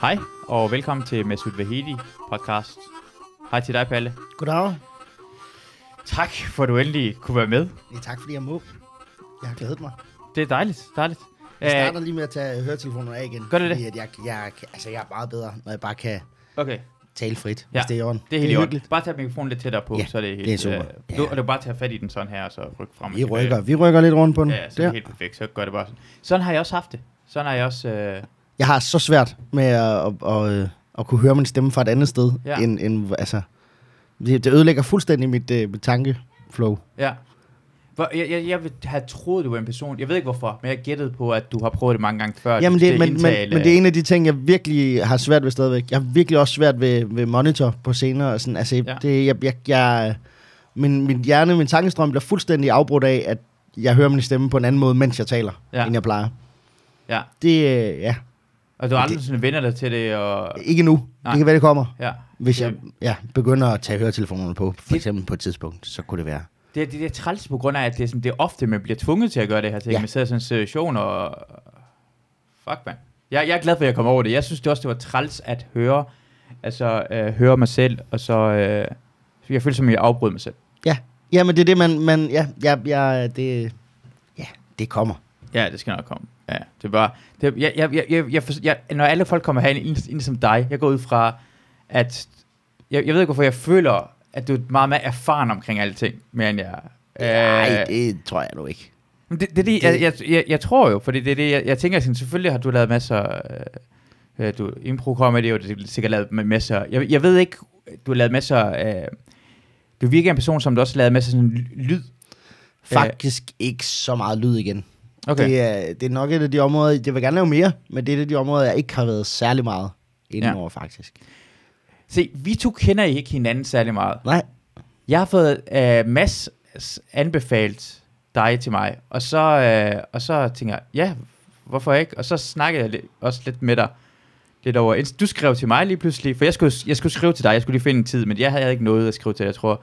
Hej, og velkommen til Masud Vahedi podcast. Hej til dig, Palle. Goddag. Tak for, at du endelig kunne være med. Ja, tak fordi jeg må. Jeg har glædet mig. Det er dejligt, dejligt. Jeg starter lige med at tage høretelefonerne af igen. Gør det det? At jeg, jeg, altså, jeg er meget bedre, når jeg bare kan Okay, tale frit, Ja, hvis det er i orden. det er helt i orden. hyggeligt. Bare tag mikrofonen lidt tættere på, Ja, så er det helt... det er super. Øh, du, Ja. og du bare tage fat i den sådan her, og så rykke frem og Vi tilbage. rykker, vi rykker lidt rundt på den. Ja, så er Der. det helt perfekt. Så gør det bare sådan. Sådan har jeg også haft det. Sådan har jeg også... Øh, Jeg har så svært med at, at, at, at, at kunne høre min stemme fra et andet sted. Ja. End, end, altså, det, det ødelægger fuldstændig mit, uh, mit tankeflow. ja. Hvor, jeg, jeg, jeg vil have troet, du var en person. Jeg ved ikke hvorfor, men jeg gættede på, at du har prøvet det mange gange før. Jamen det, at men, men, indtale- men det er en af de ting, jeg virkelig har svært ved stadigvæk. Jeg har virkelig også svært ved, ved monitor på scener. Og sådan. Altså, Ja. det, jeg, jeg, jeg, min, min hjerne, min tankestrøm bliver fuldstændig afbrudt af, at jeg hører min stemme på en anden måde, mens jeg taler, Ja. end jeg plejer. Ja, Det, øh, ja, og du har Det- aldrig sådan venner dig til det, og... ikke nu. Nej. Det kan være, det kommer. Ja. Hvis jeg Det- ja, begynder at tage høretelefonerne på, for Det- eksempel på et tidspunkt, så kunne det være. Det, det, det er træls på grund af, at det er, sådan, det er ofte, man bliver tvunget til at gøre det her ting. Ja. Ja. Man sidder i sådan en situation, og... Fuck, man. Jeg, jeg er glad for, at jeg kom over det. Jeg synes det også, det var træls at høre, altså øh, høre mig selv, og så... Øh, jeg føler som, jeg afbrød mig selv. Ja, men det er det, man... man ja, ja, ja, det, ja, det kommer. Ja, det skal nok komme. Ja, det er bare... Det, jeg, jeg, jeg, jeg, jeg, jeg, når alle folk kommer herind, ind, ind som dig, jeg går ud fra, at... Jeg, jeg ved ikke, hvorfor jeg føler, at du er meget mere erfaren omkring alting, mere end jeg... Nej, Øh, det tror jeg nu ikke. Men Det, det, er det, jeg, jeg, jeg, jeg tror jo, fordi det er det, jeg, jeg tænker sådan, selvfølgelig har du lavet masser, øh, øh, du impro comedy, og du har sikkert lavet med masser, jeg, jeg ved ikke, du har lavet masser, øh, du virker en person, som du også har lavet masser sådan ly- lyd. Faktisk ikke så meget lyd igen. Okay. Det, er, det er nok et af de områder, jeg vil gerne lave mere, men det er et af de områder, jeg ikke har været særlig meget indenover, ja. faktisk. Se, vi to kender ikke hinanden særlig meget. Nej, Jeg har fået øh, Mads anbefalt dig til mig, og så, øh, og så tænker jeg, ja, hvorfor ikke? Og så snakkede jeg lidt, også lidt med dig, lidt over. Du skrev til mig lige pludselig, for jeg skulle, jeg skulle skrive til dig, jeg skulle lige finde en tid, men jeg havde ikke noget at skrive til dig, jeg tror.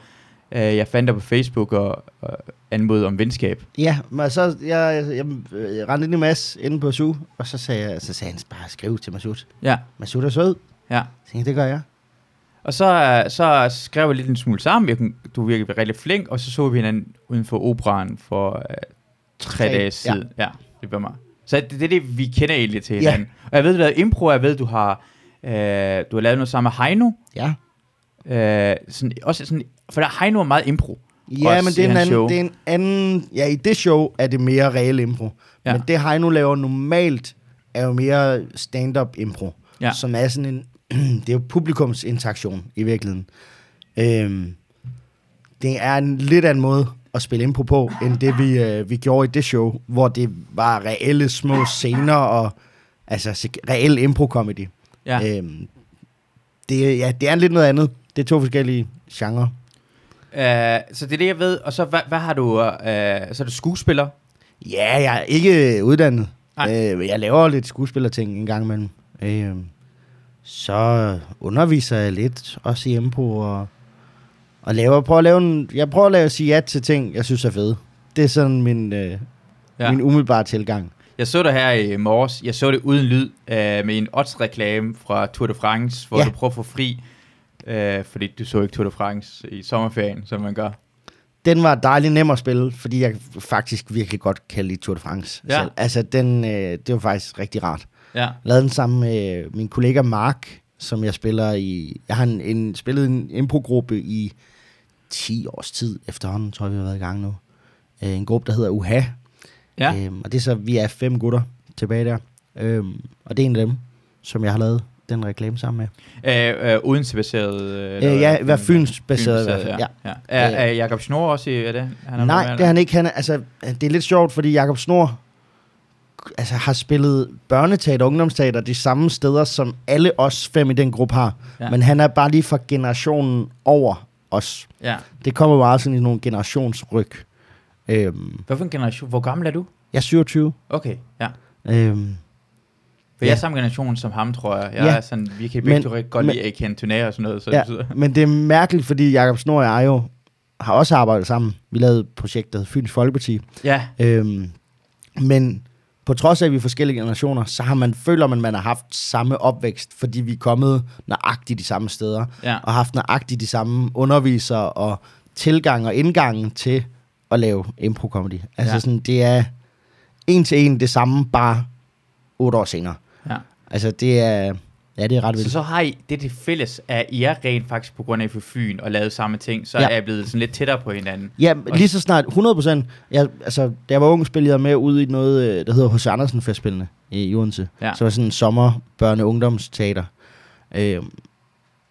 Øh, jeg fandt dig på Facebook og, og anmodede om venskab. ja, men så jeg, jeg, jeg, jeg rendte ind i Mads inde på SU, og så sagde, jeg, så sagde han bare, skriv til Masud. Ja, Masud er sød. ja. Så tænkte, det gør jeg. Og så, så skrev jeg lidt en smule sammen, jeg, du virkede rigtig flink, og så så vi hinanden uden for operan for øh, tre Tre, dage siden. Ja. ja, det var mig. Så det, det er det, vi kender egentlig til hinanden. Og jeg ved, du har lavet impro, og jeg ved, du har, øh, du har lavet noget sammen med Heino. Ja. Øh, sådan, også sådan, for der Heino er meget impro. Ja, Også men det er, en anden, show. det er en anden... Ja, i det show er det mere reel impro. Ja. Ja. Men det Heino laver normalt, er jo mere stand-up impro. Ja. Som er sådan en... det er jo publikumsinteraktion i virkeligheden. Øhm, det er en lidt anden måde at spille impro på, end det vi, øh, vi gjorde i det show, hvor det var reelle små scener og altså reel impro-comedy. Ja. Øhm, det, er- ja, det er lidt noget andet. Det er to forskellige genrer. Øh, så det er det, jeg ved. Og så, hvad, hvad har du, øh, så er du skuespiller. Ja, jeg er ikke uddannet. Øh, jeg laver lidt skuespillerting en gang imellem. Øh, så underviser jeg lidt, også i impro, og, og laver, prøver at lave en, jeg prøver at lave, sige ja til ting, jeg synes er fede. Det er sådan min, øh, Ja. min umiddelbare tilgang. Jeg så det her i morges. Jeg så det uden lyd øh, med en odds-reklame fra Tour de France, hvor ja. Du prøver at få fri, øh, fordi du så ikke Tour de France i sommerferien, som man gør. Den var dejlig nem at spille, fordi jeg faktisk virkelig godt kan lide Tour de France. Ja. Selv. Altså, den, øh, det var faktisk rigtig rart. Ja. lavede den sammen med min kollega Mark, som jeg spiller i... Jeg har en, en, spillet en improgruppe i 10 års tid efterhånden, tror jeg, vi har været i gang nu. Øh, en gruppe, der hedder UHA. Ja. Øhm, og det er så, vi er fem gutter tilbage der. Øhm, og det er en af dem, som jeg har lavet den reklame sammen med. Øh, øh, Odense-baseret? Øh, Øh, ja, hvad Fyns baseret i hvert fald. ja. Ja. Er, er Jacob Snor også i er det? Han Nej, med, det er han ikke. Han er, altså, det er lidt sjovt, fordi Jakob Snor altså, har spillet børneteater og ungdomsteater de samme steder, som alle os fem i den gruppe har. Ja. Ja. Men han er bare lige fra generationen over os. Ja. Det kommer meget sådan i nogle generationsryg. Øhm, Hvad for en generation? Hvor gammel er du? jeg er 27. Okay, ja. Øhm, For jeg er Ja. samme generation som ham, tror jeg. Jeg Ja. er sådan, vi kan begge Men- godt men- lide Ken Turner og sådan noget. Så ja, det men det er mærkeligt, fordi Jakob Snor og jeg jo har også arbejdet sammen. Vi lavede projektet Fyns Folkeparti. Ja, Øhm, men på trods af, at vi er forskellige generationer, så har man, føler man, man har haft samme opvækst, fordi vi er kommet nøjagtigt de samme steder, ja. og haft nøjagtigt de samme undervisere og tilgang og indgangen til at lave impro-comedy. Altså ja. sådan, det er en til en det samme, bare otte år senere. ja. Altså, det er, ja, det er ret Så vildt. så har I det til fælles, at I er rent faktisk på grund af, fra Fyn og lavet samme ting, så Ja. er I blevet sådan lidt tættere på hinanden. Ja, lige så snart, 100 procent. Jeg, altså, da jeg var ung, spillede jeg med ud i noget, øh, der hedder H.C. Andersen Festspillene i Odense. Ja. Så var sådan en sommer børne ungdomsteater. Øh,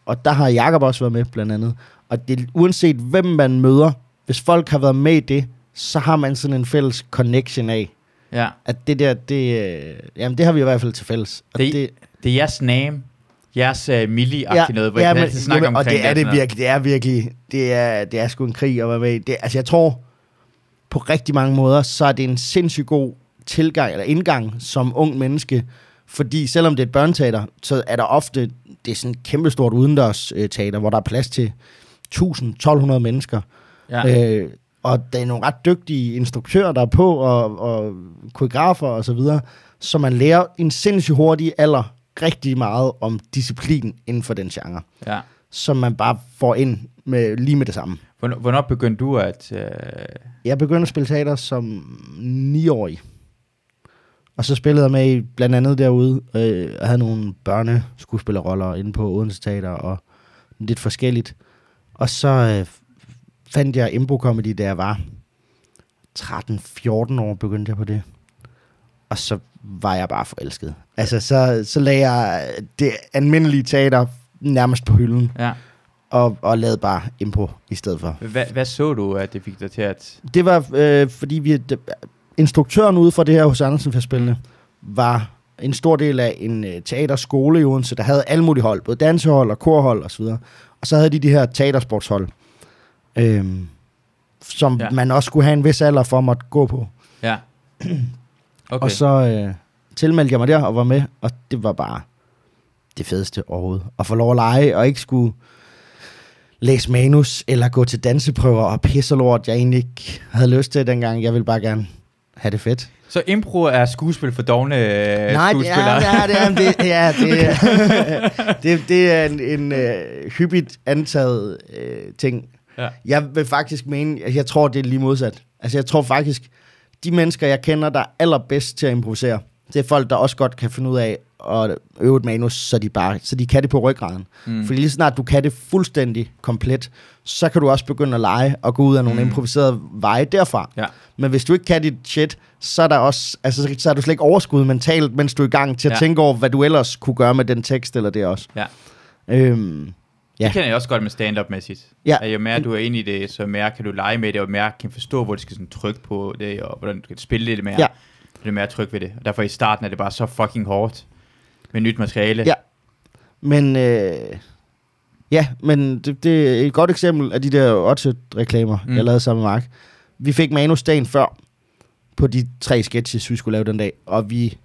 og der har Jakob også været med, blandt andet. Og det, uanset hvem man møder, hvis folk har været med i det, så har man sådan en fælles connection af, Ja. at det der, det, øh, jamen det har vi i hvert fald til fælles. Og Det- det, Det er jeres name, jeres uh, milli ja, noget, hvor ja, I kan altid snakke jamen, omkring og det er det virkelig, det er virkelig, det er, det er sgu en krig at være med. Det, altså jeg tror, på rigtig mange måder, så er det en sindssygt god tilgang, eller indgang som ung menneske, fordi selvom det er et børneteater, så er der ofte, det er sådan et kæmpestort udendørs øh, teater, hvor der er plads til 1000-1200 mennesker. Ja. Øh, og der er nogle ret dygtige instruktører, der er på, og, og koreografer og så videre, så man lærer en sindssygt hurtig alder rigtig meget om disciplin inden for den genre, ja. som man bare får ind med, lige med det samme. Hvornår, hvornår begyndte du at... Uh, Jeg begyndte at spille teater som 9-årig. Og så spillede jeg med i blandt andet derude. Øh, jeg havde nogle børneskuespillerroller inde på Odense Teater og lidt forskelligt. Og så øh, fandt jeg impro-comedy, da jeg var 13-14 år, begyndte jeg på det. Og så var jeg bare forelsket. Altså, så, så lagde jeg det almindelige teater nærmest på hylden, ja. og, og lavede bare impro i stedet for. Hvad, hvad så du, at det fik dig til at... Det var, øh, fordi vi, det, instruktøren ude for det her hos Andersen Festspillene var en stor del af en øh, teaterskole i Odense, der havde alle mulige hold, både dansehold og korhold osv. Og, og så havde de de her teatersportshold, øh, som ja. man også skulle have en vis alder for at måtte gå på. Ja. Okay. Og så øh, tilmeldte jeg mig der og var med, og det var bare det fedeste overhovedet. At få lov at lege og ikke skulle læse manus eller gå til danseprøver og pisse lort, jeg egentlig ikke havde lyst til dengang. Jeg ville bare gerne have det fedt. Så impro er skuespil for dogne øh, Nej, det skuespillere? er, det er, det er, det, ja, det, det, det er en, en øh, hyppigt antaget øh, ting. Ja. Jeg vil faktisk mene, at jeg tror, det er lige modsat. Altså, jeg tror faktisk, de mennesker, jeg kender, der er allerbedst til at improvisere, det er folk, der også godt kan finde ud af at øve et manus, så de, bare, så de kan det på ryggraden. Mm. Fordi lige snart du kan det fuldstændig komplet, så kan du også begynde at lege og gå ud af nogle Mm. improviserede veje derfra. Ja. Men hvis du ikke kan dit shit, så er, der også, altså, så- er du slet ikke overskud mentalt, mens du er i gang til at ja. tænke over, hvad du ellers kunne gøre med den tekst eller det også. Ja. Øhm, Ja. Det kender jeg også godt med stand-up-mæssigt. Ja. At jo mere du er inde i det, så mere kan du lege med det, og mere kan forstå, hvor du skal sådan trykke på det, og hvordan du kan spille lidt mere. Ja. Det er mere tryg ved det. Og derfor i starten er det bare så fucking hårdt med nyt materiale. Ja. Men øh, ja, men det, det er et godt eksempel af de der Otto-reklamer, Mm. mm. jeg lavede sammen med Mark. Vi fik manus dagen før på de tre sketches, vi skulle lave den dag, og vi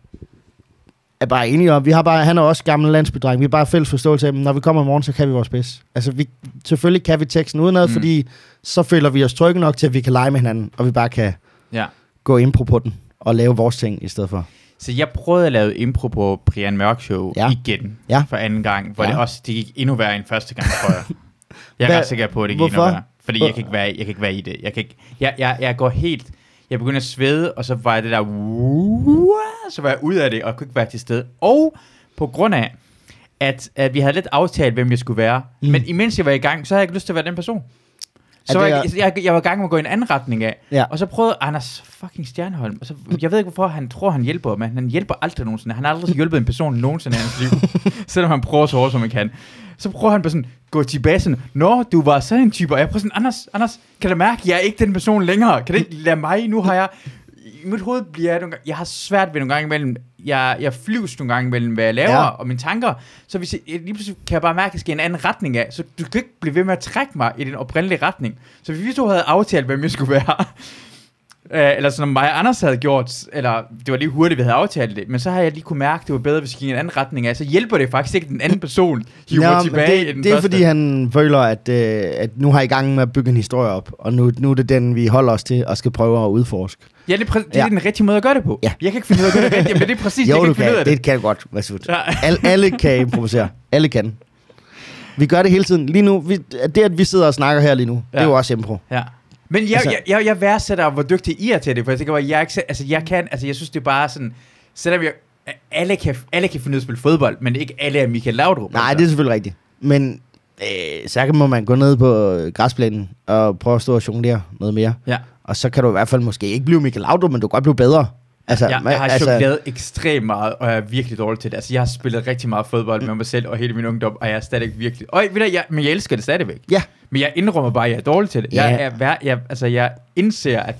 er bare enige om, vi har bare, han er også gammel landsbydreng, vi har bare fælles forståelse af, at når vi kommer i morgen, så kan vi vores bedst. Altså, vi, selvfølgelig kan vi teksten udenad, Mm. fordi så føler vi os trygge nok til, at vi kan lege med hinanden, og vi bare kan ja. gå impro på den, og lave vores ting i stedet for. Så jeg prøvede at lave impro på Brian Mørk Show ja. Igen Ja. for anden gang, hvor ja. Det også det gik endnu værre end første gang, tror jeg. Jeg er Hvad- ret sikker på, at det gik hvorfor? endnu værre. Fordi jeg kan, ikke være, jeg kan ikke være i det. Jeg, kan ikke, jeg, jeg, jeg går helt... Jeg begynder at svede, og så var det der... Så var jeg ud af det, og kunne ikke være til stede. Og på grund af, at, at vi havde lidt aftalt, hvem jeg skulle være. Mm. Men imens jeg var i gang, så havde jeg ikke lyst til at være den person. Så var jeg, jeg, jeg var i gang med at gå i en anden retning af. Ja. Og så prøvede Anders fucking Stjernholm. Og så, jeg ved ikke, hvorfor han tror, han hjælper, men han hjælper aldrig nogensinde. Han har aldrig hjulpet en person nogensinde i hans liv. selvom han prøver så hårdt, som han kan. Så prøver han bare sådan, gå tilbage sådan, Nå, du var sådan en type. Og jeg prøver sådan, Anders, Anders, kan du mærke, jeg er ikke den person længere? Kan du ikke lade mig? Nu har jeg... I mit hoved bliver jeg nogle gange, jeg har svært ved nogle gange imellem, jeg, jeg flyves nogle gange mellem, hvad jeg laver. Ja. og mine tanker. Så hvis jeg, lige pludselig kan jeg bare mærke, at jeg skal i en anden retning af. Så du kan ikke blive ved med at trække mig i den oprindelige retning. Så hvis vi to havde aftalt, hvem jeg skulle være, Øh, eller som mig og Anders havde gjort, eller det var lige hurtigt, vi havde aftalt det, men så har jeg lige kunne mærke, at det var bedre, hvis vi gik i en anden retning af, så hjælper det faktisk ikke den anden person, hiver Nå, tilbage det, den det er første. fordi, han føler, at, øh, at nu har I gang med at bygge en historie op, og nu, nu er det den, vi holder os til og skal prøve at udforske. Ja, det er, præ- det er Ja. den rigtige måde at gøre det på. Ja. Jeg kan ikke finde ud af at gøre det rigtigt, men det er præcis, jeg Jo, kan du ikke finde ud kan. af det. Det kan jeg godt, Masud. Ja. Al, alle kan improvisere. Alle kan. Vi gør det hele tiden. Lige nu, vi, det at vi sidder og snakker her lige nu, ja. det er jo også impro. Ja. Men jeg, Altså- jeg, jeg, jeg værdsætter, hvor dygtig I er til det, for jeg tænker, jeg, ikke, altså, jeg kan, altså, jeg synes, det er bare sådan, selvom jeg, alle kan, alle kan finde ud af at spille fodbold, men ikke alle er Michael Laudrup. Nej, altså. det er selvfølgelig rigtigt. Men øh, så må man gå ned på øh, græsplænen og prøve at stå og jonglere noget mere. Ja, Og så kan du i hvert fald måske ikke blive Michael Laudrup, men du kan godt blive bedre. Altså, jeg, jeg har altså, jongleret ekstremt meget, og jeg er virkelig dårlig til det. Altså, jeg har spillet rigtig meget fodbold med mig selv og hele min ungdom, og jeg er stadig virkelig... Og ved du, jeg, men jeg elsker det stadigvæk. Ja. Men jeg indrømmer bare, at jeg er dårlig til det. Ja. Jeg, er, vær- jeg, altså, jeg indser, at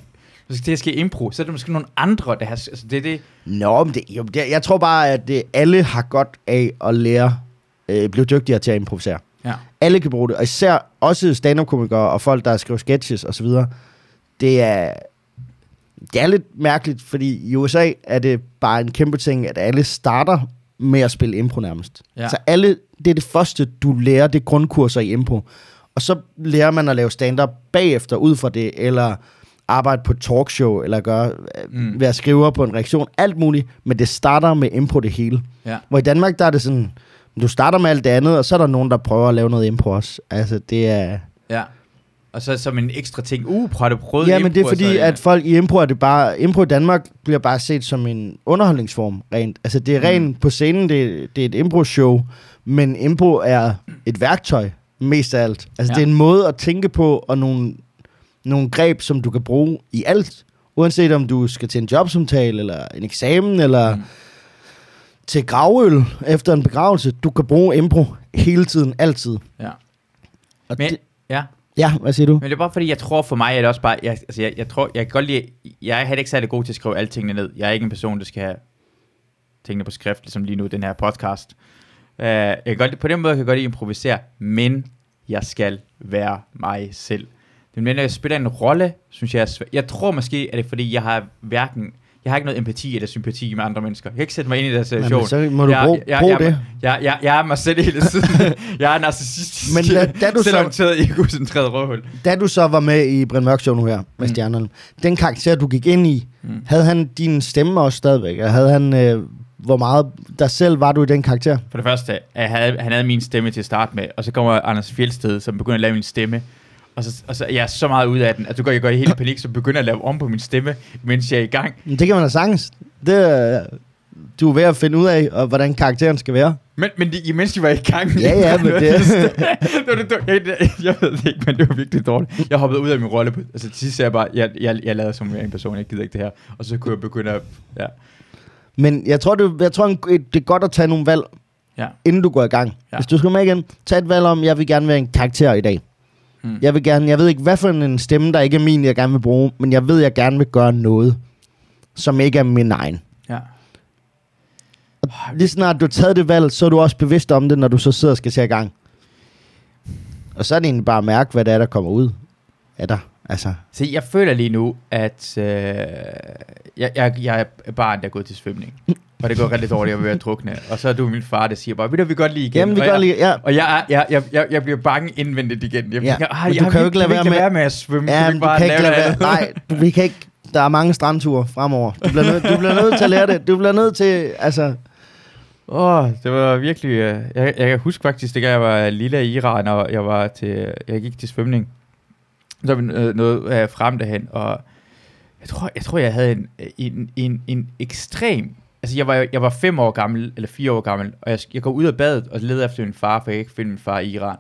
hvis det skal impro, så er det måske nogle andre, der har... Altså, det det... Nå, men det, jo, det, jeg tror bare, at det, alle har godt af at lære, øh, blive dygtigere til at improvisere. Ja. Alle kan bruge det, og især også stand-up-komikere og folk, der skriver sketches osv. Det er, det er lidt mærkeligt, fordi i USA er det bare en kæmpe ting, at alle starter med at spille impro nærmest. Ja. Så alle, det er det første, du lærer, det er grundkurser i impro. Og så lærer man at lave stand-up bagefter ud fra det, eller arbejde på et talkshow, eller gøre, mm. være skriver på en reaktion, alt muligt, men det starter med impro det hele. Ja. Hvor i Danmark, der er det sådan, du starter med alt det andet, og så er der nogen, der prøver at lave noget impro også. Altså, det er... Ja. Og så som en ekstra ting, uh, prøv at prøve Ja, men det er fordi, så, ja. at folk i impro er det bare... Impro i Danmark bliver bare set som en underholdningsform, rent. Altså, det er Mm. rent på scenen, det, det er et impro-show, men impro er et værktøj, mest af alt. Altså, Ja. det er en måde at tænke på, og nogle, nogle greb, som du kan bruge i alt. Uanset om du skal til en jobsamtale, eller en eksamen, eller Mm. mm. til gravøl efter en begravelse. Du kan bruge impro hele tiden, altid. Ja. Og Men, det, ja ja, hvad siger du? Men det er bare fordi, jeg tror for mig, at det også bare, jeg, altså jeg, jeg tror, jeg kan godt lide, jeg er heller ikke særlig god til at skrive alle tingene ned. Jeg er ikke en person, der skal have tingene på skrift, ligesom lige nu, den her podcast. Uh, jeg kan godt, lide- på den måde kan jeg godt lide at improvisere, men jeg skal være mig selv. Det mener, jeg spiller en rolle, synes jeg er. Jeg tror måske, at det er fordi, jeg har hverken, jeg har ikke noget empati eller sympati med andre mennesker. Jeg kan ikke sætte mig ind i deres situation. Jamen, så må du jeg, bruge, jeg, bruge jeg, det. Jeg, jeg, jeg er mig selv hele tiden. jeg er narcissistisk. Men da- da du så- egocentreret røvhul. Da du så var med i Brind Mørk Show nu her, med Mm. stjernerne, den karakter, du gik ind i, Mm. havde han din stemme også stadigvæk? Eller havde han, øh, hvor meget der selv var du i den karakter? For det første, havde, han havde min stemme til at starte med, og så kommer Anders Fjeldsted, som begynder at lave min stemme. Og så, og så jeg er så meget ud af den, at du går, jeg går i helt panik, så begynder at lave om på min stemme, mens jeg er i gang. Men Det kan man da sagtens. Det, du er ved at finde ud af, og hvordan karakteren skal være. Men, men de, imens de var i gang... Ja, ja, men det- det var det, jeg, jeg ved det ikke, men det var virkelig dårligt. Jeg hoppede ud af min rolle. På, altså til sidst jeg bare, jeg, jeg, jeg lavede som en person, jeg gider ikke det her. Og så kunne jeg begynde at... Ja, Men jeg tror, det, jeg tror det er godt at tage nogle valg, ja, inden du går i gang. Ja. Hvis du skal med igen, tag et valg om, jeg vil gerne være en karakter i dag. Mm. Jeg vil gerne, jeg ved ikke, hvad for en stemme, der ikke er min, jeg gerne vil bruge, men jeg ved, jeg gerne vil gøre noget, som ikke er min egen. ja. Lige snart du har taget det valg, så er du også bevidst om det, når du så sidder og skal til i gang. Og så er det egentlig bare at mærke, hvad det er, der kommer ud af dig. Altså, Se, jeg føler lige nu, at øh, jeg, jeg, jeg er barn, der er gået til svømning. Og det går rigtig dårligt, jeg vil være drukne. Og så er du min far, der siger bare, ved du, vi godt lige igen. jamen, vi og gør jeg, lige... Ja, Og jeg, jeg, jeg, jeg, jeg bliver bange indvendigt igen. Jeg, Ja, jeg, ah, jeg du kan jo ikke lade være med- være med at svømme. ja du ikke kan bare ikke lade være... Nej, du, vi kan ikke... Der er mange strandture fremover. Du bliver, nødt, du bliver nødt til at lære det. Du bliver nødt til... Altså, Åh, oh, det var virkelig... Uh, jeg, jeg kan huske faktisk, det jeg var lille i Iran, og jeg var til, jeg gik til svømning. Så var vi øh, noget frem derhen, og jeg tror, jeg tror, jeg havde en, en, en, en ekstrem... Altså, jeg var, jeg var fem år gammel, eller fire år gammel, og jeg, jeg går ud af badet og leder efter min far, for jeg kan ikke finde min far i Iran.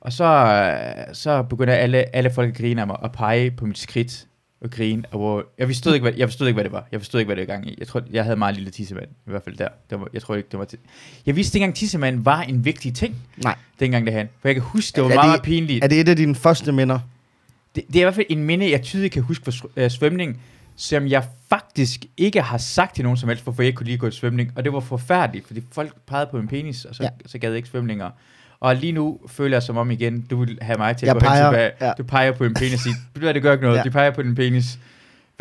Og så, øh, så begynder alle, alle folk at grine af mig, og pege på mit skridt og grine. Og hvor, jeg, forstod ikke, hvad, jeg forstod ikke, hvad det var. Jeg forstod ikke, hvad det var gang i. Jeg tror, jeg havde meget lille tissemand, i hvert fald der. Det var, jeg tror ikke, det var til. Jeg vidste ikke engang, tissemand var en vigtig ting, nej. dengang det han. For jeg kan huske, det var Er meget, det- meget pinligt. Er det et af dine første minder? Det, det er i hvert fald en minde, jeg tydeligt kan huske fra øh, svømning, som jeg faktisk ikke har sagt til nogen som helst, hvorfor jeg ikke kunne lige gå i svømning. Og det var forfærdeligt, fordi folk pegede på en penis, og så, ja. Så gad jeg ikke svømninger. Og lige nu føler jeg som om igen, du vil have mig til at Jeg gå hen peger, tilbage. ja. Du peger på en penis og siger, du hvad, det gør ikke noget. Ja. De peger på din penis.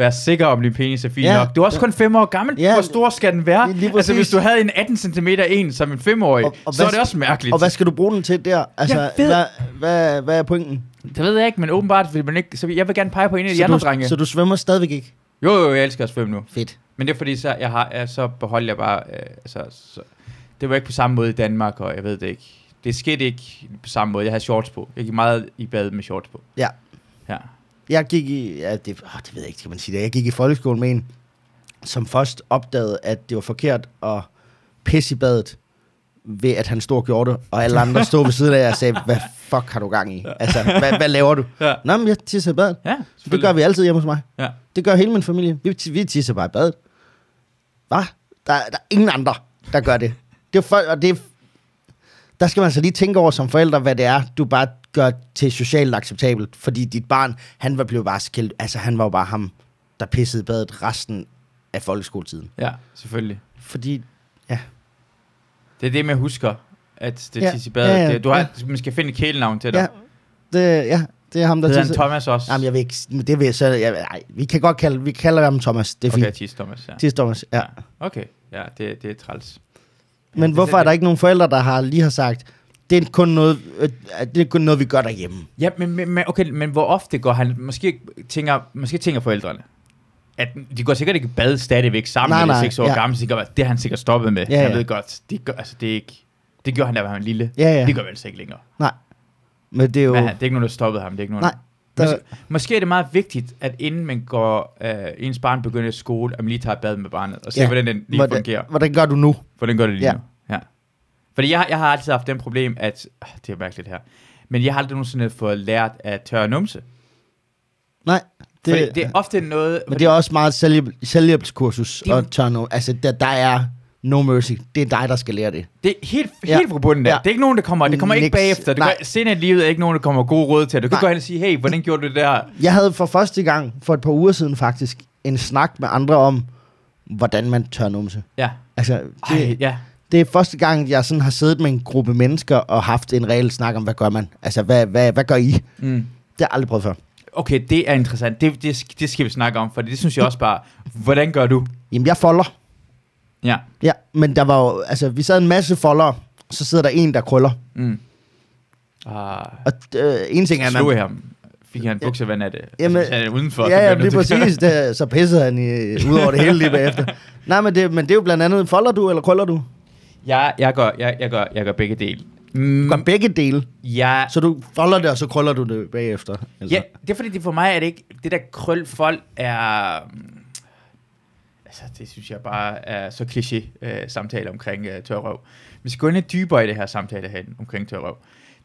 Være sikker om din penis er fin Ja. nok. Du er også kun 5 år gammel. Ja. Hvor stor skal den være? Lige- lige altså, hvis du havde en 18 cm en som en 5-årig, Og- og så er hvad- det også mærkeligt. Og hvad skal du bruge den til der? Altså, hvad, hvad, hvad er pointen? Det ved jeg ikke, men åbenbart vil man ikke... Så jeg vil gerne pege på en af de Så andre du, drenge. så du svømmer stadigvæk ikke? Jo, jo, jeg elsker at svømme nu. Fedt. Men det er fordi, så, jeg har, jeg, så beholder jeg bare... Øh, altså, så, det var ikke på samme måde i Danmark, og jeg ved det ikke. Det skete ikke på samme måde. Jeg havde shorts på. Jeg gik meget i bad med shorts på. Ja. Ja. Jeg gik i, ja, det, åh, det ved jeg ikke, skal man sige det. Jeg gik i folkeskolen med en, som først opdagede, at det var forkert at pisse i badet, ved at han stod og gjorde det, og alle andre stod ved siden af og sagde, hvad fuck har du gang i? Altså, hvad, hvad laver du? Ja. Nå, men jeg tisser i badet. Ja, Det gør vi altid hjemme hos mig. Ja. Det gør hele min familie. Vi, vi tisser bare i badet. Hvad? Der, der er ingen andre, der gør det. Det er for, og det er, der skal man så lige tænke over som forældre, hvad det er, du bare gør til socialt acceptabelt. Fordi dit barn, han var blevet bare skilt. Altså, han var jo bare ham, der pissede badet resten af folkeskoletiden. Ja, selvfølgelig. Fordi, Det er det, man husker, at det er Ja. ja. badet. Ja, ja, Det, du har, ja. man skal finde et kælenavn til dig. ja, det, ja, det er ham, der Hedder han. Thomas også? Jamen, jeg vil ikke, det vil jeg så, jeg, nej, vi kan godt kalde, vi kalder ham Thomas. Det er okay, fint. Tis Thomas, ja. Tis Thomas, ja. Okay, ja, det, det er træls. Men det- hvorfor er der ikke nogen forældre, der har lige har sagt, det er kun noget, øh, det er kun noget vi gør derhjemme. Ja, men, men, okay, men hvor ofte går han, måske tænker, måske tænker forældrene, at de går sikkert ikke i bad stadigvæk sammen Nej, med nej, de seks år ja. gamle, så det, kan være- det har han sikkert stoppet med. Ja, Jeg ja. ved godt, det, gør, altså, det, er ikke, det gjorde han, da han var lille. Ja, ja. Det gør vel altså ikke længere. Nej. Men det er jo... Men han, det er ikke nogen, der stoppede ham. Det er ikke nogen, Nej, der- Måske, måske er det meget vigtigt, at inden man går, øh, ens barn begynder i skole, at man lige tager et bad med barnet, og ser, Ja. hvordan den lige hvordan, fungerer. Hvordan gør du nu? Hvordan gør det lige Ja. nu? Ja. Fordi jeg, jeg har altid haft den problem, at... Øh, det er mærkeligt her. Men jeg har aldrig nogensinde fået lært at tørre numse. Nej, Det, fordi det er ofte noget... men det er også meget selvhjælp, selvhjælpskursus Det- at tørre no, Altså, der, der er no mercy. Det er dig, der skal lære det. Det er helt, Ja. helt fra bunden af. Ja. Det er ikke nogen, der kommer... Det kommer ikke Niks. bagefter. Det gør, senere i livet er ikke nogen, der kommer gode råd til. Du kan Nej. gå hen og sige, hey, hvordan gjorde du det der? Jeg havde for første gang, for et par uger siden faktisk, en snak med andre om, hvordan man tør numse. Ja. Altså, Ej, det, ja. det er første gang, jeg sådan har siddet med en gruppe mennesker og haft en reel snak om, hvad gør man? Altså, hvad, hvad, hvad gør I? Det Mm. har jeg aldrig prøvet før. Okay, det er interessant. Det, det, det skal vi snakke om, for det synes jeg også bare... Hvordan gør du? Jamen, jeg folder. Ja. Ja, men der var jo, altså, vi sad en masse folder, så sidder der en, der krøller. Mm. Ah, Og øh, en ting er, at man... slog ham. Fik han buksevand af det? Jamen, altså, han er udenfor. så Ja, ja, lige præcis. Det, så pissede han i, ud over det hele lige bagefter. Nej, men det, men det er jo blandt andet, folder du, eller krøller du? Jeg, jeg, gør, jeg, jeg, gør, jeg gør begge dele. Mm, Du gør begge dele. jeg, Så du folder det, og så krøller du det bagefter. Altså. ja, det er fordi, det for mig er det ikke... Det der krøl folk er... Altså, det synes jeg bare er så kliché øh, samtale omkring øh, tørrøv. Vi skal gå lidt dybere i det her samtale her omkring tørrøv.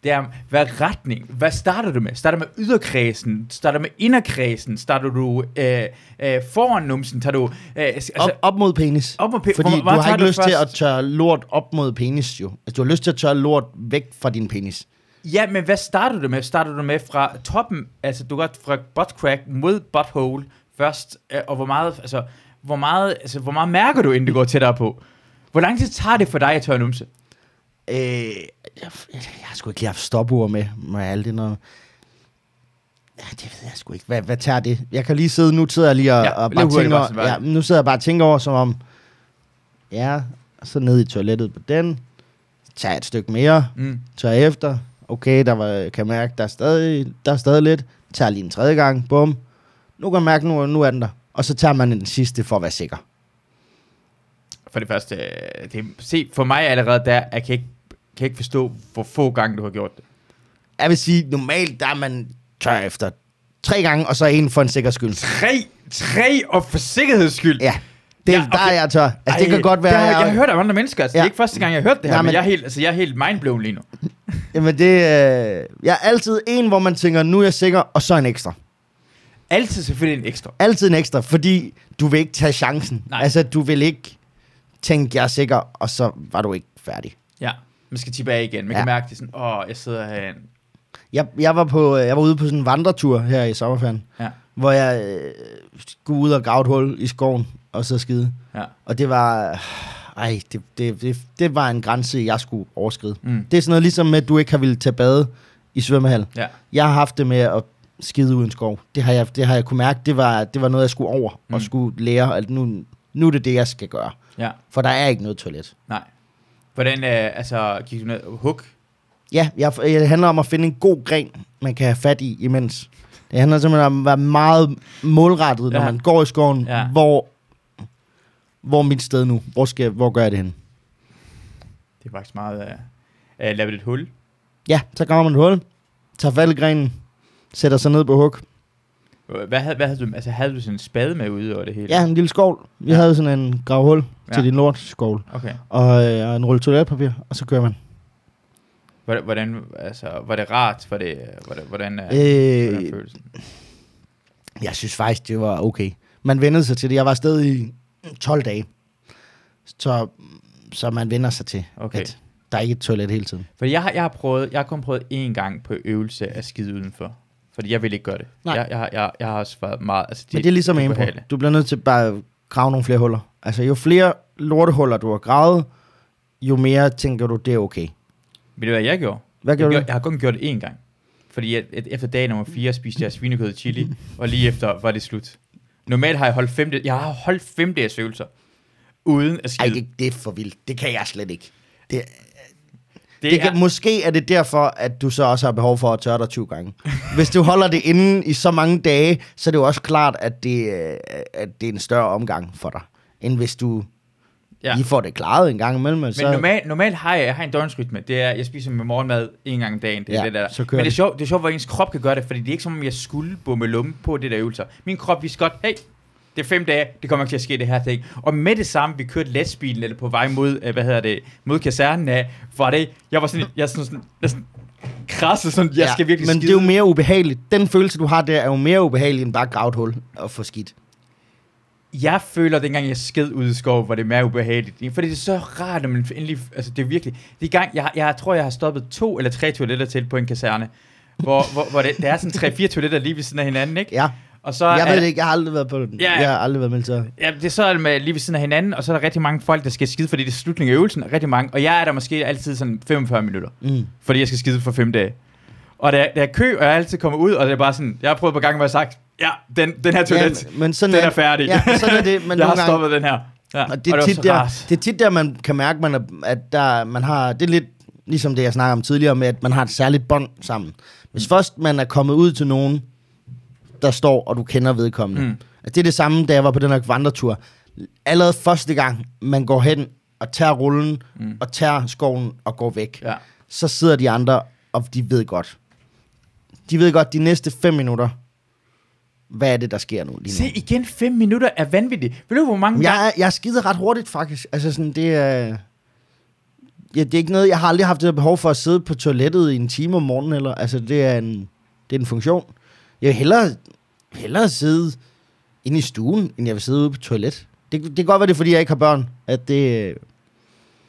Det er, hvad retning, hvad starter du med? Starter du med yderkredsen? Starter du med inderkredsen? Starter du øh, øh, foran numsen? Tager du... Øh, altså, Op, op mod penis. op mod pe- Fordi hvor- du har ikke du lyst til at først? tørre lort op mod penis, jo. Altså, du har lyst til at tørre lort væk fra din penis. Ja, men hvad starter du med? Starter du med fra toppen, altså du går fra butt crack mod butthole først, øh, og hvor meget, altså, hvor meget, altså, hvor meget mærker du, inden det går tættere på? Hvor lang tid tager det for dig at tørre numse? Øh, jeg, jeg, jeg har sgu ikke lige haft stopord med, med alt det noget. Ja, det ved jeg sgu ikke. Hvad, hvad tager det? Jeg kan lige sidde, nu sidder jeg lige og, Ja, og bare tænker, bare- ja, nu sidder jeg bare og tænker over, som om, ja, så ned i toilettet på den, tager et stykke mere, Mm. tør efter, okay, der var, kan mærke, der er stadig, der er stadig lidt, tager lige en tredje gang, bum, nu kan jeg mærke, nu, nu er den der, og så tager man den sidste for at være sikker. For det første, øh, det, se, for mig allerede der, jeg kan ikke, kan ikke forstå, hvor få gange du har gjort det. Jeg vil sige, normalt, der er man tør efter tre gange, og så en for en sikker skyld. Tre, tre, og for sikkerheds skyld. Ja, det, Ja, okay. der er jeg tør. Altså, Ej, det kan godt være, Det har, jeg, jeg, jeg har hørt af andre mennesker, altså, ja. det er ikke første gang, jeg har hørt det her, Nej, men, men- jeg er helt, altså, jeg er helt mindblown lige nu. Jamen det, øh, jeg er altid en, hvor man tænker, nu er jeg sikker, og så en ekstra. Altid selvfølgelig en ekstra. Altid en ekstra, fordi du vil ikke tage chancen. Nej. Altså, du vil ikke tænke, jeg er sikker, og så var du ikke færdig. Ja, man skal tilbage igen. Man ja. Kan mærke, det er sådan, åh, jeg sidder herinde. Jeg, jeg, var på, øh, jeg var ude på sådan en vandretur her i sommerferien, Ja, hvor jeg øh, skulle ud og grave et hul i skoven, og så skide. ja. Og det var... Ej, det, det, det, det var en grænse, jeg skulle overskride. Mm. Det er sådan noget ligesom med, at du ikke har ville tage bade i svømmehal. Ja, Jeg har haft det med at skide uden skov. Det har jeg, det har jeg kunne mærke, det var, det var noget, jeg skulle over mm. og skulle lære, at nu, nu er det det, jeg skal gøre. Ja, For der er ikke noget toilet. nej. Hvordan, øh, altså, gik du ned hug? Ja, jeg, det handler om at finde en god gren, man kan have fat i imens. Det handler simpelthen om at være meget målrettet, når Ja. man går i skoven. Ja. Hvor, hvor er mit sted nu? Hvor, skal, hvor gør jeg det hen? Det er faktisk meget... Øh, øh, lavede et hul. Ja, så graver man et hul, tager fat i grenen, sætter sig ned på hug. Hvad havde, hvad havde du, altså havde du sådan en spade med ude over det hele? Ja, en lille skovl. Vi Ja. havde sådan en gravhul ja. til din lort skovl. Okay. Og, øh, og en rulle toiletpapir, og så kører man. Hvordan, altså, var det rart? Var det, hvordan, hvordan, øh, hvordan Øh, følelsen? jeg synes faktisk, det var okay. Man vendede sig til det. Jeg var afsted i 12 dage. Så, så man vender sig til, Okay. at der er ikke et toilet hele tiden. For jeg har, jeg har prøvet, jeg har kun prøvet én gang på øvelse at skide udenfor. Fordi jeg vil ikke gøre det. Nej. Jeg, jeg, har- jeg, jeg har også været meget... Altså, Men det er ligesom en på. Du bliver nødt til bare at grave nogle flere huller. Altså, jo flere lortehuller du har gravet, jo mere tænker du, det er okay. Ved du, hvad jeg gjorde? Hvad Jeg, gjorde gjorde, du? jeg har kun gjort det én gang. Fordi jeg, et- efter dag nummer 4 spiste jeg svinekød og chili, og lige efter var det slut. Normalt har jeg holdt fem, jeg har holdt fem dages øvelser, uden at Ej, skide. det, det er for vildt. Det kan jeg slet ikke. Det, det, det kan, måske er det derfor, at du så også har behov for at tørre dig 20 gange. Hvis du holder det inde i så mange dage, så er det jo også klart, at det, øh, at det er en større omgang for dig, end hvis du ja. lige får det klaret en gang imellem. Men så, normalt, normalt har jeg, jeg har en døgnsrytme. Det er, jeg spiser med morgenmad en gang om dagen. Det er Ja, det der. så kører Men det er, sjovt, det er sjovt, hvor ens krop kan gøre det, fordi det er ikke som om, jeg skulle bomme lumme på det der øvelser. Min krop vidste godt, hey, det er fem dage, det kommer ikke til at ske det her ting. Og med det samme, vi kørte lastbilen, eller på vej mod, øh, hvad hedder det, mod kasernen af, var det, jeg var sådan, jeg sådan, sådan næsten krasset sådan, jeg skal virkelig Men skide. det er jo mere ubehageligt. Den følelse, du har der, er jo mere ubehagelig, end bare grave et hul og få skidt. Jeg føler, at dengang jeg sked ud i skov, var det mere ubehageligt. Fordi det er så rart, når man endelig... Altså, det er virkelig... Det er gang, jeg, jeg tror, jeg har stoppet to eller tre toiletter til på en kaserne. Hvor, hvor, hvor det, der er sådan tre-fire toiletter lige ved siden af hinanden, ikke? Ja, Og så jeg er, ved det ikke. Jeg har aldrig været på den. Ja. Jeg har aldrig været militær. Ja, det er så med, lige ved siden af hinanden, og så er der rigtig mange folk, der skal skide, fordi det er slutningen af øvelsen. Rigtig mange. Og jeg er der måske altid sådan 45 minutter, Mm. fordi jeg skal skide for fem dage. Og der, der er kø, og jeg er altid kommet ud, og det er bare sådan... Jeg har prøvet på gange, hvor jeg har sagt, ja, den, den her toilet, Ja, men sådan den er færdig. Ja, sådan er det. Men jeg har nogle gange, stoppet den her. Ja. Og det er, var tit så der, rart. det er tit der, man kan mærke, man er, at der, man har, det er lidt ligesom det, jeg snakker om tidligere, med at man har et særligt bånd sammen. Hvis først man er kommet ud til nogen, der står, og du kender vedkommende. Mm. Det er det samme, da jeg var på den her vandretur. Allerede første gang, man går hen og tager rullen, Mm. og tager skoven og går væk, Ja. så sidder de andre, og de ved godt. De ved godt, de næste fem minutter, hvad er det, der sker nu lige nu. Se, igen, 5 minutter er vanvittigt. Ved du, hvor mange gange... Jeg, er- jeg skider ret hurtigt, faktisk. Altså sådan, det er... Ja, det er ikke noget, jeg har aldrig haft det behov for at sidde på toilettet i en time om morgenen, eller, altså det er en, det er en funktion. Jeg vil hellere, hellere sidde inde i stuen, end jeg vil sidde ude på toilet. Det, det kan godt være, det er, fordi jeg ikke har børn, at det...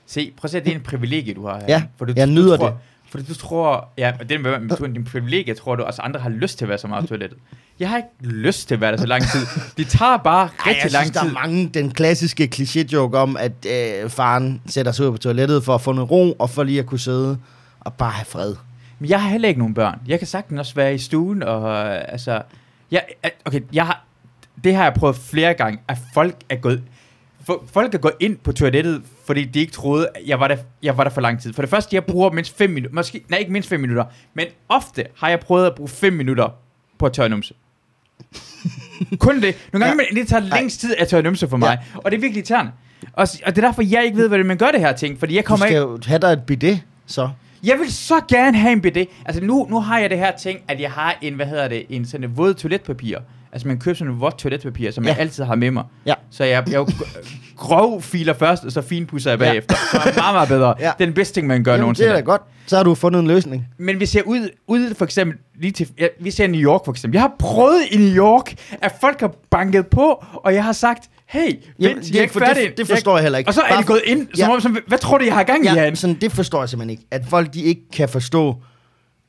Se, prøv at se, det er en privilegie, du har her. Ja, for du, jeg nyder tror, det. For du tror, ja, og det med, med din privilegie, tror du også andre har lyst til at være så meget på toilettet. Jeg har ikke lyst til at være der så lang tid. Det tager bare Ej, rigtig jeg lang synes, der tid. er mange, den klassiske kliché-joke om, at øh, faren sætter sig ud på toilettet for at få noget ro, og for lige at kunne sidde og bare have fred. Men jeg har heller ikke nogen børn. Jeg kan sagtens også være i stuen, og øh, altså... Jeg, okay, jeg har, det har jeg prøvet flere gange, at folk er gået... For, folk er gået ind på toilettet, fordi de ikke troede, at jeg var, der, jeg var der for lang tid. For det første, jeg bruger mindst 5 minutter, måske, nej ikke mindst 5 minutter, men ofte har jeg prøvet at bruge 5 minutter på at tørre numse. Kun det. Nogle gange, Ja. ja. det tager længst tid at tørre numse for mig, og det er virkelig irriterende. Og, og det er derfor, jeg ikke ved, hvordan man gør det her ting, fordi jeg Du kommer skal ikke... jo have dig et bidet, så. Jeg vil så gerne have en bidet. Altså nu, nu har jeg det her ting, at jeg har en, hvad hedder det, en sådan en våd toiletpapir. Altså man køber sådan en vådt toiletpapir, som ja. jeg Ja. altid har med mig. Ja. Så jeg, jeg grov filer først, og så finpudser jeg Ja. bagefter. Så er meget, meget bedre. Ja. Det er den bedste ting, man gør Jamen, det nogensinde. er da godt. Så har du fundet en løsning. Men hvis jeg ud, ud for eksempel, lige til, ja, vi ser New York for eksempel. Jeg har prøvet i New York, at folk har banket på, og jeg har sagt, hey, vent, Jamen, jeg er ikke for færdig. det, det forstår jeg heller ikke. Og så er Bare de gået ind, som Ja. om, som, hvad tror du, jeg har gang i Ja, herinde? sådan, det forstår jeg simpelthen ikke. At folk de ikke kan forstå,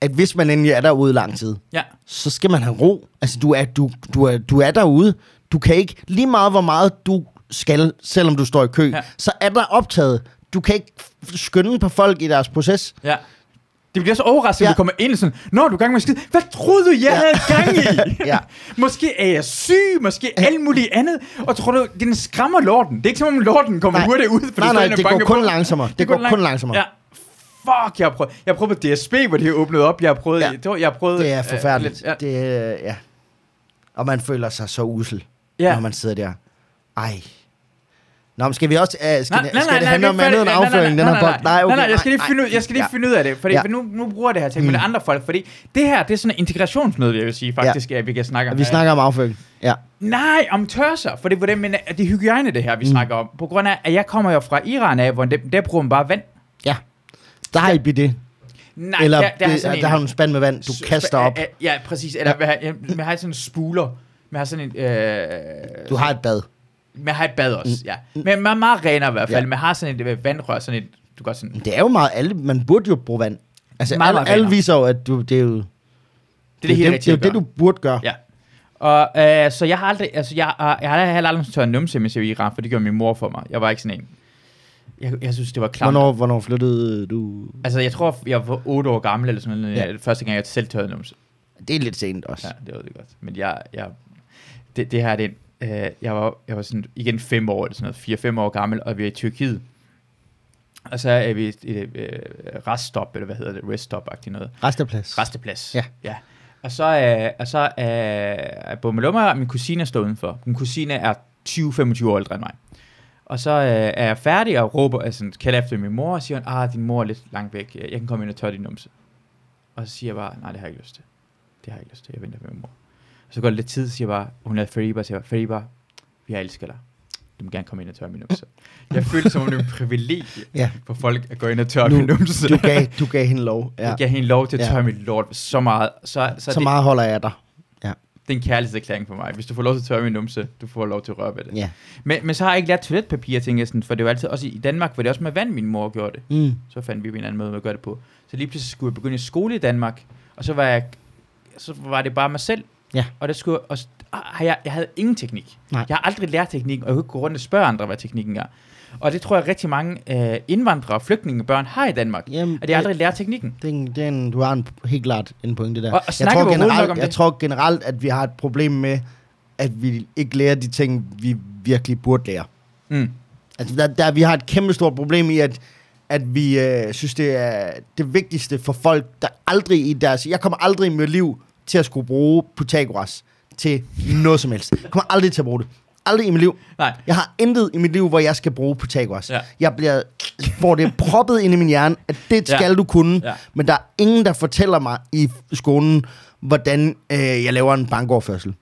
at hvis man endelig er derude lang tid, Ja. så skal man have ro. Altså, du er, du, du er, du er derude. Du kan ikke, lige meget hvor meget du skal, selvom du står i kø, Ja. så er der optaget. Du kan ikke skynde på folk i deres proces. Ja. De bliver så overrasket, Ja. at vi kommer ind sådan, Nå, du er gang med at skide. Hvad troede du, jeg Ja. havde gang i? Ja. Måske er jeg syg, måske alt muligt andet. Og tror du, den skræmmer lorten. Det er ikke som om lorten kommer Nej. hurtigt ud, for Nej, nej, og det går kun på. langsommere. Det går kun langsommere. Ja. Fuck, jeg har prøvet, jeg har prøvet på DSB, hvor de har åbnet op. Jeg har prøvet, Ja. det var, jeg har prøvet, Det er øh, forfærdeligt. lidt- ja. Det er, ja. Og man føler sig så usel, Ja. når man sidder der. Ej. Nå, men skal vi også... Uh, skal, Nej, det, nej, skal nej, det nej, handle om andet end afføring, den nej, her nej, podcast? nej, okay. nej, nej, jeg skal lige finde ud, jeg skal lige Ja. finde ud af det, fordi Ja. for nu, nu bruger det her med Mm. det andre folk, fordi det her, det er sådan en integrationsmøde, jeg vil sige faktisk, at vi kan snakke om. Vi snakker om afføring. Ja. Nej, om tørser, for det er, hvordan, men det er hygiejne, det her, vi mm. snakker om. På grund af, at jeg kommer jo fra Iran af, hvor der, der bruger man bare vand. Ja. Der er i bidet. Nej, Eller der, der, er det, der har du en spand med vand, du kaster op. Ja, præcis. Eller ja. Jeg har sådan en spuler. Man har sådan en... Øh, Du har et bad. Man har et bad også, ja. Men man er meget renere i hvert fald. Ja. Man har sådan et øh, vandrør, sådan et... Du kan sådan... Det er jo meget... Alle, man burde jo bruge vand. Altså, Meget, alle, meget alle viser jo, at du, det er jo... Det er det, helt det, rigtige det, er jo det, du burde gøre. Ja. Og øh, så jeg har aldrig, altså jeg, har- jeg har heller aldrig tørret numse, mens jeg var i Iran, for det gjorde min mor for mig. Jeg var ikke sådan en. Jeg, jeg synes, det var klart. Hvornår, hvornår flyttede du? Altså, jeg tror, jeg var 8 år gammel, eller sådan noget, Ja. ja. første gang, jeg selv tørrede numse. Det er lidt sent også. Ja, det var det godt. Men jeg, jeg det, det her, det, øh, jeg var, jeg var sådan, igen fem år, eller sådan noget, 4-5 år gammel, og vi er i Tyrkiet. Og så er vi i et, et, et reststop, eller hvad hedder det, reststop-agtigt noget. Resteplads. Resteplads. Ja. ja. Og så, øh, og så øh, er Bummelummer, og min kusine står udenfor. Min kusine er 20-25 år ældre end mig. Og så øh, er jeg færdig og råber, altså kalder efter min mor, og siger, ah, din mor er lidt langt væk, jeg kan komme ind og tørre din numse. Og så siger jeg bare, nej, det har jeg ikke lyst til. Det har jeg ikke lyst til, jeg venter på min mor. Så går det lidt tid, så siger jeg bare, hun lavede Fariba, og siger, Fariba, jeg elsker dig. Du må gerne komme ind og tørre min numse. Jeg følte som om det var en privilegie Ja. for folk at gå ind og tørre Nu- min numse. Du gav, du gav hende lov. Ja. Jeg gav hende lov til at Ja. tørre mit lort så meget. Så, så, Så, det, meget holder jeg dig. det er en kærlighedserklæring for mig. Hvis du får lov til at tørre min numse, du får lov til at røre ved det. Ja. Men, men så har jeg ikke lært toiletpapir, tænker jeg sådan, for det var altid, også i Danmark, var det også med vand, min mor gjorde det. Mm. Så fandt vi en anden måde at gøre det på. Så lige pludselig skulle jeg begynde i skole i Danmark, og så var jeg, så var det bare mig selv. Ja. Og der skulle, og, ah, har jeg, jeg havde ingen teknik. Nej. Jeg har aldrig lært teknikken, og jeg kunne ikke gå rundt og spørge andre, hvad teknikken er. Og det tror jeg rigtig mange øh, indvandrere og flygtningebørn har i Danmark. Jamen, At de aldrig lært teknikken. det, er en- det er en, du har en, helt klart en pointe der. Og- og jeg, tror generelt, om jeg det? tror generelt, at vi har et problem med, at vi ikke lærer de ting, vi virkelig burde lære. Mm. Altså, der, der, vi har et kæmpe stort problem i, at, at vi øh, synes, det er det vigtigste for folk, der aldrig i deres... Jeg kommer aldrig i mit liv til at skulle bruge Pythagoras til noget som helst. Jeg kommer aldrig til at bruge det. Aldrig i mit liv. Nej. Jeg har intet i mit liv, hvor jeg skal bruge Pythagoras. Ja. Jeg bliver, får det proppet ind i min hjerne, at det Ja. skal du kunne. Ja. Men der er ingen, der fortæller mig i skolen, hvordan øh, jeg laver en bankoverførsel.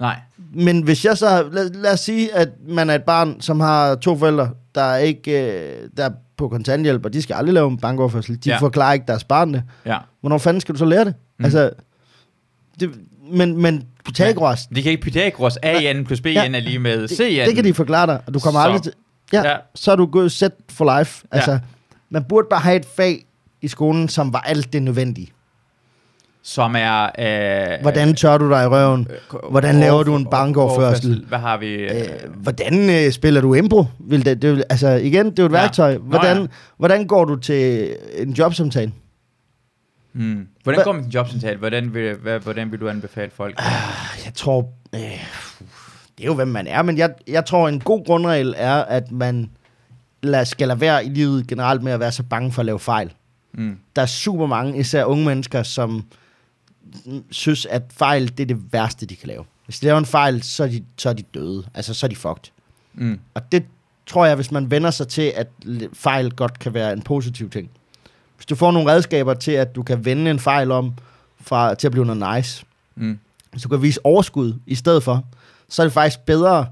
Nej. Men hvis jeg så, lad, lad os sige, at man er et barn, som har to forældre, der er ikke øh, der er på kontanthjælp, og de skal aldrig lave en bankoverførsel. De Ja. ja. forklarer ikke deres barn det. Ja. Hvornår fanden skal du så lære det? Mm. Altså, det, men, men Pythagoras, De kan ikke Pythagoras A n plus B n Ja. er lige med det, C n. det kan de forklare dig, og du kommer Så. aldrig til... Ja, Ja. ja, så er du gået set for life. Altså, man burde bare have et fag i skolen, som var alt det nødvendige. Som er... Øh, Hvordan tør du dig i røven? øh, hvordan laver du en bankoverførsel? Hvad har vi? Øh, Øh, hvordan øh, spiller du impro? Vil det, det, altså igen, det er jo et Ja. ja. værktøj. Nå, Hvordan, ja. hvordan går du til en jobsamtale? Hmm. Hvordan går din jobsamtale? Hvordan vil, hvad, hvordan vil du anbefale folk? Ah, Jeg tror, øh, det er jo, hvem man er, men jeg, jeg tror, en god grundregel er, at man lad, skal lade være i livet generelt med at være så bange for at lave fejl. Mm. Der er super mange, især unge mennesker, som mm, synes, at fejl, det er det værste, de kan lave. Hvis de laver en fejl, så er de, så er de døde. Altså, så er de fucked. Mm. Og det tror jeg, hvis man vender sig til, at fejl godt kan være en positiv ting. Hvis du får nogle redskaber til, at du kan vende en fejl om fra, til at blive noget nice, Mm. hvis du kan vise overskud i stedet for, så er det faktisk bedre,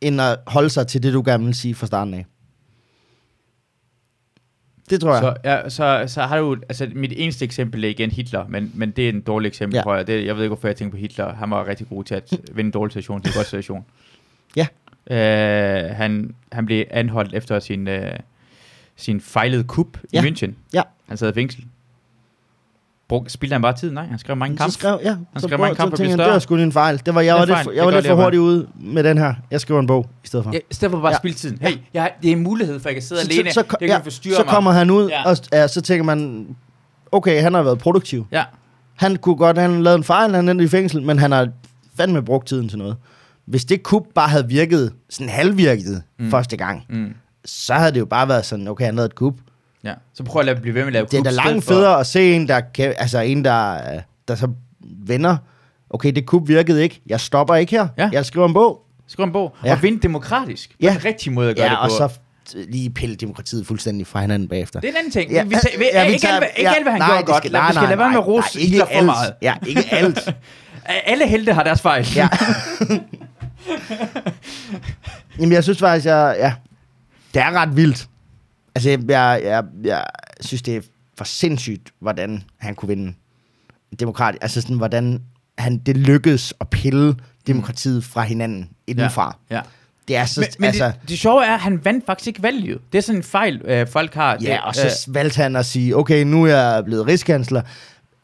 end at holde sig til det, du gerne vil sige fra starten af. Det tror jeg. Så, ja, så, så har du, altså mit eneste eksempel er igen Hitler, men, men det er en dårlig eksempel, ja. Tror jeg. Det, jeg ved ikke, hvorfor jeg tænker på Hitler. Han var rigtig god til at vinde en dårlig situation til en god situation. Ja. Øh, han, han blev anholdt efter sin, øh, sin fejlede kup Ja. i München. Ja. Han sad i fængsel. Brug, spildte han bare tid? Nej, han skrev mange så kampe. skrev, ja, Han så, skrev mange så for at tænkte det var sgu en fejl. Det var, jeg Det var, lidt for, Det jeg var lidt det for hurtigt ude med den her. Jeg skriver en bog i stedet for. Ja, i stedet for bare Ja. spilde tiden. Hey, jeg, det er en mulighed for, at jeg kan sidde så, alene. så, jeg ja, kan forstyrre så mig. kommer han ud, Ja. ja. og ja, så tænker man, okay, han har været produktiv. Ja. Han kunne godt, han lavede en fejl, han endte i fængsel, men han har fandme brugt tiden til noget. Hvis det kup bare havde virket, sådan halvvirket mm. første gang, Mm. Så havde det jo bare været sådan, okay, han lavede et kup. Ja. Så prøv at lade, blive ved med at lave Det er da langt stedet for- federe at se en, der, kan, altså en, der, der så vender, okay, det kup virkede ikke, jeg stopper ikke her, Ja. jeg skriver en bog. Skriv en bog. Ja. Og vinde demokratisk. Ja. Ja. Det er en rigtig måde at gøre Ja, det og på. så f- lige pille demokratiet fuldstændig fra hinanden bagefter. Det er en anden ting. Ja, vi, vi, vi, ja, vi ikke, tager- alt, ja, alt, hvad han nej, gjorde det godt. skal- Lad- nej, vi skal nej, lade være med nej, nej, ikke Hitler for alt. meget. Ja, ikke alt. Alle helte har deres fejl. Ja. Jamen, jeg synes faktisk, jeg, ja, det er ret vildt. Altså, jeg, jeg, jeg, jeg synes, det er for sindssygt, hvordan han kunne vinde demokrati. Altså, sådan, hvordan han, det lykkedes at pille demokratiet fra hinanden indenfra. ja. Det er så, Men, men altså, det, det sjove er, at han vandt faktisk ikke valget. Det er sådan en fejl, øh, folk har. ja, det, og så valgte han at sige, okay, nu er jeg blevet rigskansler,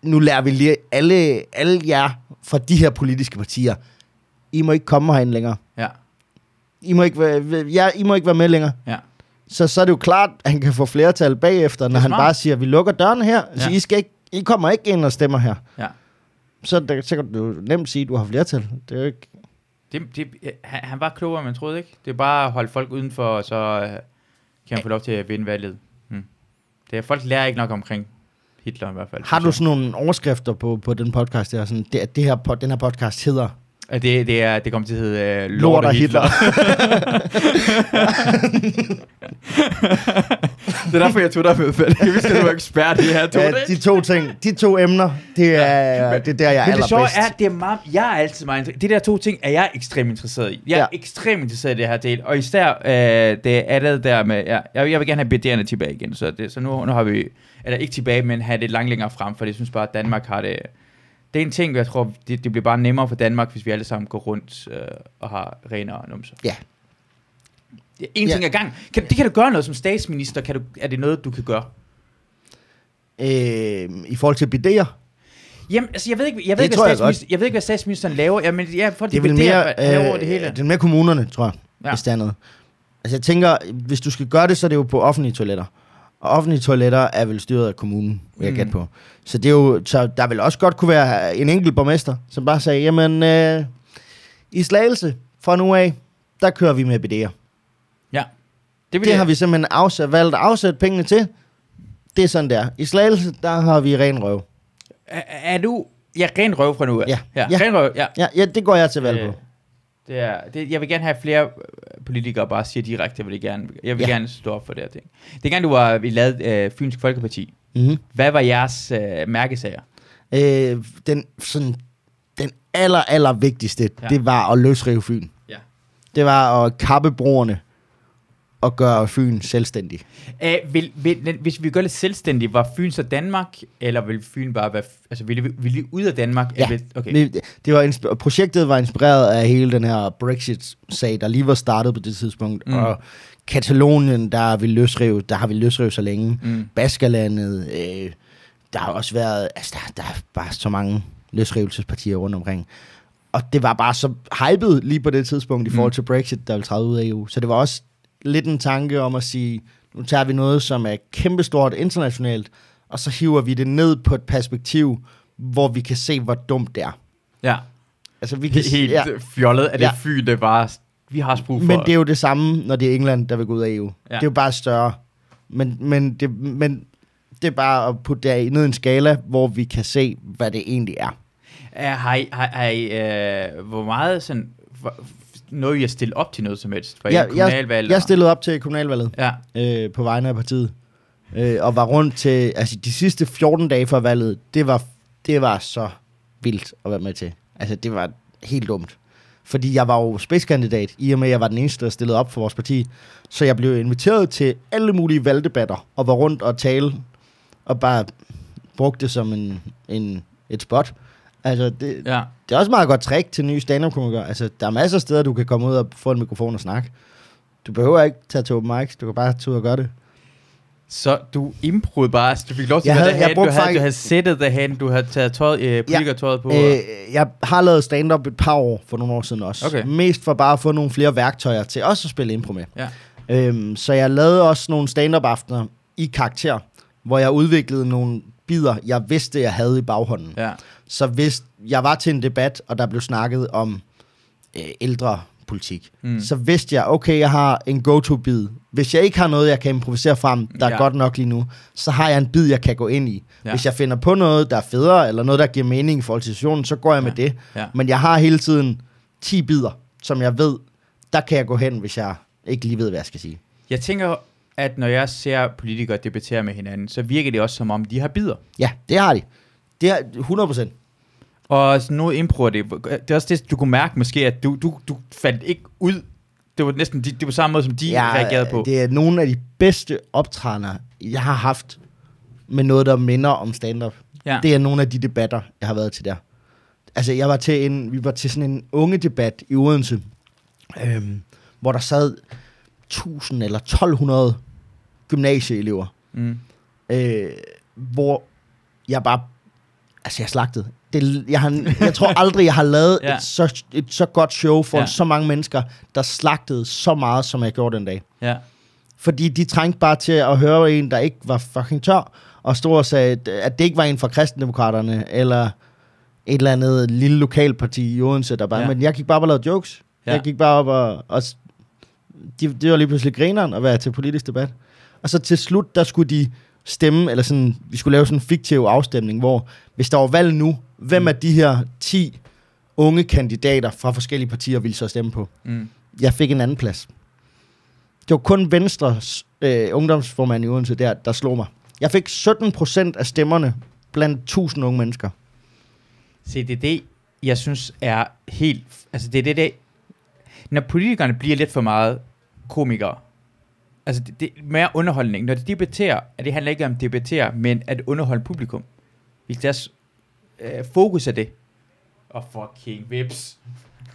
nu lærer vi lige alle, alle jer fra de her politiske partier, I må ikke komme herinde længere. I må ikke være, ja, I må ikke være med længere. ja. Så, så er det jo klart, at han kan få flertal bagefter, når han bare siger, vi lukker dørene her, så Ja. I, skal ikke, I kommer ikke ind og stemmer her. ja. Så, der, så kan du nemt sige, at du har flertal. Det er jo ikke... Det, det, han, han var klogere, man troede ikke. Det er bare at holde folk udenfor, og så øh, kan han få lov til at vinde valget. Hmm. Det er, folk lærer ikke nok omkring Hitler i hvert fald. Har du sådan nogle overskrifter på, på den podcast der? Sådan, det, det her, den her podcast hedder Det, det, er, det kommer til at hedde øh, Lord, Lord og og Hitler. det er derfor, jeg tog dig med, for jeg vidste, at du var ekspert i det her. Tog Ja, det? de to ting, de to emner, det er, Men- det er der, jeg er Men det sjove er, det er meget, jeg er altid meget interesseret. De der to ting er jeg ekstremt interesseret i. Jeg er Ja. ekstremt interesseret i det her del. Og især øh, det andet der med, ja, jeg, jeg vil gerne have BD'erne tilbage igen. Så, det, så nu, nu har vi, eller ikke tilbage, men have det langt længere frem, for jeg synes bare, at Danmark har det, det er en ting, jeg tror, det, det bliver bare nemmere for Danmark, hvis vi alle sammen går rundt øh, og har renere numser. Ja. Det er en Ja. ting ad gang. Kan, det kan du gøre noget som statsminister. Kan du, er det noget, du kan gøre? Øh, I forhold til bidéer, Jamen, altså, jeg ved ikke, jeg ved Det ikke, hvad jeg statsminister, jeg ved ikke, hvad statsministeren laver. Jamen, jeg får det er vel mere, øh, over det hele. det er mere kommunerne, tror jeg, Ja. ja. hvis det er noget. Altså jeg tænker, hvis du skal gøre det, så er det jo på offentlige toiletter. Og offentlige toiletter er vel styret af kommunen, vil jeg Mm. gætte på. Så, det er jo, så der vil også godt kunne være en enkelt borgmester, som bare sagde, jamen, øh, i Slagelse fra nu af, der kører vi med BD'er. Ja. Det, Det jeg, har vi simpelthen afsat, valgt at afsætte pengene til. Det er sådan der. I Slagelse, der har vi ren røv. er, er du... Ja, ren røv fra nu af. Ja. ja. Ja. Ren røv, ja. Ja, ja det går jeg til valg Øh, på. Det er, det, jeg vil gerne have flere øh, politikere bare siger direkte, jeg vil gerne, jeg vil Ja. gerne stå op for det her ting. Det gang du var, vi lavede øh, Fynsk Folkeparti, Mm-hmm. hvad var jeres øh, mærkesager? Øh, den, sådan, den aller, aller vigtigste, ja. det var at løsrive Fyn. Ja. Det var at kappe broerne og gøre Fyn selvstændig. Æh, vil, vil, hvis vi gør det selvstændigt, var Fyn så Danmark, eller vil Fyn bare være... Altså, ville, vi- ville I ud af Danmark? Ja. Okay. Det, var projektet var inspireret af hele den her Brexit-sag, der lige var startet på det tidspunkt. Mm. Mm. Og Katalonien, der vil løsrive, der har vi løsrive så længe. Mm. Baskerlandet, øh, der har også været, altså der, der er bare så mange løsrivelsespartier rundt omkring. Og det var bare så hypet lige på det tidspunkt i forhold til Brexit, der ville træde ud af EU. Så det var også lidt en tanke om at sige, nu tager vi noget, som er kæmpestort internationalt, og så hiver vi det ned på et perspektiv, hvor vi kan se, hvor dumt det er. Ja. Altså, vi kan Helt ja, fjollet, at det Ja. Fyn, det bare... Vi har brug for... men det er jo det samme, når det er England, der vil gå ud af EU. Ja. Det er jo bare større. Men, men, det, men det er bare at putte det ned i en skala, hvor vi kan se, hvad det egentlig er. Er, har I, har, har I øh, hvor meget sådan... Hvor, noget, I at stille op til noget som helst? For Jeg, jeg, kommunalvalg? jeg og- stillede op til kommunalvalget Ja, øh, på vegne af partiet. Øh, og var rundt til, altså de sidste 14 dage før valget, det var, det var så vildt at være med til. Altså det var helt dumt. Fordi jeg var jo spidskandidat, i og med at jeg var den eneste, der stillede op for vores parti. Så jeg blev inviteret til alle mulige valgdebatter, og var rundt og tale, og bare brugte det som en, en, et spot. Altså, det, ja. det er også et meget godt trick til nye stand up Altså, der er masser af steder, du kan komme ud og få en mikrofon og snakke. Du behøver ikke tage til open mics, du kan bare tage ud og gøre det. Så du improede bare, altså, du fik lov til Jeg at havde- jeg derhen, du brugte havde, du havde sættet derhen, du havde taget tøjet, øh, politikertøjet på. Øh, jeg har lavet stand-up et par år, for nogle år siden også. Okay. Mest for bare at få nogle flere værktøjer til også at spille impro med. Ja. Øhm, så jeg lavede også nogle stand-up aftener i karakter, hvor jeg udviklede nogle bider, jeg vidste, jeg havde i baghånden. Ja. Så hvis jeg var til en debat, og der blev snakket om øh, ældre politik, Mm. så vidste jeg, okay, jeg har en go-to-bid. Hvis jeg ikke har noget, jeg kan improvisere frem, der er Ja. godt nok lige nu, så har jeg en bid, jeg kan gå ind i. Ja. Hvis jeg finder på noget, der er federe, eller noget, der giver mening i forhold til situationen, så går jeg med Ja. det. Ja. Men jeg har hele tiden 10 bidder, som jeg ved, der kan jeg gå hen, hvis jeg ikke lige ved, hvad jeg skal sige. Jeg tænker, at når jeg ser politikere debattere med hinanden, så virker det også som om, de har bider. Ja, det har de. Det er 100 procent. Og sådan noget impro, det, det er også det, du kunne mærke måske, at du, du, du faldt ikke ud. Det var næsten de, det var samme måde, som de ja, reagerede på. Det er nogle af de bedste optræner, jeg har haft med noget, der minder om stand-up. ja. Det er nogle af de debatter, jeg har været til der. Altså, jeg var til en, vi var til sådan en unge debat i Odense, øhm, hvor der sad 1000 eller 1200 gymnasieelever, Mm. øh, hvor jeg bare, altså jeg slagtede. Det, jeg, har, jeg tror aldrig, jeg har lavet Ja. et, så, et så godt show for Ja. så mange mennesker, der slagtede så meget, som jeg gjorde den dag. Ja. Fordi de trængte bare til at høre en, der ikke var fucking tør, og stod og sagde, at det ikke var en fra kristendemokraterne, eller et eller andet lille lokalparti i Odense, der bare, Ja. men jeg gik bare op og lavede jokes. Ja. Jeg gik bare op og, og de, det var lige pludselig grineren at være til politisk debat. Og så til slut, der skulle de stemme, eller sådan, vi skulle lave sådan en fiktiv afstemning, hvor hvis der var valg nu, hvem Mm. af de her 10 unge kandidater fra forskellige partier ville så stemme på? Mm. Jeg fik en anden plads. Det var kun Venstres øh, ungdomsformand i Odense der, der slog mig. Jeg fik 17 procent af stemmerne blandt 1000 unge mennesker. Se, det er det, jeg synes er helt... Altså, det er det, det Når politikerne bliver lidt for meget komikere, altså, det, det er mere underholdning. Når de debatterer, at det handler ikke om at debattere, men at underholde publikum. Hvis deres øh, fokus er det. Og oh, fucking vips.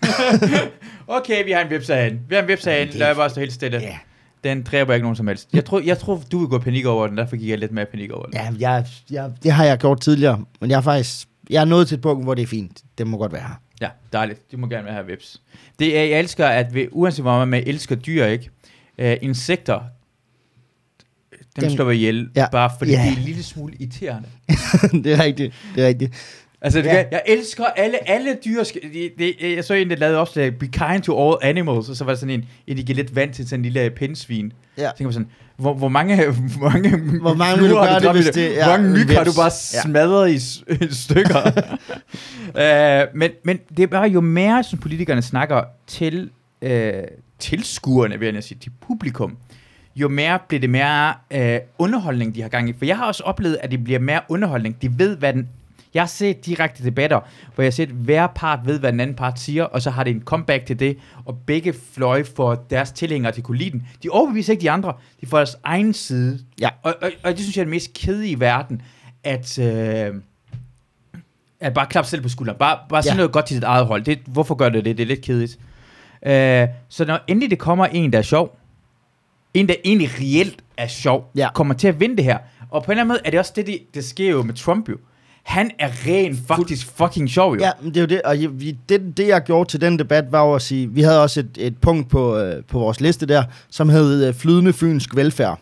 okay, vi har en vips herhen. Vi har en vips herhen. det- Lad bare stå helt stille. Ja, Den dræber ikke nogen som helst. Jeg tror, jeg tror du vil gå panik over den, derfor gik jeg lidt mere panik over den. ja jeg, jeg, det har jeg gjort tidligere, men jeg er faktisk jeg er nået til et punkt, hvor det er fint. Det må godt være her. Ja, dejligt. Du må gerne have vips. Det er, jeg elsker, at vi, uanset hvor meget man elsker dyr, ikke? Uh, insekter, dem Dem- slår vi ihjel, Ja. bare fordi Ja. det er en lille smule irriterende. det er rigtigt. Det er rigtigt. Altså, det, Ja. ja. jeg elsker alle, alle dyr. Det, det, jeg så en, der lavede opslag, be kind to all animals, og så var der sådan en, en de lidt vand til sådan en lille pindsvin. Ja. Jeg tænker på sådan, hvor, hvor mange, hvor mange, Hvor mange vil du gøre det, i hvis det er Hvor mange myg har du bare Ja. smadret i, s- i stykker? uh, men, men det er bare jo mere, som politikerne snakker til uh, tilskuerne, vil jeg sige, til publikum, jo mere bliver det mere uh, underholdning, de har gang i. For jeg har også oplevet, at det bliver mere underholdning. De ved, hvad den jeg har set direkte debatter, hvor jeg har set, at hver part ved, hvad den anden part siger, og så har det en comeback til det, og begge fløje får deres tilhængere til kunne lide den. De overbeviser ikke de andre, de får deres egen side. Ja. Og, og, og det synes jeg er det mest kedelige i verden, at, øh, at bare klappe selv på skulderen. Bare, bare sige Ja. noget godt til dit eget hold. Det, hvorfor gør det det? Det er lidt kedeligt. Øh, så når endelig det kommer en, der er sjov, en, der egentlig reelt er sjov, Ja. kommer til at vinde det her. Og på en eller anden måde er det også det, det, det sker jo med Trump jo. Han er rent faktisk fucking sjov jo. Ja, men det er jo det, og vi- det, det jeg gjorde til den debat var jo at sige, vi havde også et, et punkt på, øh, på vores liste der, som hed øh, flydende fynsk velfærd,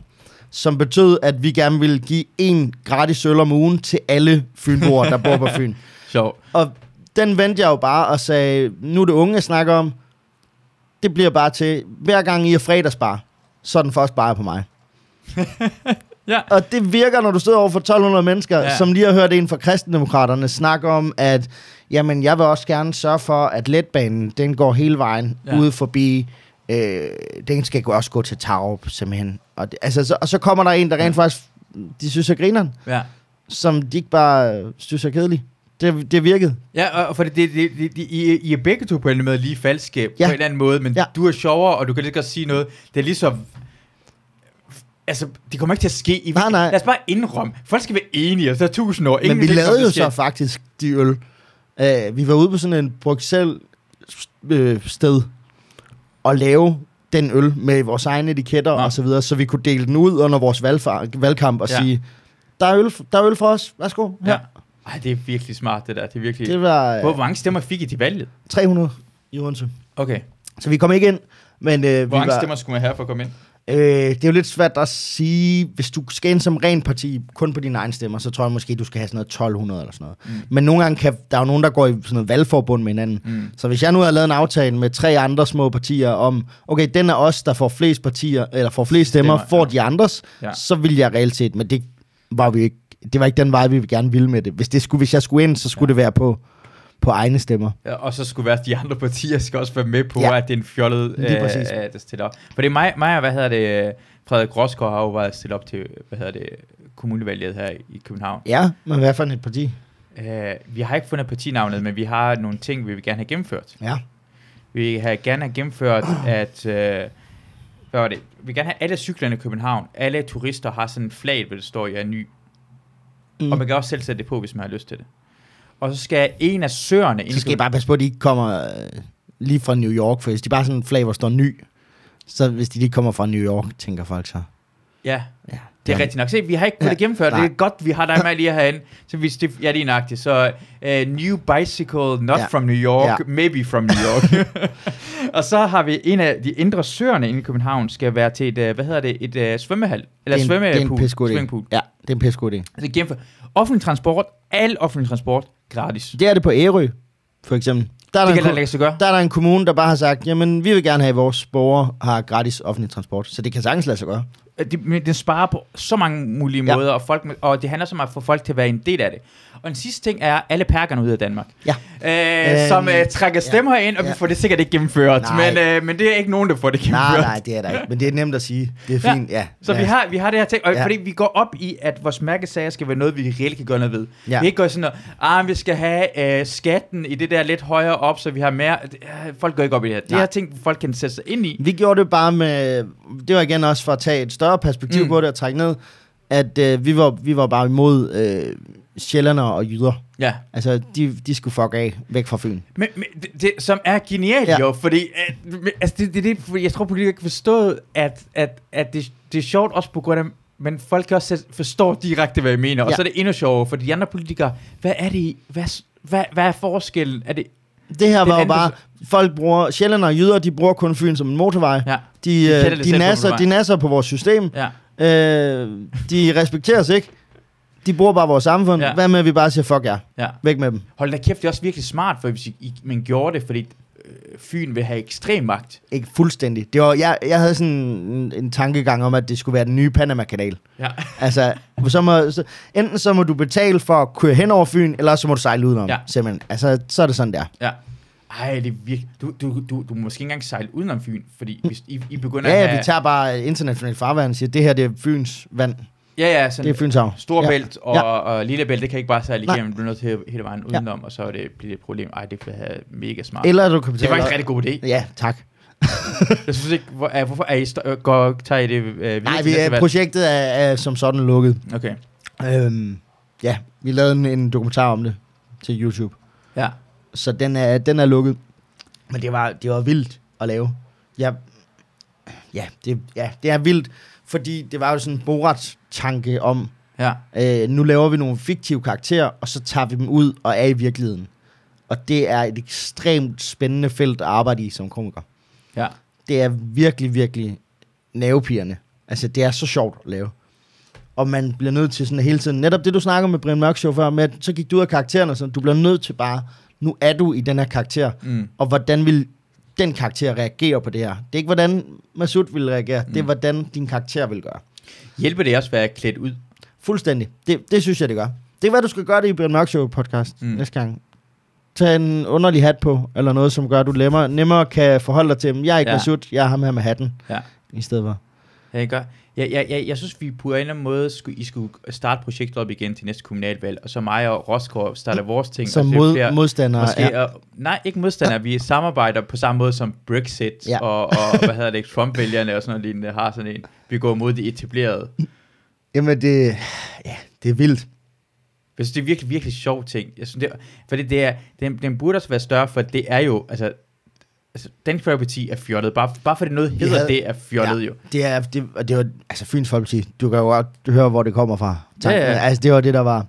som betød, at vi gerne ville give en gratis øl om ugen til alle fynboer, der bor på Fyn. Sjov. Og den vendte jeg jo bare og sagde, nu er det unge, jeg snakker om, det bliver bare til, hver gang I er fredagsbar, så er den først bare på mig. Ja. Og det virker, når du sidder over for 1200 mennesker, Ja. ja. som lige har hørt en fra kristendemokraterne snakke om, at jamen, jeg vil også gerne sørge for, at letbanen, den går hele vejen Ja. ja. ude forbi. Øh, den skal også gå til Tarup, simpelthen. Og, det, altså, så, og så kommer der en, der rent faktisk, de synes er grineren, Ja. som de ikke bare synes er kedelig. Det, det virkede. Ja, og for det, det, det, det, I, I er begge to på en eller anden måde lige falske ja. Ja. på en eller anden måde, men ja. Ja. du er sjovere, og du kan lige så godt sige noget. Det er ligesom... Altså, det kommer ikke til at ske. I, Nej, nej. Lad os bare indrømme. Folk skal være enige, og så er tusind år. Men Ingen vi vil lavede jo så faktisk de øl. Uh, vi var ude på sådan en Bruxelles øh, sted og lave den øl med vores egne etiketter Nå. og så videre, så vi kunne dele den ud under vores valgfar- valgkamp og Ja. ja. sige, der er, øl, der er øl for os, værsgo. Ja. Ej, det er virkelig smart, det der. Det er virkelig... Det var Hvor uh, mange stemmer fik I til valget? 300 i Odense. Okay. Så vi kom ikke ind, men vi Hvor mange var stemmer skulle man have for at komme ind? Øh, det er jo lidt svært at sige, hvis du skal ind som ren parti, kun på dine egne stemmer, så tror jeg måske, du skal have sådan noget 1200 eller sådan noget. Mm. Men nogle gange kan, der er jo nogen, der går i sådan noget valgforbund med hinanden. Mm. Så hvis jeg nu har lavet en aftale med tre andre små partier om, okay, den er os, der får flest partier, eller får flest stemmer, Stemmer, får ja. de andres, Ja. så vil jeg reelt set, men det var vi ikke, det var ikke den vej, vi gerne ville med det. Hvis, det skulle, hvis jeg skulle ind, så skulle ja. det være på, på egne stemmer. Ja, og så skulle være, de andre partier skal også være med på, Ja. at det er en fjollet, Lige præcis. øh, der stiller op. For det er mig, mig og, hvad hedder det, Frederik Rosgaard har jo været stillet op til, hvad hedder det, kommunevalget her i København. Ja, men hvad for et parti? Uh, vi har ikke fundet partinavnet, men vi har nogle ting, vi vil gerne have gennemført. Ja. Vi vil have gerne have gennemført, at... Uh, hvad var det? Vi vil gerne have alle cyklerne i København. Alle turister har sådan en flag, hvor det står, jeg er ny. Mm. Og man kan også selv sætte det på, hvis man har lyst til det. Og så skal en af søerne... Så skal I bare passe på, at de ikke kommer øh, lige fra New York, for hvis de bare sådan hvor står ny, så hvis de lige kommer fra New York, tænker folk så. Ja, Ja, Det er ja. rigtigt nok. Se, vi har ikke fået Ja, det gennemført. nej. Det er godt, vi har dig med lige herinde. Så vi stif- ja, det er nøjagtigt. Så uh, new bicycle, not Ja. from New York, Ja. maybe from New York. og så har vi en af de indre søerne inde i København, skal være til et, uh, hvad hedder det, et uh, svømmehal. Eller det er en, det er en svømmepool. idé. Swimmingpool. Ja, det er en pissegod idé. Så gennemfør. Offentlig transport, al offentlig transport, gratis. Det er det på Ærø, for eksempel. Der er, Det der, kan en, lade sig gøre. der er der en kommune, der bare har sagt, jamen, vi vil gerne have, at vores borgere har gratis offentlig transport. Så det kan sagtens lade sig gøre. Det, men det sparer på så mange mulige Ja. måder, og, folk, og det handler så meget for folk til at være en del af det. Og den sidste ting er alle perkerne ud af Danmark. Ja. Øh, Øhm, som øh, trækker stemmer ja. ind, og Ja. vi får det sikkert ikke gennemført. Nej. Men, øh, men det er ikke nogen, der får det gennemført. Nej, nej, det er der ikke. Men det er nemt at sige. Det er Ja. fint, ja. Så ja. vi har, vi har det her ting, og Ja. ja. fordi vi går op i, at vores mærkesager skal være noget, vi reelt kan gøre noget ved. Ja. Ja. Vi ikke går sådan noget, ah, vi skal have øh, skatten i det der lidt højere op, så vi har mere... Øh, folk går ikke op i det her. Det Nej. her ting, folk kan sætte sig ind i. Vi gjorde det bare med, det var igen også for at tage et større perspektiv. Mm. på det og trække ned, at øh, vi, var, vi var bare imod øh, sjælderne og jyder. Ja. Altså, de, de skulle fuck af, væk fra Fyn. Men, men det, det, som er genialt Ja. jo, fordi at, men, altså det, det, det, fordi jeg tror, politikere ikke forstået, at, at, at det, det er sjovt også på grund af, men folk kan også selv forstå direkte, hvad jeg mener, og Ja. så er det endnu sjovere, for de andre politikere, hvad er det, hvad, hvad, hvad er forskellen? Er det, Det her Den var jo bare, folk bruger, sjælderne og jyder, de bruger kun Fyn som en motorvej. ja, De, De øh, de, nasser, de nasser på vores system. ja. Øh, de respekterer os ikke. De bruger bare vores samfund. Ja. Hvad med, at vi bare siger, fuck jer. ja. Væk med dem. Hold da kæft, det er også virkelig smart, for hvis I, I, man gjorde det, fordi øh, Fyn vil have ekstrem magt. Ikke fuldstændig. Det var, jeg, jeg havde sådan en, en tankegang om, at det skulle være den nye Panama-kanal. Ja. Altså, så må, så, enten så må du betale for at køre hen over Fyn, eller så må du sejle udenom. Ja. Simpelthen. Altså, så er det sådan der. ja. Ej, det er virkelig... Du, du, du, du må måske ikke engang sejle udenom Fyn, fordi hvis I, I begynder Ja, at ja, have... vi tager bare internationalt farvand og siger, det her det er Fyns vand. Ja, ja, sådan, Det er Fyns havn. Storbælt ja. og, Ja. og Lillebælt, det kan ikke bare sejle Nej. igennem, du er nødt til hele vejen udenom, ja. og så er det, bliver det et problem. Ej, det bliver mega smart. Eller du kan det betale... faktisk en rigtig god idé. Ja, tak. Jeg synes ikke, hvor, er, hvorfor er I st- øh, går, tager I det øh, videre Nej, vi er, projektet er, er som sådan lukket. Okay, Øhm, ja, vi lavede en, en dokumentar om det til YouTube. ja. Så den er, den er lukket. Men det var, det var vildt at lave. Ja, ja, det, ja, det er vildt, fordi det var jo sådan en Borat-tanke om, Ja, øh, nu laver vi nogle fiktive karakterer, og så tager vi dem ud og er i virkeligheden. Og det er et ekstremt spændende felt at arbejde i som komiker. ja. Det er virkelig, virkelig nervepirrende. Altså, det er så sjovt at lave. Og man bliver nødt til sådan hele tiden, netop det du snakker med Brian Mørk Show før, med at så gik du ud af karakteren og sådan, du bliver nødt til bare, nu er du i den her karakter, Mm. og hvordan vil den karakter reagere på det her? Det er ikke, hvordan Masud vil reagere, mm. det er, Mm. hvordan din karakter vil gøre. Hjælper det også at være klædt ud? Fuldstændig. Det, det synes jeg, det gør. Det er, hvad du skal gøre det i Brian Mørk Show podcast mm. Næste gang. Tag en underlig hat på, eller noget, som gør, at du nemmere, nemmere kan forholde dig til. Jeg er ikke ja. Masud, jeg er ham her med hatten. Ja. I stedet for. Jeg, gør. Jeg, jeg, jeg, jeg synes, vi på en eller anden måde, skulle, I skulle starte projektet op igen til næste kommunalvalg, og så mig og Rosgaard starter vores ting. Som og mod, flere- modstandere. Måske, ja. ja. nej, ikke modstandere. Vi samarbejder på samme måde som Brexit Ja. og, og, hvad hedder det, Trump-vælgerne og sådan noget lignende har sådan en. Vi går mod de etablerede. Jamen, det, ja, det er vildt. Jeg synes, det er virkelig, virkelig sjov ting. Jeg synes, det, for det, det er, den, den burde også være større, for det er jo, altså, altså Dansk Folkeparti er fjollet. Bare, bare fordi noget hedder havde- det, er fjollet jo. Det er, det, og det var, altså Fyns Folkeparti, du kan jo godt høre, hvor det kommer fra. Ja, ja. Altså, det var det, der var,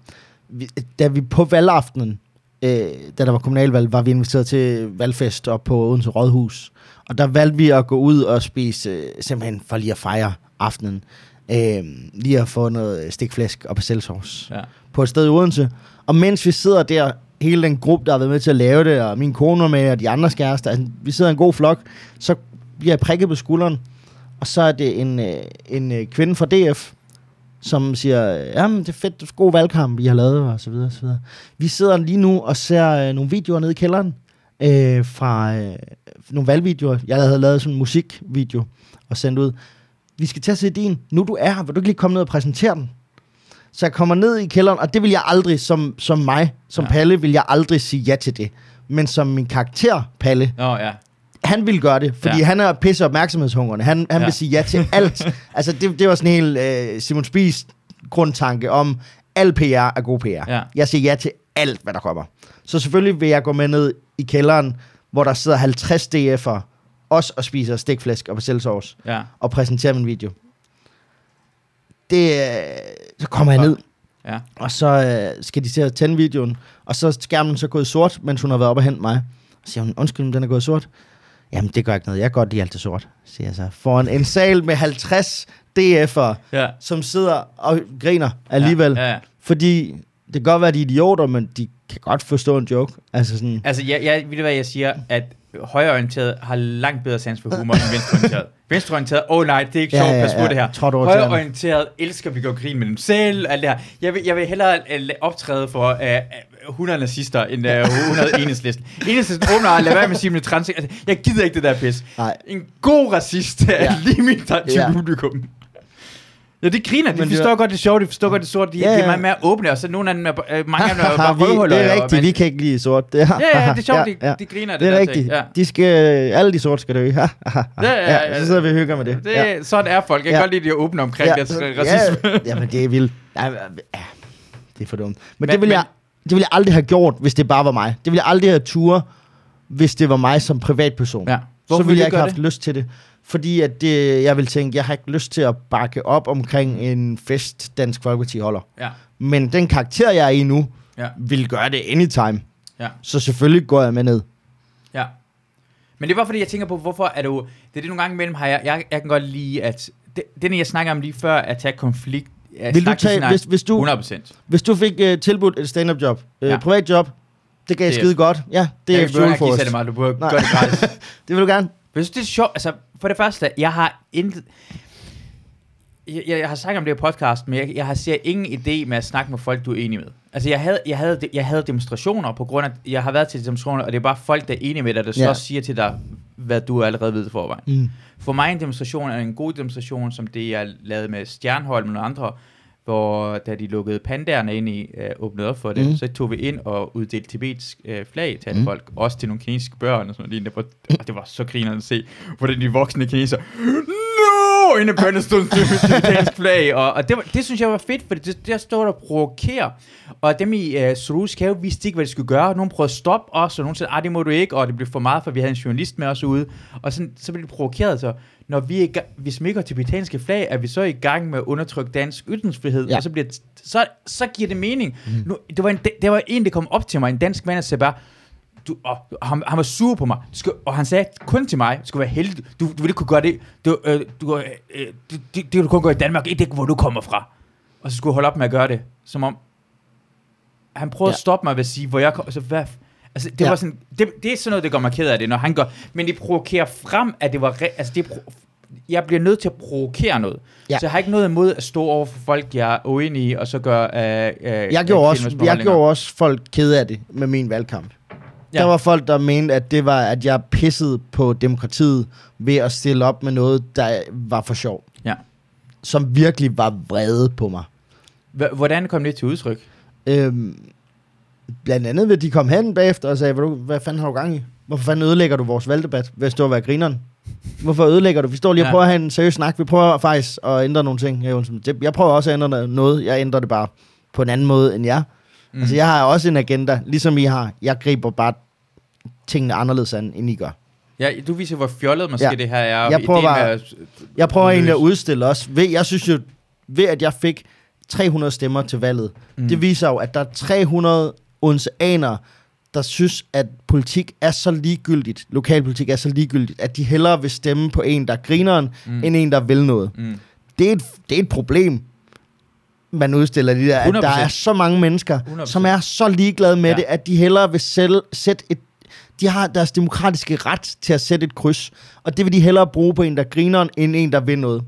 vi, da vi på valgaftenen øh, da der var kommunalvalg, var vi inviteret til valgfest op på Odense Rådhus. Og der valgte vi at gå ud og spise, øh, simpelthen for lige at fejre aftenen. Øh, lige at få noget stikflæsk og persillesauce Ja. på et sted i Odense. Og mens vi sidder der, hele den gruppe, der har været med til at lave det, og min kone med, og de andre kærester, altså, vi sidder en god flok, så bliver jeg prikket på skulderen, og så er det en, øh, en øh, kvinde fra DF, som siger, ja, det er fedt, god valgkamp, I har lavet, og så videre, og så videre. Vi sidder lige nu og ser øh, nogle videoer nede i kælderen, øh, fra øh, nogle valgvideoer. Jeg havde lavet sådan en musikvideo og sendt ud. Vi skal til at se din. Nu du er her, vil du ikke lige komme ned og præsentere den? Så jeg kommer ned i kælderen, og det vil jeg aldrig, som, som mig, som Ja. Palle, vil jeg aldrig sige ja til det. Men som min karakter, Palle, Nå, ja. han vil gøre det, fordi Ja. han er pisse opmærksomhedshungrende. Han, han Ja. vil sige ja til alt. altså, det, det var sådan en helt øh, Simon Spies grundtanke om, al PR er god PR. Ja. Jeg siger ja til alt, hvad der kommer. Så selvfølgelig vil jeg gå med ned i kælderen, hvor der sidder 50 DF'er, også og spiser stikflæsk og persillesauce, Ja. og præsenterer min video. Det, øh, så kommer jeg ned, Ja. og så øh, skal de til at tænde videoen, og så er skærmen så gået sort, mens hun har været oppe og hente mig. Så siger hun, undskyld, den er gået sort. Jamen, det gør ikke noget. Jeg kan godt lide alt det sort, siger jeg så. Foran en sal med 50 DF'ere, Ja. som sidder og griner alligevel. Ja, ja. Fordi det kan godt være, de er idioter, men de kan godt forstå en joke. Altså sådan, Altså, jeg, jeg, ved du hvad jeg siger? At højreorienteret har langt bedre sans for humor end venstreorienteret. venstreorienteret, åh oh, nej, det er ikke Ja, sjovt, ja, pas på ja. det her. Tror. Højreorienteret elsker vi går grin med dem selv, alt det her. Jeg vil, jeg vil hellere uh, optræde for uh, 100 nazister end uh, 100 enhedslisten. Enhedslisten åbner og lad være med at sige trans. Altså, jeg gider ikke det der pis. nej. En god racist er Ja. lige mit til Ja. publikum. Ja, det griner. De Men det forstår var- godt det sjove, de forstår godt det sorte. De, Ja, de er ja. meget mere åbne, og så nogle af dem er, øh, mange af dem er bare vi, rødhuller. det er rigtigt, vi kan ikke lide sort. Det er, Ja, ja, det er sjovt, de, ja, de griner af Det er rigtigt. Ja. De skal, alle de sorte skal dø. ja, Ja, ja, ja. Så sidder vi og hygger med det. Det, ja. Sådan er folk. Jeg kan Ja. godt lide, at de er åbne omkring ja, deres så- racisme. Ja, jamen, det er vildt. Ja, ja, det er for dumt. Men, Men- det, ville men- jeg, det ville jeg aldrig have gjort, hvis det bare var mig. Det ville jeg aldrig have tur, hvis det var mig som privatperson. Ja. så Hvorfor ville vil jeg ikke have haft lyst til det. Fordi at det, jeg vil tænke, jeg har ikke lyst til at bakke op omkring en fest, Dansk Folkeparti holder. Ja, Men den karakter, jeg er i nu, ja, vil gøre det anytime. ja, Så selvfølgelig går jeg med ned. ja. Men det var fordi, jeg tænker på, hvorfor er du... Det er det nogle gange imellem har jeg... Jeg, jeg kan godt lide, at... Det, den, jeg snakker om lige før, at tage konflikt... at Vil du tage, hvis, hvis, du, 100 procent. hvis du fik uh, tilbudt et stand-up job, uh, Ja. privat job, det gav Det- skide godt. Ja, det er jeg vil ikke give fuel det meget, du burde gøre det gratis. Det vil du gerne. Men jeg synes, det er sjovt. Altså, for det første, jeg har intet... Jeg, jeg, jeg har sagt om det her podcast, men jeg, jeg har ser ingen idé med at snakke med folk, du er enig med. Altså, jeg havde, jeg havde, jeg havde demonstrationer på grund af, jeg har været til demonstrationer, og det er bare folk, der er enige med dig, der så Ja. siger til dig, hvad du allerede ved forvejen. Mm. For mig en demonstration er en god demonstration, som det jeg lavede med Stjernholm og andre, hvor da de lukkede pandaerne ind i, øh, åbnede op for det, Mm. så tog vi ind og uddelte tibetisk øh, flag til alle Mm. mm. folk, også til nogle kinesiske børn og sådan noget. lignende, hvor- Og det var så grinerende at se, hvordan de voksne kineser, no! Inde i børnestunden til tibetansk flag, og, og det, var, det synes jeg var fedt, for det, der står der provokerer, og dem i uh, Soros have vidste ikke, hvad de skulle gøre. Nogen prøvede at stoppe os, og nogen sagde, ah, det må du ikke, og det blev for meget, for vi havde en journalist med os ude. Og sådan, så blev de provokeret, så når vi, i ga- vi smækker tibetanske flag, er vi så i gang med at undertrykke dansk ytringsfrihed, Ja. og så, bliver, det- så, så giver det mening. Mm. Nu, det, var en, det var en, der kom op til mig, en dansk mand, og sagde bare, du, og, han, han var sur på mig, du skal, og han sagde kun til mig, du skal være heldig, du, du vil ikke kunne gøre det, du, øh, du, øh, det, det, det kan du kun gøre i Danmark, ikke det, hvor du kommer fra. Og så skulle jeg holde op med at gøre det, som om, han prøvede ja. At stoppe mig ved at sige, hvor jeg kom, altså, hvad, altså, det Ja. var sådan, det, det er sådan noget, der gør mig ked af det, når han går, men det provokerer frem, at det var, re, altså det, pro, jeg bliver nødt til at provokere noget. Ja. Så jeg har ikke noget imod at stå over for folk, jeg er uenig i, og så gøre... Øh, øh, Jeg gjorde, også, jeg gjorde også folk kede af det med min valgkamp. Ja. Der var folk, der mente, at det var, at jeg pissede på demokratiet ved at stille op med noget, der var for sjov. Ja. Som virkelig var vrede på mig. H- Hvordan kom det til udtryk? Øhm, blandt andet ved, at de kom hen bagefter og sagde, hvad, du, hvad fanden har du gang i? Hvorfor fanden ødelægger du vores valgdebat ved at stå og være grineren? Hvorfor ødelægger du? Vi står lige og Ja. prøver at have en seriøs snak. Vi prøver faktisk at ændre nogle ting. Jeg prøver også at ændre noget. Jeg ændrer det bare på en anden måde end jer. Mm. Altså, jeg har også en agenda, ligesom I har. Jeg griber bare tingene anderledes an, end I gør. Ja, du viser, hvor fjollet måske Ja. det her er. Jeg prøver bare- at- Jeg prøver egentlig at udstille også. Ved, jeg synes jo, ved at jeg fik 300 stemmer til valget, mm. Det viser jo, at der er 300 odenseanere, der synes, at politik er så ligegyldigt, lokalpolitik er så ligegyldigt, at de hellere vil stemme på en, der er grineren, mm. end en, der vil noget. Mm. Det er et, det er et problem, man udstiller de der, at der 100%. er så mange mennesker, 100%. som er så ligeglade med Ja. det, at de hellere vil selv sætte et de har deres demokratiske ret til at sætte et kryds, og det vil de hellere bruge på en, der griner, end en, der vil noget.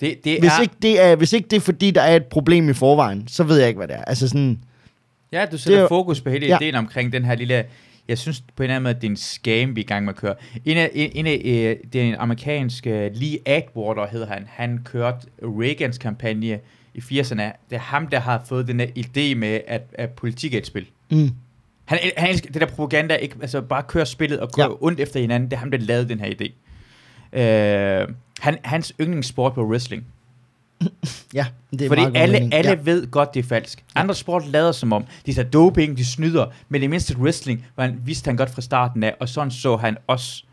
Det, det Hvis er, ikke, det er, hvis ikke det er, fordi der er et problem i forvejen, så ved jeg ikke, hvad det er. Altså sådan, Ja, du Det sætter er jo- fokus på hele Ja. ideen omkring den her lille... Jeg synes på en eller anden måde, at det er en scam, vi er i gang med at køre. En af, en, en af øh, det er en amerikansk, øh, Lee Atwater hedder han, han kørte Reagans kampagne i 80'erne. Det er ham, der har fået den der idé med, at, at politik er et spil. mm, Han, han elsker det der propaganda, ikke, altså bare køre spillet og køre ja. Ondt efter hinanden. Det er ham, der lavede den her idé. Øh, han, hans yndlingssport var wrestling. ja, det er Fordi meget alle, mening. alle ja. ved godt, det er falsk. Andre sport lader som om, de tager doping, de snyder, men det mindste wrestling, var han, vidste han godt fra starten af, og sådan så han også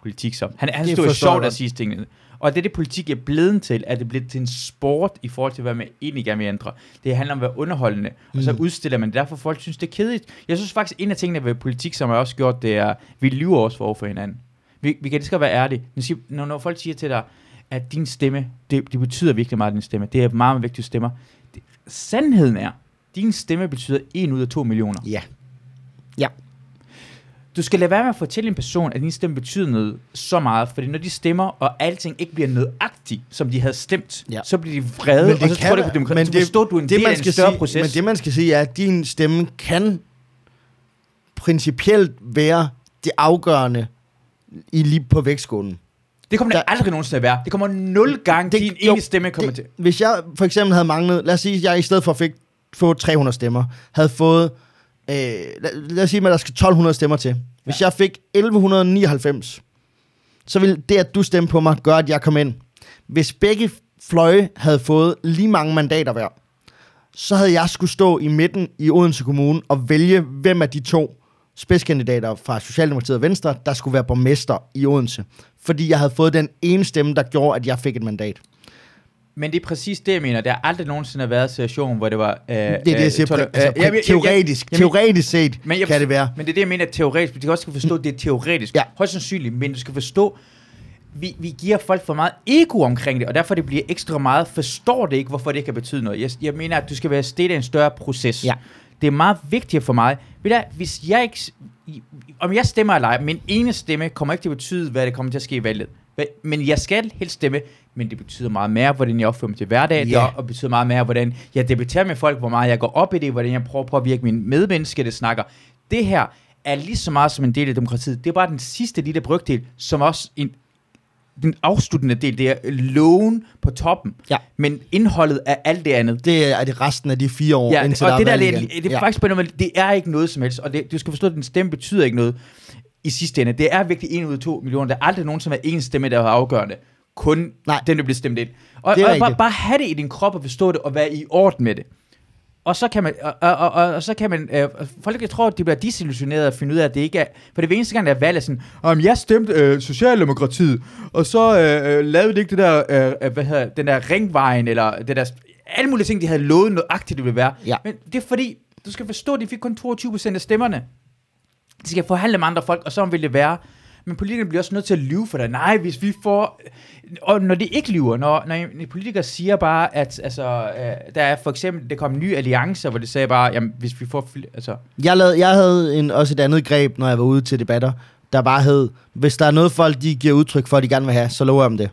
politik som. Han, han stod sjovt at sige tingene. Og det er det, politik er blevet til, at det er blevet til en sport i forhold til, hvad man egentlig gerne vil ændre. Det handler om at være underholdende, og så Mm. udstiller man det. Derfor folk synes, det er kedeligt. Jeg synes faktisk, en af tingene ved politik, som jeg også gjort, det er, vi lyver også for for hinanden. Vi, vi kan lige skal være ærlige. Når, når, folk siger til dig, at din stemme, det, det betyder virkelig meget, din stemme. Det er meget, meget vigtigt, stemmer. Det, sandheden er, din stemme betyder 1 ud af 2 millioner. Ja. Du skal lade være med at fortælle en person, at din stemme betyder noget så meget, fordi når de stemmer, og alting ikke bliver nødagtigt, som de havde stemt, Ja. så bliver de vrede, og så tror de på demokrati. Men det, forstår, du er en det, del af man en skal større sige, proces. Men det, man skal sige, er, at din stemme kan principielt være det afgørende i lige på vægtskålen. det kommer det der- aldrig nogensinde at være. Det kommer nul gange, Det- din jo, ene stemme kommer det, til. Hvis jeg for eksempel havde manglet, lad os sige, at jeg i stedet for fik få 300 stemmer, havde fået, øh, lad, lad os sige, at der skal 1200 stemmer til. Hvis Ja. jeg fik 1199, så ville det, at du stemte på mig, gøre, at jeg kom ind. Hvis begge fløje havde fået lige mange mandater hver, så havde jeg skulle stå i midten i Odense Kommune og vælge, hvem af de to spidskandidater fra Socialdemokratiet og Venstre, der skulle være borgmester i Odense. Fordi jeg havde fået den ene stemme, der gjorde, at jeg fik et mandat. Men det er præcis det, jeg mener. Der har aldrig nogensinde været en situation, hvor det var... Øh, Det er det, jeg siger. øh, Øh, altså, øh, jamen, teoretisk, jeg- teoretisk set Men jeg, kan det være. Men det er det, jeg mener teoretisk. Du skal også forstå, at det er teoretisk. Ja. Højst sandsynligt, men du skal forstå, vi, vi giver folk for meget ego omkring det, og derfor det bliver ekstra meget, forstår det ikke, hvorfor det kan betyde noget. Jeg, jeg mener, at du skal være sted af en større proces. Ja. Det er meget vigtigt for mig. Ved du, hvis jeg ikke... Om jeg stemmer eller ej, min ene stemme kommer ikke til at betyde, hvad det kommer til at ske i valget. Men jeg skal helst stemme, men det betyder meget mere, hvordan jeg opfører mig til hverdag, det og betyder meget mere, hvordan jeg debatterer med folk, hvor meget jeg går op i det, hvordan jeg prøver at påvirke mine medmennesker, det snakker. Det her er lige så meget som en del af demokratiet. Det er bare den sidste lille brygdel, som også en, den afsluttende del, det er loven på toppen. Ja. Men indholdet er alt det andet. Det er det resten af de fire år, Ja, indtil og der det er der, det, det, er ja. faktisk på en måde, det er ikke noget som helst, og det, du skal forstå, at din stemme betyder ikke noget i sidste ende. Det er virkelig en ud af to millioner. Der er aldrig nogen, som er en stemme, der er afgørende. Kun Nej. den, der bliver stemt ind. Og, Det og bare, bare have det i din krop og forstå det, og være i orden med det. Og så kan man, og, og, og, og så kan man, øh, folk jeg tror, at de bliver disillusioneret og finde ud af, at det ikke er, for det er eneste gang, der er valg, er sådan, om jeg stemte øh, Socialdemokratiet, og så øh, øh, lavede de ikke det der, øh, øh, hvad hedder, den der ringvejen, eller det der, alle mulige ting, de havde lovet nøjagtigt, det ville være. Ja. Men det er fordi, du skal forstå, at de fik kun 22% af stemmerne. De skal forhandle med andre folk, og så vil det være. Men politikerne bliver også nødt til at lyve for dig. Nej, hvis vi får... Og når de ikke lyver, når, når en politiker siger bare, at altså, øh, der er for eksempel, det kom nye alliancer, hvor det sagde bare, jamen, hvis vi får... Altså, Jeg, lavede, jeg havde en, også et andet greb, når jeg var ude til debatter, der bare hed, hvis der er noget folk, de giver udtryk for, at de gerne vil have, så lover jeg dem det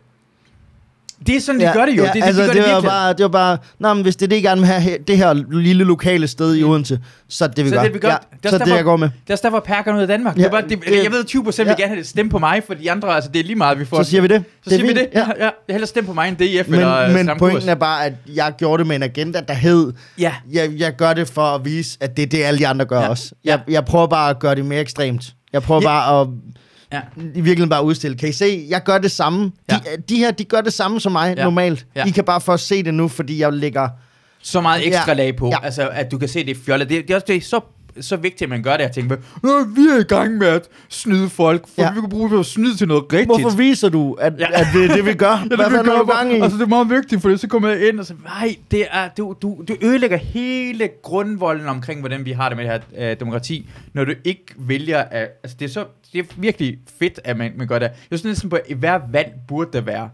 det er sådan, de gør det jo. Ja, det, altså, de gør det, det, var bare, det var bare, Nå, men hvis det er det, I gerne vil have, her- det her lille lokale sted i Odense, så er det, vi Så gør. det, vi gør. Ja, Det er så er det, derfor- jeg går med. Det er også derfor, perkerne ud af Danmark. Ja, Ja, det er bare, det, det- jeg ved, 20 procent ja. vil gerne have det stemme på mig, for de andre, altså det er lige meget, vi får. Så siger vi det. Så det er siger vi det. Ja. ja. Jeg hellere stemme på mig end DF Men, eller øh, men pointen Kurs. er bare, at jeg gjorde det med en agenda, der hed, Ja, jeg, jeg gør det for at vise, at det er det, alle de andre gør Ja. også. Ja. Jeg, jeg prøver bare at gøre det mere ekstremt. Jeg prøver Ja. bare at ja. i virkeligheden bare udstille. Kan I se, jeg gør det samme. De, Ja. de her, de gør det samme som mig Ja. normalt. Ja. I kan bare først se det nu, fordi jeg ligger... så meget ekstra Ja. lag på, Ja. altså at du kan se, det er fjollet. Det, det er også det er så så vigtigt, at man gør det, jeg tænker, Nå, vi er i gang med at snyde folk, for Ja. vi kan bruge det at snyde til noget rigtigt. Hvorfor viser du, at, ja. At det er det, vi gør? Ja, det Hvad er gøre du gang i? Altså, det er meget vigtigt, for så kommer jeg ind og så, nej, det er, du, du, du ødelægger hele grundvolden omkring, hvordan vi har det med det her øh, demokrati, når du ikke vælger at, altså det er så, det er virkelig fedt, at man, man gør det. Jeg synes næsten på, at i hver valg burde der være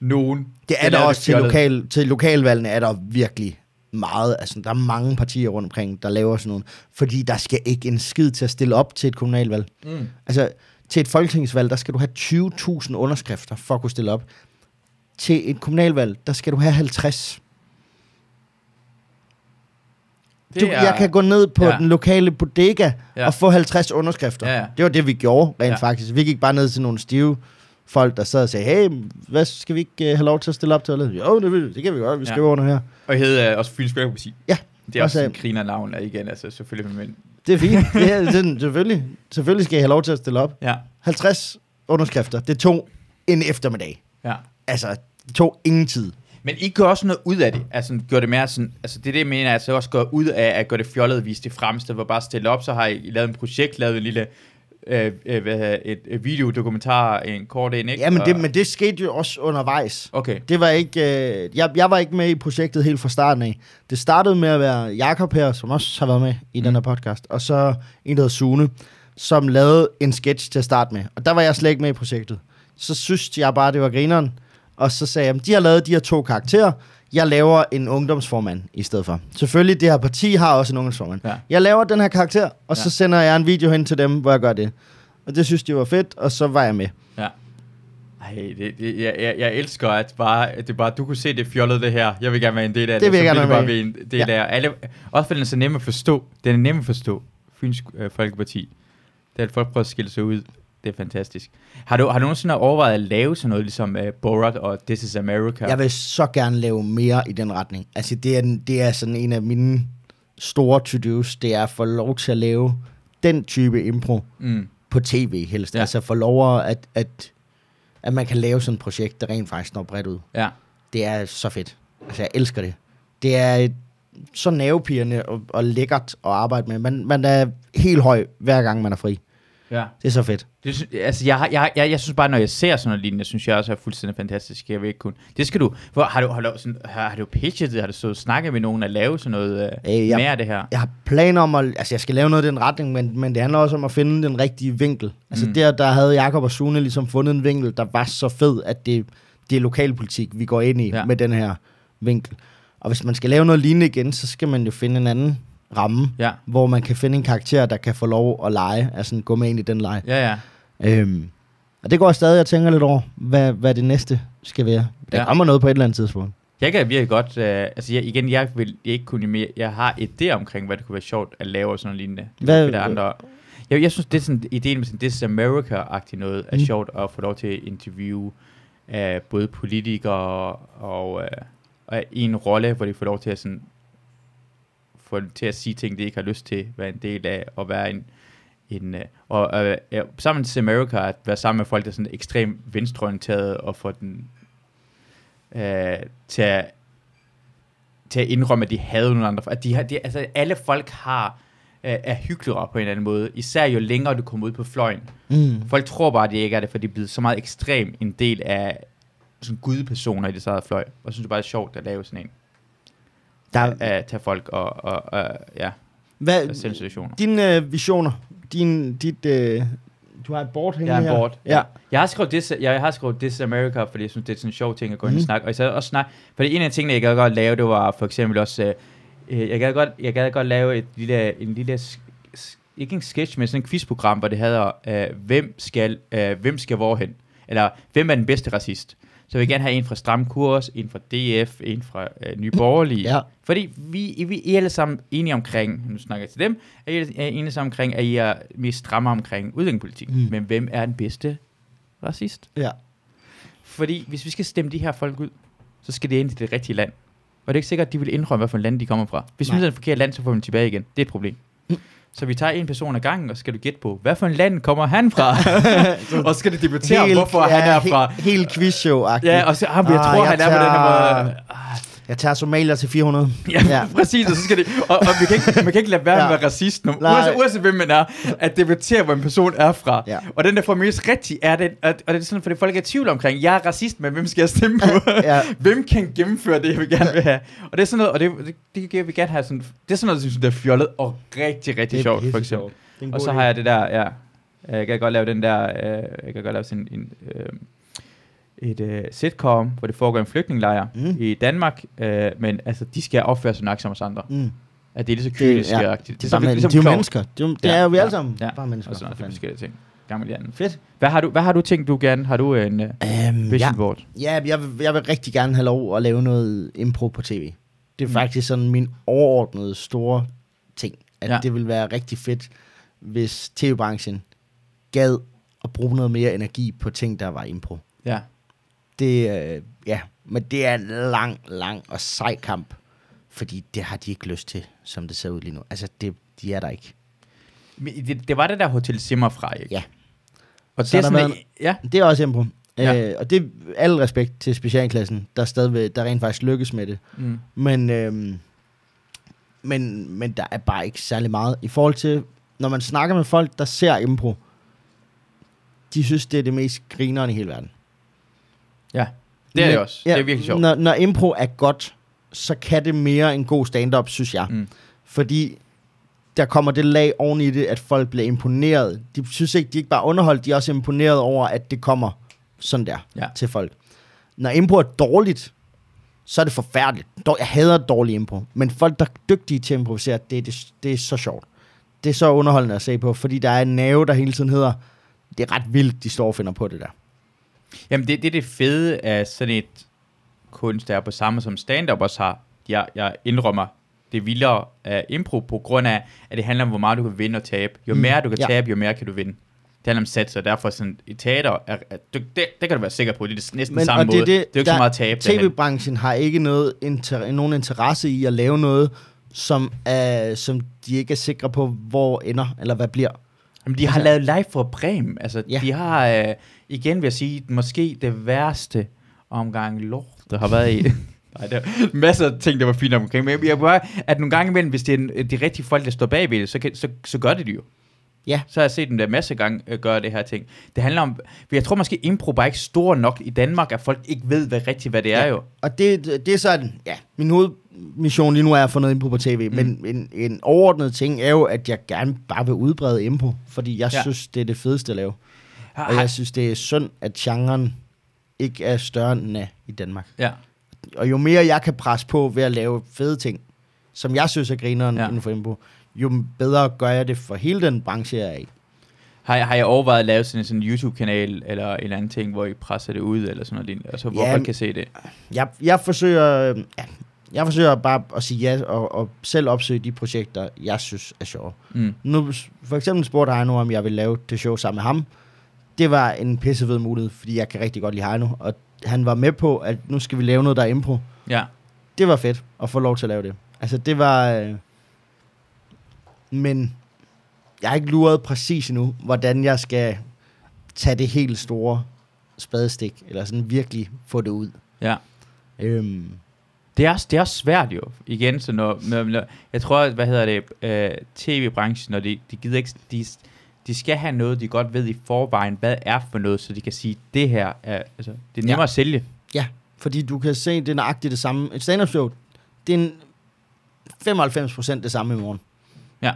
nogen. Det er der der også til, lokal, til lokalvalgene er der virkelig meget, altså der er mange partier rundt omkring, der laver sådan nogle, fordi der skal ikke en skid til at stille op til et kommunalvalg. Mm. Altså til et folketingsvalg, der skal du have 20.000 underskrifter for at kunne stille op. Til et kommunalvalg, der skal du have 50. Det Du, er, jeg kan gå ned på ja. den lokale bodega Ja. og få 50 underskrifter. Ja, ja. Det var det, vi gjorde rent Ja. faktisk. Vi gik bare ned til nogle stive folk, der sad og sagde, hey, hvad skal vi ikke uh, have lov til at stille op til? Jo, det, vil, det kan vi godt, vi Ja. skriver under her. Og hed øh, også Fyns Folkeparti. Ja, Det er også også, en griner navn igen, altså selvfølgelig, men Det er fint. Det er, det, selvfølgelig, selvfølgelig skal I have lov til at stille op. ja, 50 underskrifter. Det tog en eftermiddag. ja. Altså, det tog ingen tid. Men I gør også noget ud af det. Altså, gør det mere sådan, altså det er det, jeg mener, altså også gør ud af at gøre det fjollet at vise det fremste, hvor bare stille op, så har I lavet en projekt, lavet en lille øh, øh, et, et videodokumentar, en kort en, ikke? Ja, men det, men det skete jo også undervejs. Okay, Det var ikke, øh, jeg, jeg var ikke med i projektet helt fra starten af. Det startede med at være Jakob her, som også har været med i mm. den her podcast, og så en, der hedder Sune, som lavede en sketch til at starte med. Og der var jeg slet ikke med i projektet. Så synes jeg bare, det var grineren. Og så sagde jeg, de har lavet de her to karakterer. Jeg laver en ungdomsformand i stedet for. Selvfølgelig, det her parti har også en ungdomsformand. Ja. Jeg laver den her karakter, og så Ja. sender jeg en video hen til dem, hvor jeg gør det. Og det synes de var fedt, og så var jeg med. ja. Ej, det, det, jeg, jeg, jeg elsker, at, bare, det bare, du kunne se det fjollet det her. Jeg vil gerne være en del af det. Det vil jeg så gerne være en del Ja. af. Alle, også fordi den er så nem at forstå. Den er nem at forstå. Fyns øh, Folkeparti. Det er, at folk prøver at skille sig ud. Det er fantastisk. Har du, har du nogensinde overvejet at lave sådan noget, ligesom uh, Borat og This is America? Jeg vil så gerne lave mere i den retning. Altså, det er, det er sådan en af mine store to-dos. Det er at få lov til at lave den type impro Mm. på tv helst. Ja. Altså få lov at, at, at man kan lave sådan et projekt, der rent faktisk når bredt ud. Ja. Det er så fedt. Altså, jeg elsker det. Det er så nervepirrende og, og lækkert at arbejde med. Man, man er helt høj, hver gang man er fri. Ja. Det er så fedt. Det, altså, jeg, jeg, jeg, jeg synes bare, når jeg ser sådan noget lignende, synes jeg også er fuldstændig fantastisk. Jeg vil ikke kunne. Det skal du. Hvor, har, du har, du sådan, har, har du pitchet det? Har du så snakket med nogen at lave sådan noget øh, Øh, jeg- mere af det her? Jeg har planer om at... Altså, jeg skal lave noget i den retning, men, men det handler også om at finde den rigtige vinkel. Altså, Mm. der, der havde Jakob og Sune ligesom fundet en vinkel, der var så fed, at det, det er lokalpolitik, vi går ind i ja. med den her vinkel. Og hvis man skal lave noget lignende igen, så skal man jo finde en anden ramme, Ja. hvor man kan finde en karakter, der kan få lov at lege, altså gå med ind i den leg. Ja, ja. Øhm, og det går jeg stadig og tænker lidt over, hvad, hvad det næste skal være. Der Ja. kommer noget på et eller andet tidspunkt. Jeg kan virkelig godt, øh, altså jeg, igen, jeg vil ikke kunne mere, jeg har idé omkring, hvad det kunne være sjovt at lave og sådan noget lignende. Hvad- der andre, jeg, jeg synes, det er sådan, ideen med sådan, This is America-agtigt noget, er Mm. sjovt at få lov til at interviewe uh, både politikere og, uh, og en rolle, hvor de får lov til at sådan, få til at sige ting, de ikke har lyst til, være en del af, og være en, en uh, og ja, sammen is America, at være sammen med folk, der er sådan ekstremt venstreorienterede, og få den uh, til at til at indrømme, at de havde nogle andre. At de har, de, altså, alle folk har øh, er hyggeligere på en eller anden måde. Især jo længere du kommer ud på fløjen. Mm. Folk tror bare, at de ikke er det, for de er blevet så meget ekstrem en del af sådan gudepersoner i det eget fløj. Og jeg synes det bare er sjovt at lave sådan en. Der, At tage folk og, og, og ja, hvad, situationer. Dine øh, visioner, din, dit, øh, du har et board hængende Jeg er her. en board. Ja. Jeg har skrevet this, jeg har skrevet This is America, fordi jeg synes, det er sådan en sjov ting at gå ind og Mhm. snakke. Og jeg også snak, fordi en af tingene, jeg gad godt lave, det var for eksempel også, øh, øh, jeg gad godt, jeg gad godt lave et lille, en lille, ikke en sketch, men sådan et quizprogram, hvor det hedder, øh, hvem skal, øh, hvem skal hvorhen? Eller, hvem er den bedste racist? Så jeg vil gerne have en fra Stram Kurs, en fra DF, en fra øh, Nye Borgerlige. Ja. Fordi vi, vi er alle sammen enige omkring, nu snakker jeg til dem, er I er enige sammen omkring, at I er mest stramme omkring udlændingepolitik. Mm. Men hvem er den bedste racist? ja. Fordi hvis vi skal stemme de her folk ud, så skal det ind til det rigtige land. Og det er ikke sikkert, at de vil indrømme, hvad for et land de kommer fra. Hvis vi Nej. er et forkert land, så får vi dem tilbage igen. Det er et problem. Mm. Så vi tager en person ad gangen, og så skal du gætte på, hvad for en land kommer han fra? og så skal det debattere, hvorfor han er fra... Helt, quizshow-agtigt. Ja, og så, ah, jeg Ah, tror, jeg han er på den her tager- måde. Ah, Jeg tager somalier til 400. Ja, ja. præcis, og så skal det, og, og vi kan ikke, man kan ikke lade være Ja. med at være racist, når, uanset, uanset hvem man er, at debattere, hvor en person er fra. Ja. Og den der for mest rigtig er den, og, og det er sådan, fordi folk er i tvivl omkring, jeg er racist, men hvem skal jeg stemme på? Ja. hvem kan gennemføre det, jeg vil gerne vil have? Og det er sådan noget, og det, det, det kan vi gerne have sådan, det er sådan noget, jeg synes, det er fjollet og rigtig, rigtig sjovt, for eksempel. Og så har jeg det der, ja, jeg kan godt lave den der, øh, jeg kan godt lave sådan en, øh, et øh, sitcom, hvor det foregår i en flygtningelejr Mm. i Danmark, øh, men altså, de skal opføre sig nok som os andre. Mm. At det er lige så Det, kynisk ja, ja, det, er, bare, ligesom de er jo Klovn. mennesker. Det er, jo- det Ja, er jo vi ja, alle sammen. ja. Bare mennesker. Og sådan noget forskellige ting. Gammel Jan. Fedt. Hvad har du, hvad har du tænkt, du gerne? Har du en uh, Øhm, vision ja, board? ja jeg, vil, jeg vil rigtig gerne have lov at lave noget impro på tv. Det er Mm. faktisk sådan min overordnede store ting. At Ja. det ville være rigtig fedt, hvis tv-branchen gad at bruge noget mere energi på ting, der var impro. Ja. Det, øh, ja, men det er en lang, lang og sej kamp. Fordi det har de ikke lyst til, som det ser ud lige nu. Altså, det, de er der ikke. Men Det, det var det der Hotel Simmer fra, ikke? Ja. Og Så det er sådan, været ja, Det er også impro. Ja. Øh, og det er al respekt til specialklassen, der stadigvæk, der rent faktisk lykkes med det. mm, Men, øhm, men, men der er bare ikke særlig meget. I forhold til, når man snakker med folk, der ser impro, de synes, det er det mest grineren i hele verden. Ja. Det er det også. Det er virkelig sjovt. Når, når impro er godt, så kan det mere en god stand-up, synes jeg. Mm. Fordi der kommer det lag oven i det, at folk bliver imponeret. De synes ikke, de er ikke bare underholdt, de er også imponeret over, at det kommer sådan der Ja. til folk. Når impro er dårligt, så er det forfærdeligt. Jeg hader dårlig impro. Men folk, der er dygtige til at improvisere, det, er- det, det er så sjovt. Det er så underholdende at se på, fordi der er en nerve, der hele tiden hedder, det er ret vildt, de står og finder på det der. Jamen, det, det er det fede af sådan et kunst, der er på samme som stand-up også har. Jeg, jeg indrømmer, det er vildere af impro på grund af, at det handler om, hvor meget du kan vinde og tabe. Jo Mm, mere du kan ja. tabe, jo mere kan du vinde. Det handler om sats, og derfor sådan, i teater, er, er, det, det, kan du være sikker på, det er næsten Men- samme det måde. Det, det, det er jo ikke så meget derhen. TV-branchen har ikke noget inter- nogen interesse i at lave noget, som, er, som de ikke er sikre på, hvor ender, eller hvad bliver. Jamen, de har Altså- lavet live for Bremen. Altså, Ja. de har, øh, igen vil jeg sige, måske det værste omgang lort, der har været i. Nej, der er masser af ting, der var fint omkring. Men jeg bare, at nogle gange imellem, hvis det er de rigtige folk, der står bagved det, så, kan, så, så gør det det jo. Ja. Så har jeg set dem der masse gange øh, gøre det her ting. Det handler om, for jeg tror måske, impro bare ikke stor nok i Danmark, at folk ikke ved hvad rigtigt, hvad det er Ja. jo. Og det, det er sådan, ja, min hovedmission lige nu er at få noget impro på tv, mm. men en, en overordnet ting er jo, at jeg gerne bare vil udbrede impro, fordi jeg Ja. synes, det er det fedeste at lave. Har, Og jeg synes, det er synd, at genren ikke er større end den er i Danmark. ja. Og jo mere jeg kan presse på ved at lave fede ting, som jeg synes er grineren Ja. inden for impro, jo bedre gør jeg det for hele den branche, jeg er i. Har, har jeg overvejet at lave sådan en sådan YouTube-kanal, eller en eller anden ting, hvor I presser det ud, eller sådan noget lignende, altså hvor Ja, kan se det? Jeg, jeg forsøger... Ja, jeg forsøger bare at sige ja og, og selv opsøge de projekter, jeg synes er sjove. Mm. Nu, for eksempel spurgte Heino, om jeg ville lave det show sammen med ham. Det var en pissefed mulighed, fordi jeg kan rigtig godt lide Heino. Og han var med på, at nu skal vi lave noget, der er impro. Ja. Det var fedt at få lov til at lave det. Altså, det var... Øh... Men jeg har ikke luret præcis endnu, hvordan jeg skal tage det helt store spadestik, eller sådan virkelig få det ud. Ja. Øhm, Det er, også, det er også svært jo, igen, så når, når, når jeg tror, hvad hedder det, øh, tv-branchen, når de, de gider ikke, de, de skal have noget, de godt ved i forvejen, hvad er for noget, så de kan sige, det her er, altså, det er nemmere Ja. at sælge. ja, fordi du kan se, det er nøjagtigt det samme. Et stand-up show, det er en 95% det samme i morgen. Ja.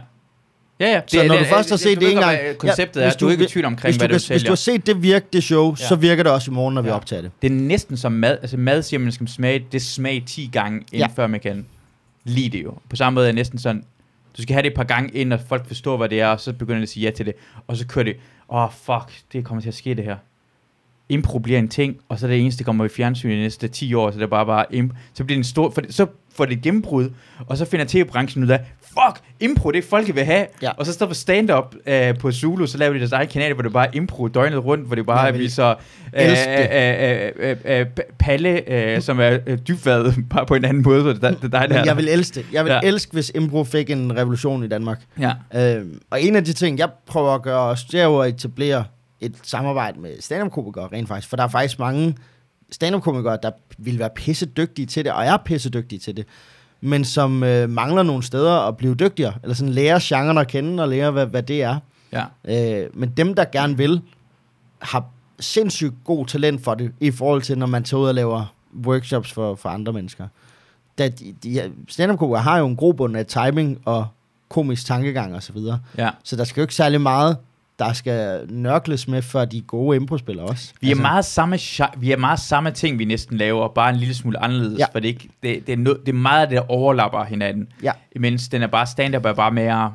Ja, ja. Så når du først har set det ved en gang- Konceptet Ja, er, at du, du er ikke i tvivl omkring, du, hvad kan, du hvis du har set det virke, det show, Ja. så virker det også i morgen, når vi Ja. optager det. Det er næsten som mad. Altså mad siger man, skal smage det smag 10 gange, inden Ja. før man kan lide det jo. På samme måde er det næsten sådan, du skal have det et par gange, inden at folk forstår, hvad det er, og så begynder de at sige ja til det. Og så kører det, åh oh, fuck, det kommer til at ske det her. Impro bliver en ting, og så er det eneste, der kommer i fjernsyn i de næste 10 år, så det er bare bare imp- så bliver det en stor, for det, så får det et gennembrud, og så finder tv-branchen ud af, fuck, impro, det er folk vil have. Ja. Og så står for stand-up øh, på Zulu, så laver de deres egen kanal, hvor det bare er impro døgnet rundt, hvor det bare vil viser øh, øh, øh, øh, øh, Palle, øh, som er øh, dybvad bare på en anden måde, så det, det er dig der. Men jeg vil elske det. Jeg vil Ja. ja. elske, hvis impro fik en revolution i Danmark. Ja. Øhm, og en af de ting, jeg prøver at gøre også, det er jo at etablere et samarbejde med stand-up-komikere rent faktisk. For der er faktisk mange stand-up-komikere, der ville være pisse dygtige til det, og er pisse dygtige til det, men som øh, mangler nogle steder at blive dygtigere, eller sådan lære genren at kende, og lære, hvad, hvad det er. Ja. Øh, men dem, der gerne vil, har sindssygt god talent for det, i forhold til, når man tager ud og laver workshops for, for andre mennesker. Da de, de, stand up har jo en grobund af timing og komisk tankegang og så videre. ja. Så der skal jo ikke særlig meget, der skal nørkles med, for de gode improspillere også. Vi er, altså, meget samme, vi er meget samme ting, vi næsten laver, bare en lille smule anderledes, Ja. ja. for det er, ikke, det, det, er no, det er meget af det, der overlapper hinanden. Ja. Imens den er bare, stand-up er bare mere...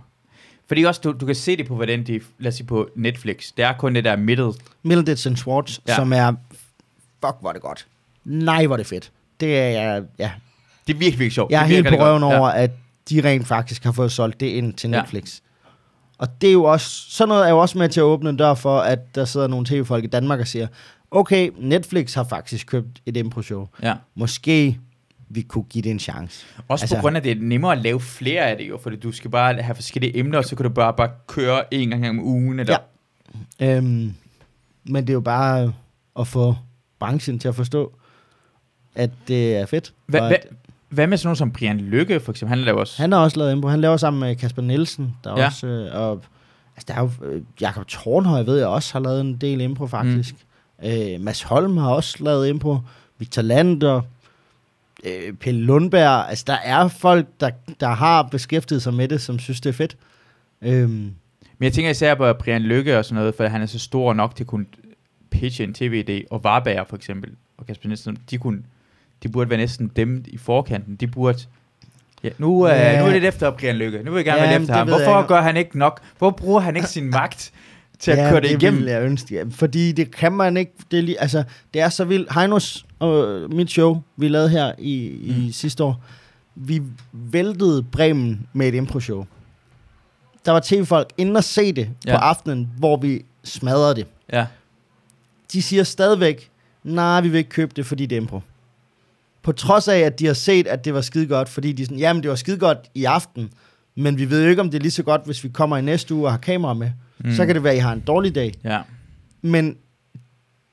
Fordi også, du, du kan se det på, hvordan de, lad os sige på Netflix, det er kun det der middle. Middleditch and Schwartz, ja. Ja. som er, fuck, hvor er det godt. Nej, hvor er det fedt. Det er, ja, Det er virkelig, virkelig sjovt. jeg er helt på røven over, at de rent faktisk har fået solgt det ind til Ja. Netflix. Og det er jo også, sådan noget er jo også med til at åbne en dør for, at der sidder nogle tv-folk i Danmark og siger, okay, Netflix har faktisk købt et impro-show. Ja. Måske vi kunne give det en chance. Også altså, på grund af, at det er nemmere at lave flere af det jo, fordi du skal bare have forskellige emner, og så kan du bare, bare køre en gang om ugen. Eller, Ja. Øhm, men det er jo bare at få branchen til at forstå, at det er fedt. Hva, hva, hvad med sådan nogen som Brian Lykke, for eksempel? Han laver også... Han har også lavet impro. Han laver sammen med Kasper Nielsen. Der er Ja. også, øh, og, altså, der er jo, øh, Jakob Tornhøj ved jeg også har lavet en del impro faktisk. Mm. Øh, Mads Holm har også lavet impro. Victor Lander. Øh, Pelle Lundberg. Altså, der er folk, der, der har beskæftiget sig med det, som synes, det er fedt. Øhm, Men jeg tænker især på Brian Lykke og sådan noget, for han er så stor nok til at kunne pitche en tv-idé, og Varberg for eksempel, og Kasper Nielsen, de kunne, de burde være næsten dem i forkanten, de burde, ja, nu, ja. Ja. nu er det efter Brian Lykke, nu vil jeg gerne Ja, være efter det ham, hvorfor gør han ikke nok, hvor bruger han ikke sin magt til at køre det, igennem? ville jeg ønske. Ja, fordi det kan man ikke. Det er, lige, altså, det er så vildt. Heinos og mit show, vi lavede her i, i Mm. sidste år, vi væltede Bremen med et impro-show. Der var tv-folk inde og se det ja. Ja. på aftenen, hvor vi smadrede det. Ja, De siger stadigvæk, nej, vi vil ikke købe det, fordi det er impro. På trods af, at de har set, at det var skide godt, fordi de sådan, jamen det var skide godt i aften, men vi ved jo ikke, om det er lige så godt, hvis vi kommer i næste uge og har kamera med. Mm. Så kan det være, at I har en dårlig dag. ja, Men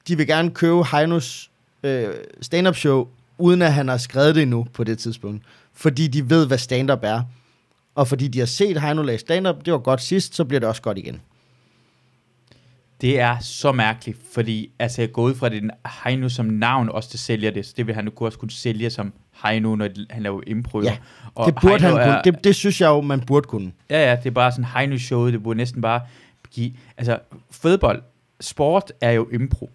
de vil gerne købe Heinos øh, stand-up show, uden at han har skrevet det endnu på det tidspunkt. Fordi de ved, hvad stand-up er. Og fordi de har set Heino lave stand-up, det var godt sidst, så bliver det også godt igen. Det er så mærkeligt, fordi altså, jeg går ud fra, er Heino som navn også, der sælger det, så det vil han jo også kunne sælge som Heino, når han laver impro. Ja, og det burde Heino han kunne. er- Det, det synes jeg jo, man burde kunne. Ja, ja, det er bare sådan Heino-showet, det burde næsten bare give... Altså, fodbold, sport er jo impro.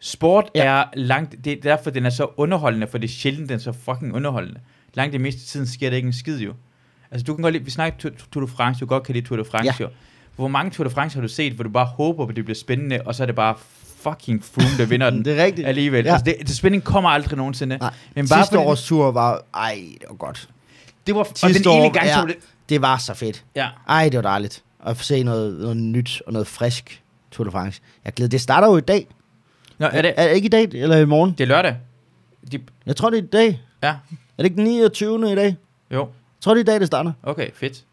Sport Ja. er langt... Det er derfor, den er så underholdende, for det er sjældent, den er så fucking underholdende. Langt det meste af tiden sker det ikke en skid, jo. Altså, du kan godt lide... Vi snakker Tour de France, du godt kan lide Tour de France, Ja. jo. Hvor mange Tour de France har du set, hvor du bare håber, at det bliver spændende, og så er det bare fucking Froome, der vinder den Det er rigtigt. alligevel. Ja. Altså, det, det, spænding kommer aldrig nogensinde. Nej, Men Bare Sidste fordi, års tur var, ej, det var godt. det var... Og den ene år, gang, ja. det... Det var så fedt. Ja. Ej, det var dejligt. At se noget, noget nyt og noget frisk Tour de France. Jeg glæder. Det starter jo i dag. Nå, er det, Er det ikke i dag, eller i morgen? det er lørdag? De, Jeg tror, det er i dag. ja, Er det ikke den 29. i dag? jo. Jeg tror, det er i dag, det starter. Okay, fedt.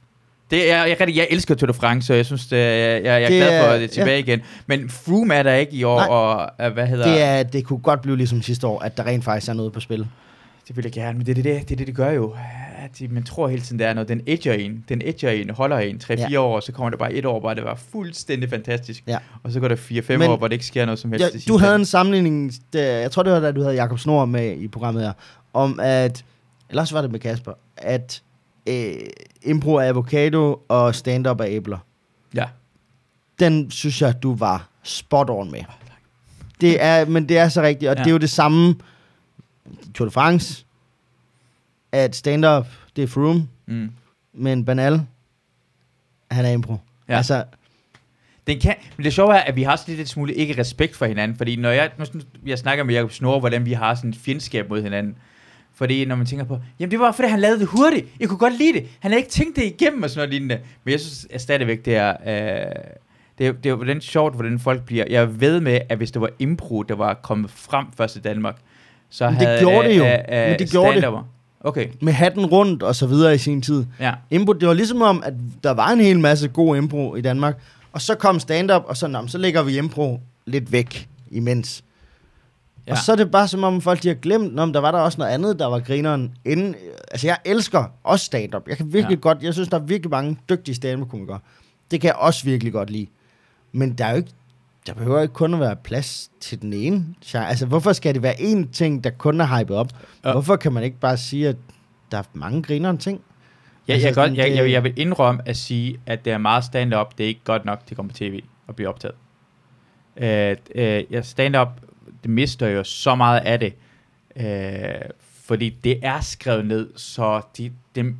Det er, jeg, jeg, jeg elsker Tour de France, så jeg synes, det, jeg, jeg, er Det glad for, at det er tilbage igen. Men Froome er der ikke i år, Nej. og øh, hvad hedder Det, er, det kunne godt blive ligesom sidste år, at der rent faktisk er noget på spil. Det vil jeg gerne, men det er det, det, det, det, det gør jo. At de, man tror hele tiden, der er noget. Den edger en. Den edger en, holder en 3-4 Ja. ja. år, og så kommer der bare et år, hvor det var fuldstændig fantastisk. Ja. Og så går der 4-5 Men- år, hvor det ikke sker noget som helst. Ja, det du havde en sammenligning, der, jeg tror det var da du havde Jakob Snor med i programmet her, om at, eller også var det med Kasper, at øh, impro er avocado og stand-up er æbler. Ja. Den synes jeg, du var spot on med. Det er, men det er så rigtigt, og ja. Det er jo det samme Tour de France, at stand-up, det er Froome, Mm. men Banal, han er impro. Ja. Altså, Den kan, men det sjove er, at vi har også lidt smule ikke respekt for hinanden, fordi når jeg, nu, jeg snakker med Jacob Snor, hvordan vi har sådan et fjendskab mod hinanden, fordi når man tænker på, jamen det var fordi han lavede det hurtigt, jeg kunne godt lide det, han havde ikke tænkt det igennem og sådan noget lignende, men jeg synes at stadigvæk, det er, øh, det er, det er hvordan sjovt, hvordan folk bliver, jeg ved med, at hvis det var impro, der var kommet frem først i Danmark, så Men det havde gjorde det jo. øh, øh, Men det gjorde det. Okay, med hatten rundt og så videre i sin tid. ja. Impro, det var ligesom om, at der var en hel masse god impro i Danmark, og så kom stand-up, og så, nå, så lægger vi impro lidt væk imens. Ja. Og så er det bare som om folk de har glemt, om der var der også noget andet, der var grineren inden. Altså jeg elsker også stand-up. Jeg kan virkelig ja. godt, jeg synes, der er virkelig mange dygtige stand-up-komikere. Det kan jeg også virkelig godt lide. Men der er jo ikke, der behøver ikke kun at være plads til den ene. Altså hvorfor skal det være én ting, der kun er hypet op? Ja. Hvorfor kan man ikke bare sige, at der er mange grineren ting? Ja, Altså, jeg, godt, jeg, jeg, jeg vil indrømme at sige, at det er meget stand-up. Det er ikke godt nok til at komme på tv og blive optaget. Øh, ja, stand-up, det mister jo så meget af det. Øh, fordi det er skrevet ned, så de, dem,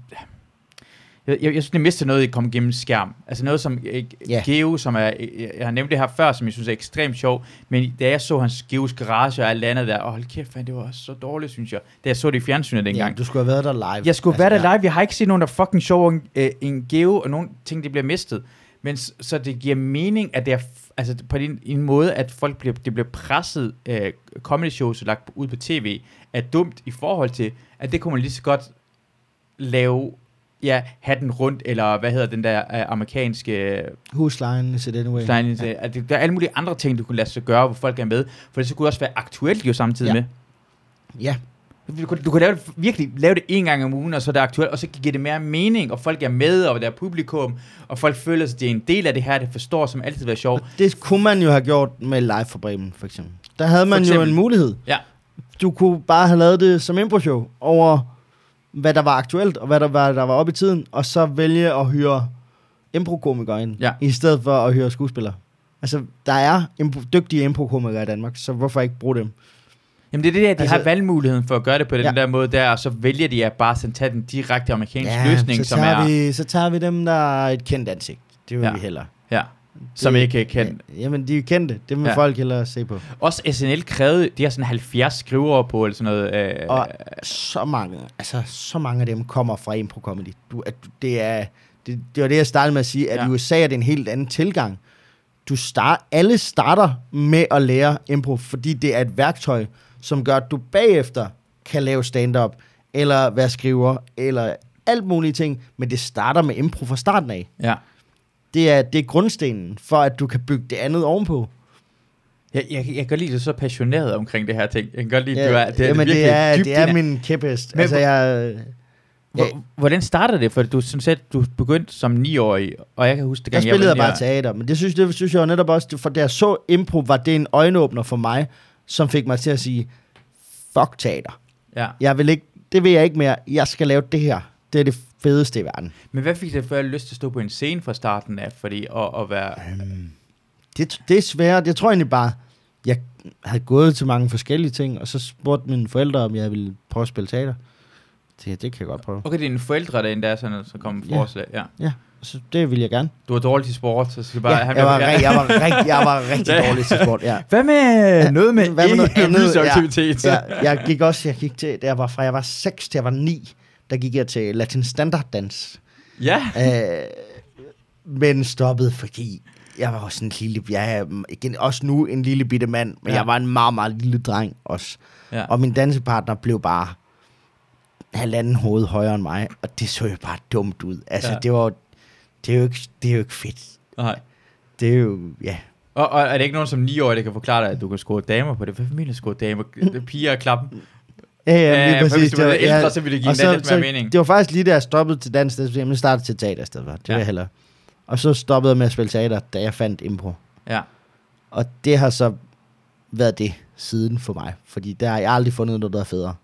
jeg, jeg, jeg synes, det mister noget, at komme gennem skærm. Altså noget som øh, Ja. Geo, som er, jeg, jeg har nævnt det her før, som jeg synes er ekstremt sjov, men da jeg så hans Geos garage og alt andet der, åh hold kæft, man, det var så dårligt, synes jeg. Da jeg så det i fjernsynet dengang. Ja, du skulle have været der live. Jeg skulle altså, være der ja. live. Jeg har ikke set nogen, der er fucking sjov en, øh, en geo, og nogle ting, det bliver mistet. Men så det giver mening, at det er altså på en, en måde, at folk bliver, det bliver presset øh, comedy shows lagt ud på tv, er dumt i forhold til, at det kunne man lige så godt lave, ja, have den rundt, eller hvad hedder den der øh, amerikanske øh, Huslejen is it anyway. Stein, ja. at det, der er alle mulige andre ting, du kunne lade sig gøre, hvor folk er med, for det så kunne også være aktuelt jo samtidig Ja. med. Ja, Du kan, du kan lave det, virkelig lave det en gang om ugen, og så er det aktuelt, og så giver det mere mening, og folk er med, og der er publikum, og folk føler sig, at det er en del af det her, det forstår, som altid være sjovt. det kunne man jo have gjort med live for Bremen, for eksempel. Der havde man jo en mulighed. Ja. Du kunne bare have lavet det som impro-show over, hvad der var aktuelt, og hvad der var, der var oppe i tiden, og så vælge at hyre impro-komikere ind, Ja. i stedet for at hyre skuespillere. Altså, der er impro- dygtige impro-komikere i Danmark, så hvorfor ikke bruge dem? Jamen det er det der, de altså, har valgmuligheden for at gøre det på den Ja. der måde der, og så vælger de at bare sådan tage den direkte amerikanske løsning, så som tager, er, vi, så tager vi dem, der er et kendt ansigt. Det vil Ja. ja. vi hellere. ja, som Det- ikke kan. Ja, jamen, de er kendte. Det må Ja. ja. folk hellere se på. Også SNL krævede, de har sådan 70 skrivere på, eller sådan noget. Øh, Og så mange, altså så mange af dem kommer fra impro comedy. Du, at, det er det, det var det jeg startede med at sige, at Ja. ja. i USA er det en helt anden tilgang. Du start, alle starter med at lære impro, fordi det er et værktøj, som gør, at du bagefter kan lave stand-up, eller være skriver, eller alt mulige ting, men det starter med impro fra starten af. ja. Det er, det er grundstenen for, at du kan bygge det andet ovenpå. Jeg, jeg, jeg kan godt lide, at du er så passioneret omkring det her ting. Jeg kan godt lide, at du er, det jamen, virkelig det er, det er min kæphest. Men Altså, hvor- jeg, Hvor, hvordan startede det? For du synes at du begyndte som 9-årig, og jeg kan huske, det Der spillede jeg bare teater, men det synes, det synes jeg jo netop også, for da jeg så impro, var det en øjenåbner for mig, som fik mig til at sige, fuck teater. Ja. Jeg vil ikke, det vil jeg ikke mere. Jeg skal lave det her. Det er det fedeste i verden. Men hvad fik dig for lyst til at stå på en scene fra starten af? Fordi at, at være... Det, det er svært. Jeg tror egentlig bare, jeg havde gået til mange forskellige ting, og så spurgte mine forældre, om jeg ville prøve at spille teater. Det, det kan jeg godt prøve. Okay, det er dine forældre, der endda er sådan, så kom forslag. Ja. Ja, så det vil jeg gerne. Du var dårlig til sport, så skal bare... Ja, han jeg, var, rig- jeg, var, rig- jeg var rigtig Ja. dårlig til sport, ja. Hvad med noget med Hvad med noget andet? fysisk Ja. aktivitet? ja, jeg gik også, jeg gik til, jeg var fra jeg var 6 til jeg var 9, der gik jeg til latin standard dans. ja. Øh, men stoppede, fordi jeg var også en lille, jeg er igen, også nu en lille bitte mand, men Ja. ja. jeg var en meget, meget lille dreng også. ja. Og min dansepartner blev bare halvanden hoved højere end mig, og det så jo bare dumt ud. Altså, Ja. ja. det var det er, jo ikke, det er jo ikke fedt. Nej. Det er jo, ja. Og, og, er det ikke nogen som 9-årig, der kan forklare dig, at du kan score damer på det? Hvad mener du score damer? Det er Piger og klappen? Ja, Ja, ja, lige for præcis. hvis du var Det var- ældre, så ville det give og så- lidt mere så mening. Det var faktisk lige da jeg stoppede til dans, det jeg startede til teater i stedet for. Det Ja. ja. vil jeg hellere. Og så stoppede jeg med at spille teater, da jeg fandt impro. Ja. Og det har så været det siden for mig. Fordi der har jeg aldrig fundet noget, der er federe.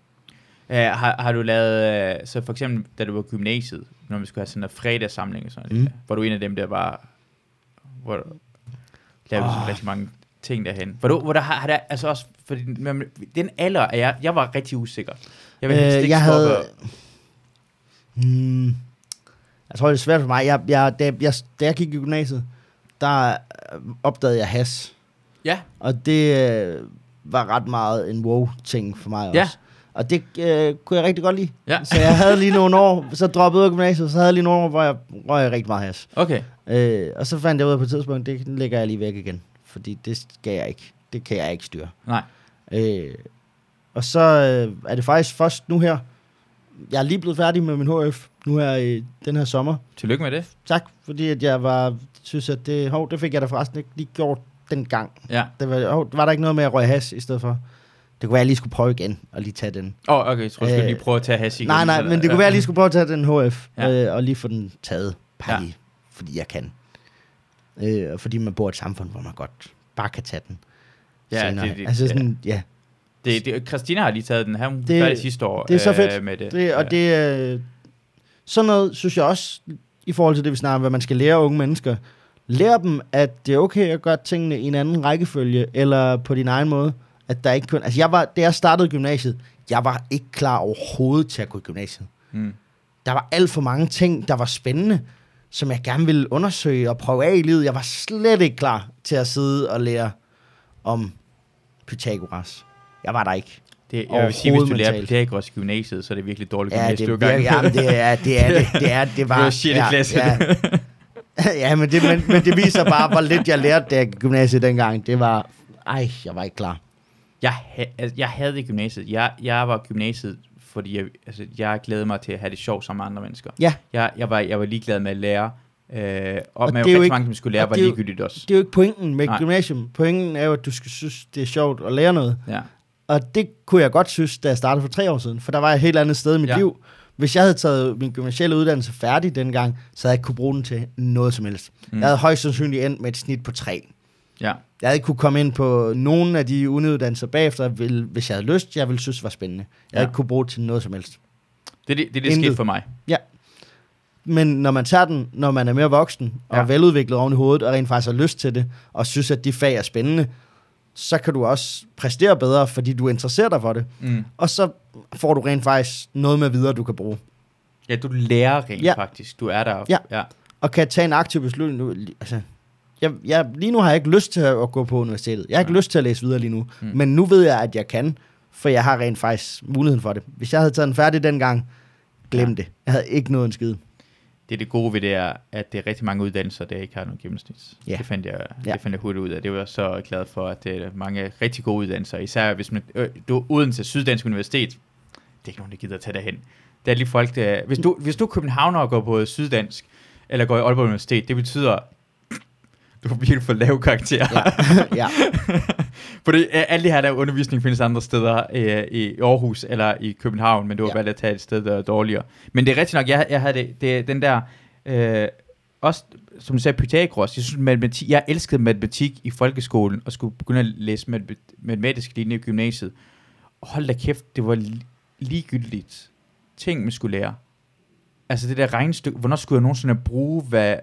Uh, har, har du lavet, uh, så for eksempel, da du var gymnasiet, når vi skulle have sådan en fredagssamling og sådan Mm. mm. var du en af dem, der var, hvor du lavede oh. Åh. rigtig mange ting derhen. Hvor, du, hvor der har, har der, altså også, for den, den alder er jeg, jeg var rigtig usikker. Jeg vil helst Øh, ikke jeg havde... Hmm, jeg tror, det er svært for mig. Jeg, jeg, da, jeg, da jeg gik i gymnasiet, der øh, opdagede jeg has. Ja, Og det øh, var ret meget en wow-ting for mig også. Og det øh, kunne jeg rigtig godt lide. ja, Så jeg havde lige nogle år, så droppede jeg gymnasiet, så havde jeg lige nogle år, hvor jeg røg rigtig meget has. okay. Øh, og så fandt jeg ud af på et tidspunkt, det lægger jeg lige væk igen. Fordi det skal jeg ikke. Det kan jeg ikke styre. Nej. Øh, og så øh, er det faktisk først nu her, jeg er lige blevet færdig med min HF, nu her i den her sommer. Tillykke med det. Tak, fordi at jeg var, synes, at det, hov, det fik jeg da forresten ikke lige gjort den gang. Ja. Det var, hov, var der ikke noget med at røge has i stedet for? Det kunne være, at jeg lige skulle prøve igen og lige tage den. Åh, oh, okay, jeg tror, jeg skulle Øh, lige prøve at tage hash igen. Nej, nej, men det kunne være, at jeg lige skulle prøve at tage den HF, Ja. ja. øh, og lige få den taget. Bare Ja. ja. fordi jeg kan. Øh, og fordi man bor i et samfund, hvor man godt bare kan tage den. Ja, senere. det- det- altså ja. sådan, ja. Det, det, Christina har lige taget den her. Hun Det- det, sidste år. det er så øh, fedt. Med det. Det, og det er sådan noget, synes jeg også, i forhold til det, vi snakker om, hvad man skal lære unge mennesker. Lær dem, at det er okay at gøre tingene i en anden rækkefølge, eller på din egen måde. At der ikke kun... Altså, jeg var, da jeg startede gymnasiet, jeg var ikke klar overhovedet til at gå i gymnasiet. Mm. Der var alt for mange ting, der var spændende, som jeg gerne ville undersøge og prøve af i livet. Jeg var slet ikke klar til at sidde og lære om Pythagoras. Jeg var der ikke. Det, jeg vil sige, hvis du lærer. Pythagoras i gymnasiet, så er det virkelig dårligt Ja, gymnasiet, det, du gang ja, det er det. Er det, det, er, det var... var shit ja, klasse. Ja, ja men, det, men, men det viser bare, hvor lidt jeg lærte, da jeg i gymnasiet dengang. Det var... Ej, jeg var ikke klar. Jeg, altså, jeg havde det i gymnasiet. Jeg, jeg var i gymnasiet, fordi jeg, altså, jeg glædede mig til at have det sjovt sammen med andre mennesker. Ja, Jeg, jeg, var, jeg var ligeglad med at lære. Øh, og, Og men det er jo ikke- mange, som skulle lære, og var det ligegyldigt også. det er jo ikke pointen med Nej. gymnasium. Pointen er jo, at du skal synes, det er sjovt at lære noget. Ja. Og det kunne jeg godt synes, da jeg startede for tre år siden. For der var jeg et helt andet sted i mit Ja. liv. Hvis jeg havde taget min gymnasielle uddannelse færdig dengang, så havde jeg ikke kunne bruge den til noget som helst. Mm. Jeg havde højst sandsynligt endt med et snit på tre. Ja. Jeg havde ikke kunne komme ind på nogen af de uniuddannelser bagefter, vil- hvis jeg havde lyst, jeg ville synes var spændende. Jeg Ja. ikke kunne bruge det til noget som helst. Det er det, det, det skete for mig. Men når man tager den, når man er mere voksen og Ja. ja. veludviklet oven i hovedet, og rent faktisk har lyst til det, og synes, at de fag er spændende, så kan du også præstere bedre, fordi du interesserer dig for det. Mm. Og så får du rent faktisk noget med videre, du kan bruge. Ja, du lærer rent Ja. faktisk. Du er der. Ja. ja. Og kan tage en aktiv beslutning. Nu, li- altså, jeg, jeg, lige nu har jeg ikke lyst til at gå på universitetet. Jeg har ikke Nej. lyst til at læse videre lige nu. Mm. Men nu ved jeg, at jeg kan, for jeg har rent faktisk muligheden for det. Hvis jeg havde taget den færdig dengang, glem Ja. ja. det. Jeg havde ikke noget en skid. Det er det gode ved det er, at det er rigtig mange uddannelser, der ikke har nogen gennemsnit. Ja. Det, fandt jeg, Ja. det fandt jeg hurtigt ud af. Det var jeg så glad for, at det er mange rigtig gode uddannelser. Især hvis man, øh, du er uden til Syddansk Universitet. Det er ikke nogen, der gider at tage derhen. Det er lige folk, der... Hvis du, hvis du er københavner og går på Syddansk, eller går i Aalborg Universitet, det betyder, du har virkelig for lav karakter. Ja. ja. Fordi øh, alle det her der undervisning findes andre steder øh, i Aarhus eller i København, men du har Ja. valgt at tage et sted, der er dårligere. Men det er rigtigt nok, jeg, jeg havde det, det, den der, øh, også som du sagde, Pythagoras, jeg, synes, matematik, jeg elskede matematik i folkeskolen, og skulle begynde at læse mat- matematisk linje i gymnasiet. Og hold da kæft, det var li- ligegyldigt ting, man skulle lære. Altså det der regnestykke, hvornår skulle jeg nogensinde bruge, hvad...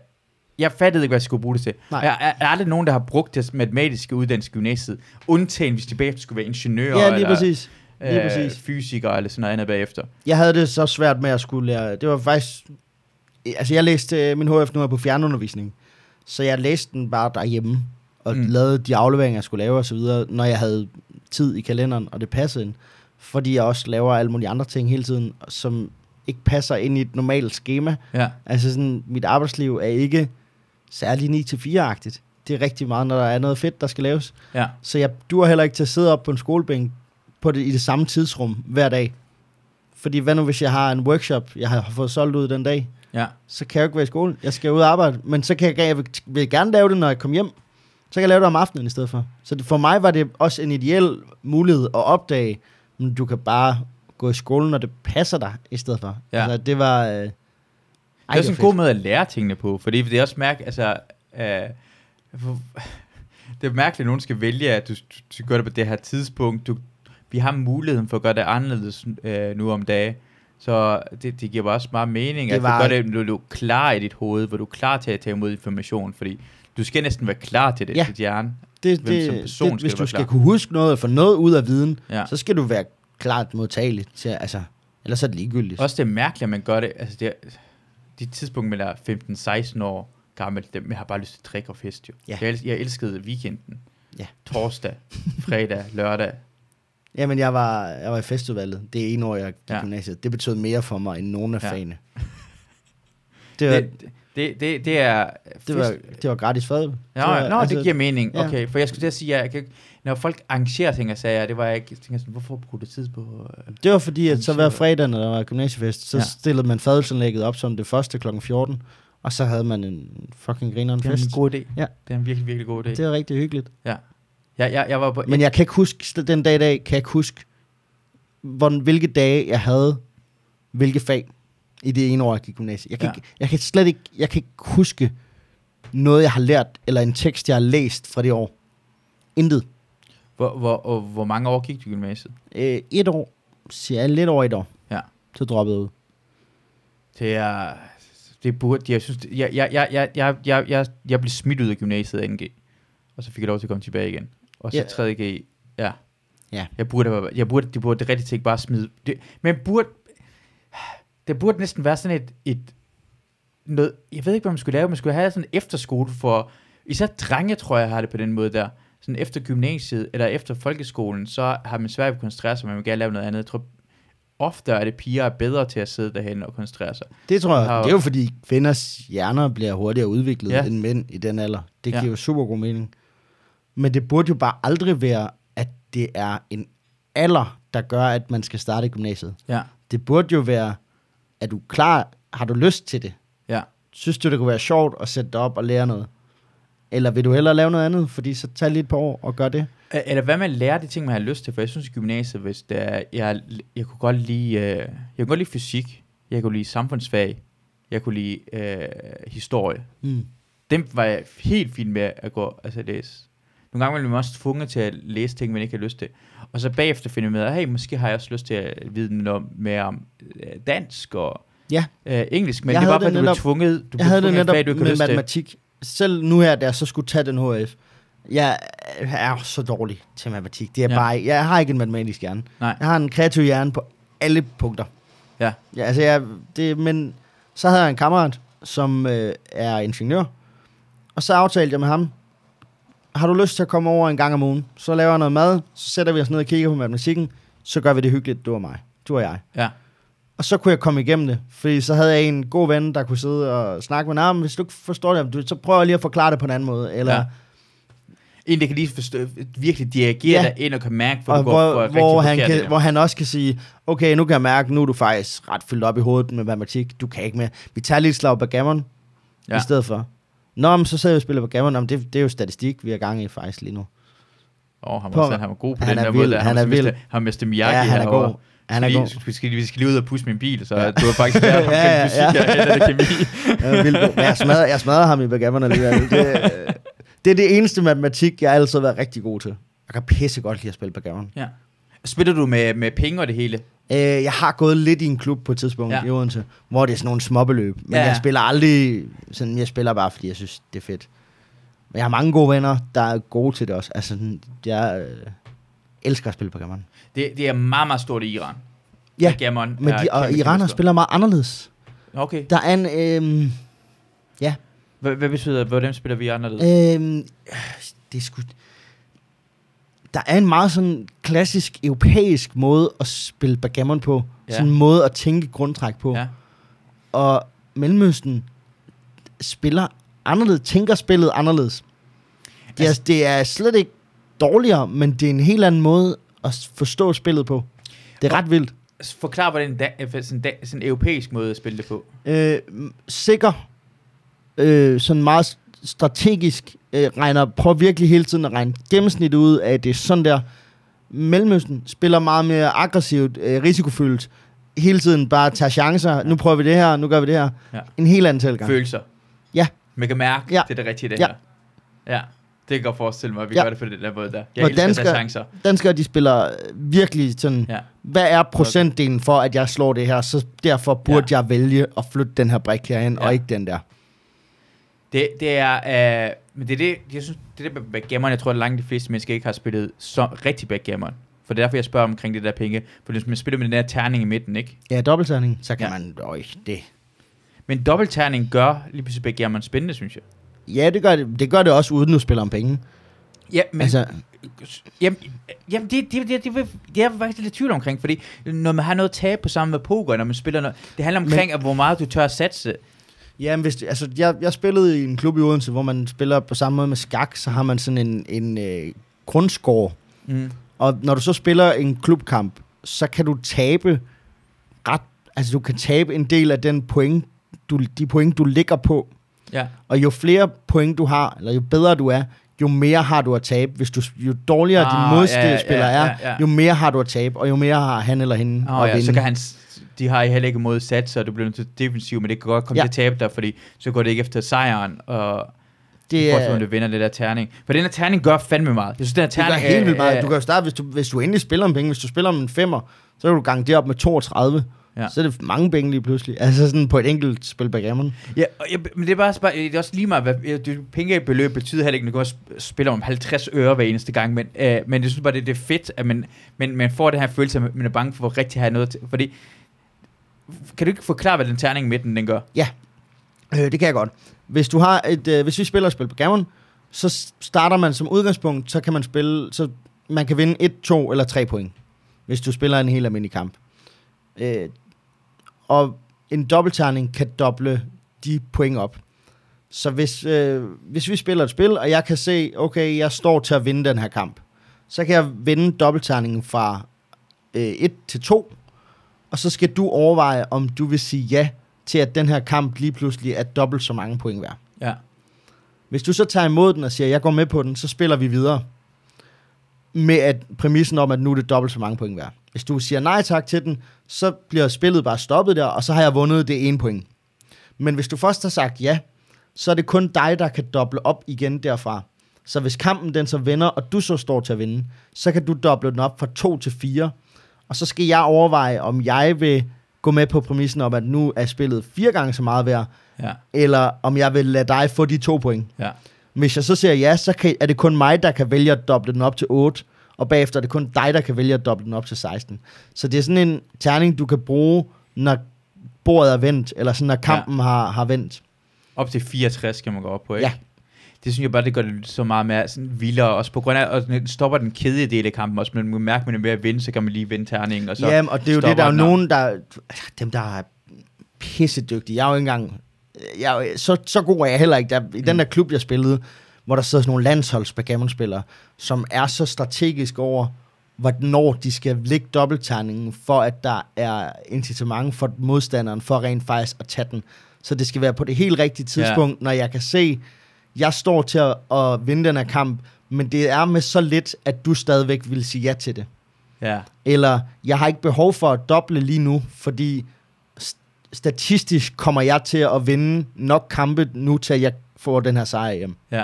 Jeg fattede ikke, hvad jeg skulle bruge det til. Nej. Jeg er, er aldrig nogen, der har brugt det matematiske uddannelse i gymnasiet, undtagen hvis de bagefter skulle være ingeniører ja, lige eller præcis. Lige øh, præcis. fysikere eller sådan noget andet bagefter. Jeg havde det så svært med at skulle lære. Det var faktisk... Altså, jeg læste øh, min HF nu er på fjernundervisning. Så jeg læste den bare derhjemme. Og mm. lavede de afleveringer, jeg skulle lave osv., når jeg havde tid i kalenderen, og det passede ind. Fordi jeg også laver alle mulige andre ting hele tiden, som ikke passer ind i et normalt schema. Ja. Altså sådan, mit arbejdsliv er ikke særlig 9-4-agtigt. Det er rigtig meget, når der er noget fedt, der skal laves. Ja. Så jeg duer heller ikke til at sidde op på en skolebænk på det, i det samme tidsrum hver dag. Fordi hvad nu, hvis jeg har en workshop, jeg har fået solgt ud den dag, Ja. så kan jeg jo ikke være i skole. Jeg skal ud og arbejde. Men så kan jeg, jeg vil, vil gerne lave det, når jeg kommer hjem. Så kan jeg lave det om aftenen i stedet for. Så det, for mig var det også en ideel mulighed at opdage, men du kan bare gå i skole, når det passer dig, i stedet for. Ja. Altså, det var... Øh, ej, det er også en god måde at lære tingene på, fordi det er også mærke, altså, øh, det er mærkeligt, at nogen skal vælge, at du, du, du gør det på det her tidspunkt. Du, vi har muligheden for at gøre det anderledes øh, nu om dagen. Så det, det giver bare også meget mening, Det at var- du gør det, når du er klar i dit hoved, hvor du er klar til at tage imod information, fordi du skal næsten være klar til det, Ja. dit hjerne. det, hvem som det, person det, skal hvis du du skal klar. kunne huske noget og få noget ud af viden, Ja. så skal du være klart modtagelig til, altså, ellers er det ligegyldigt. Også det er mærkeligt, at man gør det, altså det er, de tidspunkt, man er 15-16 år gammel, dem, jeg har bare lyst til at drikke og fest jo. Ja. Jeg, jeg elskede weekenden. Ja. Torsdag, fredag, lørdag. Jamen, jeg var, jeg var i festudvalget. Det er en år, jeg gik Ja. gymnasiet. Det betød mere for mig end nogen af ja. fagene. Det var, Det, det, det, det er... det, var, det var gratis fad. Nå, det var, nå, det giver mening. ja. Okay, for jeg skulle til at sige, at jeg kan, når folk arrangerer ting og sager, det var jeg ikke, jeg tænker sådan, hvorfor bruge det tid på? øh, det var fordi, at så hver fredag, når der var gymnasiefest, så Ja. stillede man fadelsanlægget op som det første kl. 14. Og så havde man en fucking grineren Det er fest. en god idé. Ja. Det er en virkelig, virkelig god idé. Det er rigtig hyggeligt. Ja. Jeg, jeg, jeg var på... Men jeg kan ikke huske, den dag i dag, kan jeg ikke huske, hvordan, hvilke dage jeg havde, hvilke fag i det ene år, jeg gik i gymnasiet. Jeg kan, Ja. ikke, jeg kan slet ikke, jeg kan ikke huske noget, jeg har lært, eller en tekst, jeg har læst fra det år. Intet. Hvor, hvor, og, hvor mange år gik du i gymnasiet? Øh, et år, siger jeg, lidt over et år. Ja. Så droppede jeg ud. Det er... Det burde... Jeg synes... Jeg, jeg, jeg, jeg, jeg, jeg, jeg, jeg blev smidt ud af gymnasiet af NG. Og så fik jeg lov til at komme tilbage igen. Og så Ja. ja. 3.G... Ja. Ja. Jeg burde, jeg burde, det burde det rigtige ting bare smide. Det, men burde, det burde næsten være sådan et, et noget, jeg ved ikke, hvad man skulle lave, man skulle have sådan en efterskole for, især drenge, tror jeg, har det på den måde der. Sådan efter gymnasiet, eller efter folkeskolen, så har man svært ved at koncentrere sig, man vil gerne lave noget andet. Jeg tror, ofte er det piger er bedre til at sidde derhen og koncentrere sig. Det tror jeg, Har- det er jo fordi kvinders hjerner bliver hurtigere udviklet ja. Ja. end mænd i den alder. Det Ja. giver jo super god mening. Men det burde jo bare aldrig være, at det er en alder, der gør, at man skal starte i gymnasiet. Ja, Det burde jo være, at du er klar, har du lyst til det? ja. Synes du, det kunne være sjovt at sætte dig op og lære noget? Eller vil du hellere lave noget andet, fordi så tag lige et par år og gør det? Eller hvad man lærer de ting, man har lyst til. For jeg synes i gymnasiet, hvis det er, jeg, jeg kunne godt lide, øh, jeg kunne godt lide fysik, jeg kunne lide samfundsfag, jeg kunne lide øh, historie. Mm. Dem var jeg helt fin med at gå altså at læse. Nogle gange blev man også tvunget til at læse ting, man ikke har lyst til. Og så bagefter finder man ud af, hey, måske har jeg også lyst til at vide noget mere om øh, dansk og Ja. øh, engelsk, men Jeg det var bare, at du blev tvunget, du Jeg havde det tvunget netop fag, du ikke med lyst til. matematik. Selv nu her, jeg så skulle tage den HF, jeg er så dårlig til matematik. Det er ja. bare, jeg har ikke en matematisk hjerne. Nej. Jeg har en kreativ hjerne på alle punkter. Ja. ja altså jeg, det, men så havde jeg en kammerat, som øh, er ingeniør, og så aftalte jeg med ham, har du lyst til at komme over en gang om ugen, så laver jeg noget mad, så sætter vi os ned og kigger på matematikken, så gør vi det hyggeligt, du og mig, du og jeg. Ja. Og så kunne jeg komme igennem det, fordi så havde jeg en god ven, der kunne sidde og snakke med ham. Hvis du ikke forstår det, så prøver jeg lige at forklare det på en anden måde. Eller, Ja. En, der kan lige forstå, virkelig dirigere Ja. dig ind og kan mærke, hvor og du går hvor, rigtig hvor, han kan, hvor han også kan sige, okay, nu kan jeg mærke, nu er du faktisk ret fyldt op i hovedet med matematik. Du kan ikke mere. Vi tager lige et slag backgammon ja. Ja. i stedet for. Nå, men så sidder vi og spiller backgammon. Nå, men det, det er jo statistik, vi er gang i faktisk lige nu. Åh, oh, han, På- var, han var god på han den er der vild, måde. han var er vild. Han Mr. Miyagi Ja, han er herovre. god. Han er Skal god. Vi skal, vi skal lige ud og pusse min bil, så Ja. du har faktisk lært ham Ja, ja, fysik ja. det kemi. Jeg. Men jeg, smadrer, jeg smadrer ham i backgammon alligevel. Det, det er det eneste matematik, jeg altid har været rigtig god til. Jeg kan pisse godt lide at spille backgammon. Ja. Spiller du med, med penge og det hele? Øh, jeg har gået lidt i en klub på et tidspunkt Ja. i Odense, hvor det er sådan nogle småbeløb. Men Ja, jeg spiller aldrig sådan, jeg spiller bare, fordi jeg synes, det er fedt. Men jeg har mange gode venner, der er gode til det også. Altså, sådan, jeg øh, elsker at spille på gammon. Det, det er meget, meget stort i Iran. Ja, Backgammon Men de, og iranere spiller meget anderledes. Okay. Der er en, øh, ja, Hvad, hvad betyder, hvordan spiller vi anderledes? øh, det er sgu, der er en meget sådan klassisk europæisk måde at spille backgammon på. Ja. Sådan en måde at tænke grundtræk på. Ja. og Mellemøsten spiller anderledes, tænker spillet anderledes. Det er, Altså- det er slet ikke dårligere, men det er en helt anden måde at forstå spillet på. Det er ret vildt. Forklar, hvordan da, sådan, da, sådan en europæisk måde at spille det på. Øh, sikker, øh, sådan meget strategisk, øh, regner, prøver virkelig hele tiden at regne gennemsnit ud af, at det er sådan der. Mellemøsten spiller meget mere aggressivt, øh, risikofyldt, hele tiden bare tager chancer. Nu prøver vi det her, nu gør vi det her. Ja. En helt anden tilgang. Følelser. Ja. Man kan mærke, Ja. det er det rigtige, det Ja. her. Ja. Det kan jeg godt forestille mig, at vi Ja. gør det på den der måde der. Jeg elsker dansker- chancer. danskere, de spiller øh, virkelig sådan, ja. Ja. hvad er procentdelen for, at jeg slår det her, så derfor burde ja. jeg vælge at flytte den her brik herhen, ja. Ja. og ikke den der. Det, det er, øh, men det er det, jeg synes, det er med backgammon, jeg tror, at langt de fleste mennesker ikke har spillet så rigtig backgammon. For det er derfor, jeg spørger omkring det der penge. For hvis man spiller med den der terning i midten, ikke? Ja, dobbeltterning, så kan ja. Man, øj, det. Men dobbeltterning gør lige pludselig backgammon spændende, synes jeg. Ja, det gør det, det gør det også, uden du spiller om penge. Ja, men, altså, jamen, jamen det, det, det, det, det, er jeg faktisk lidt tvivl omkring, fordi når man har noget at tabe på sammen med poker, når man spiller noget, det handler omkring, men, hvor meget du tør at satse. Ja, men hvis, altså, jeg, jeg spillede i en klub i Odense, hvor man spiller på samme måde med skak, så har man sådan en, en øh, grundscore. Mm. Og når du så spiller en klubkamp, så kan du tabe ret, altså du kan tabe en del af den point, du, de point, du ligger på. Ja, Og jo flere point du har, eller jo bedre du er, jo mere har du at tabe. Hvis du, jo dårligere Ah, din modspiller ja, ja, ja, er, ja. jo mere har du at tabe, og jo mere har han eller hende Oh, at ja, vinde. så kan han, de har heller ikke mod sats, og du bliver til defensiv, men det kan godt komme Ja. til at tabe dig, fordi så går det ikke efter sejren, og det det er, er, du vinder det der terning. For den her terning gør fandme meget. Jeg synes, den her det gør terning helt vildt meget. Du kan jo starte, hvis du, hvis du endelig spiller om penge, hvis du spiller om en femmer, så kan du gange det op med 32. Ja. Så er det mange penge lige pludselig. Altså sådan på et enkelt spil backgammon. Ja, og jeg, men det er, bare, bare, det er også lige meget, hvad det, pengebeløb betyder heller ikke, at du kan også spille om 50 øre hver eneste gang, men, øh, men jeg synes bare, det, det er fedt, at man, man, man får den her følelse, at man er bange for at rigtig have noget til, fordi, kan du ikke forklare, hvad den terning i midten, den gør? Ja, Øh, det kan jeg godt. Hvis du har et, øh, hvis vi spiller et spil på gammon, så starter man som udgangspunkt, så kan man spille, så man kan vinde 1, 2 eller 3 point, hvis du spiller en helt almindelig kamp. Øh, og en dobbeltterning kan doble de point op. Så hvis, øh, hvis vi spiller et spil, og jeg kan se, okay, jeg står til at vinde den her kamp, så kan jeg vinde dobbeltterningen fra øh, 1 til 2, og så skal du overveje, om du vil sige ja til, at den her kamp lige pludselig er dobbelt så mange point værd. Ja. Hvis du så tager imod den og siger, jeg går med på den, så spiller vi videre. Med at præmissen om, at nu er det dobbelt så mange point værd. Hvis du siger nej tak til den, så bliver spillet bare stoppet der, og så har jeg vundet det ene point. Men hvis du først har sagt ja, så er det kun dig, der kan doble op igen derfra. Så hvis kampen den så vender, og du så står til at vinde, så kan du doble den op fra 2 til 4. Og så skal jeg overveje, om jeg vil gå med på præmissen om, at nu er spillet fire gange så meget værd, Ja. eller om jeg vil lade dig få de to point. Ja. Hvis jeg så siger ja, så kan, er det kun mig, der kan vælge at doble den op til 8, og bagefter er det kun dig, der kan vælge at doble den op til 16. Så det er sådan en terning, du kan bruge, når bordet er vendt, eller sådan, når kampen ja. har, har vendt. Op til 64 kan man gå op på, ikke? Ja. Det synes jeg bare, det gør det så meget mere sådan vildere, også på grund af, og den stopper den kedelige del af kampen også, men man kan mærke, at man er ved at vinde, så kan man lige vinde terningen, og så Jamen, og det er jo det, der er jo den, og- nogen, der... Dem, der er pissedygtige. Jeg er jo ikke engang... Jeg så, så god er jeg heller ikke. Der, I den Mm. der klub, jeg spillede, hvor der sidder sådan nogle landsholds spillere som er så strategisk over, hvornår de skal lægge dobbeltterningen, for at der er incitament for modstanderen, for rent faktisk at tage den. Så det skal være på det helt rigtige tidspunkt, ja. når jeg kan se, jeg står til at, at vinde den her kamp, men det er med så lidt, at du stadigvæk vil sige ja til det. Ja. Eller, jeg har ikke behov for at doble lige nu, fordi st- statistisk kommer jeg til at vinde nok kampe nu, til at jeg får den her sejr hjem. Ja.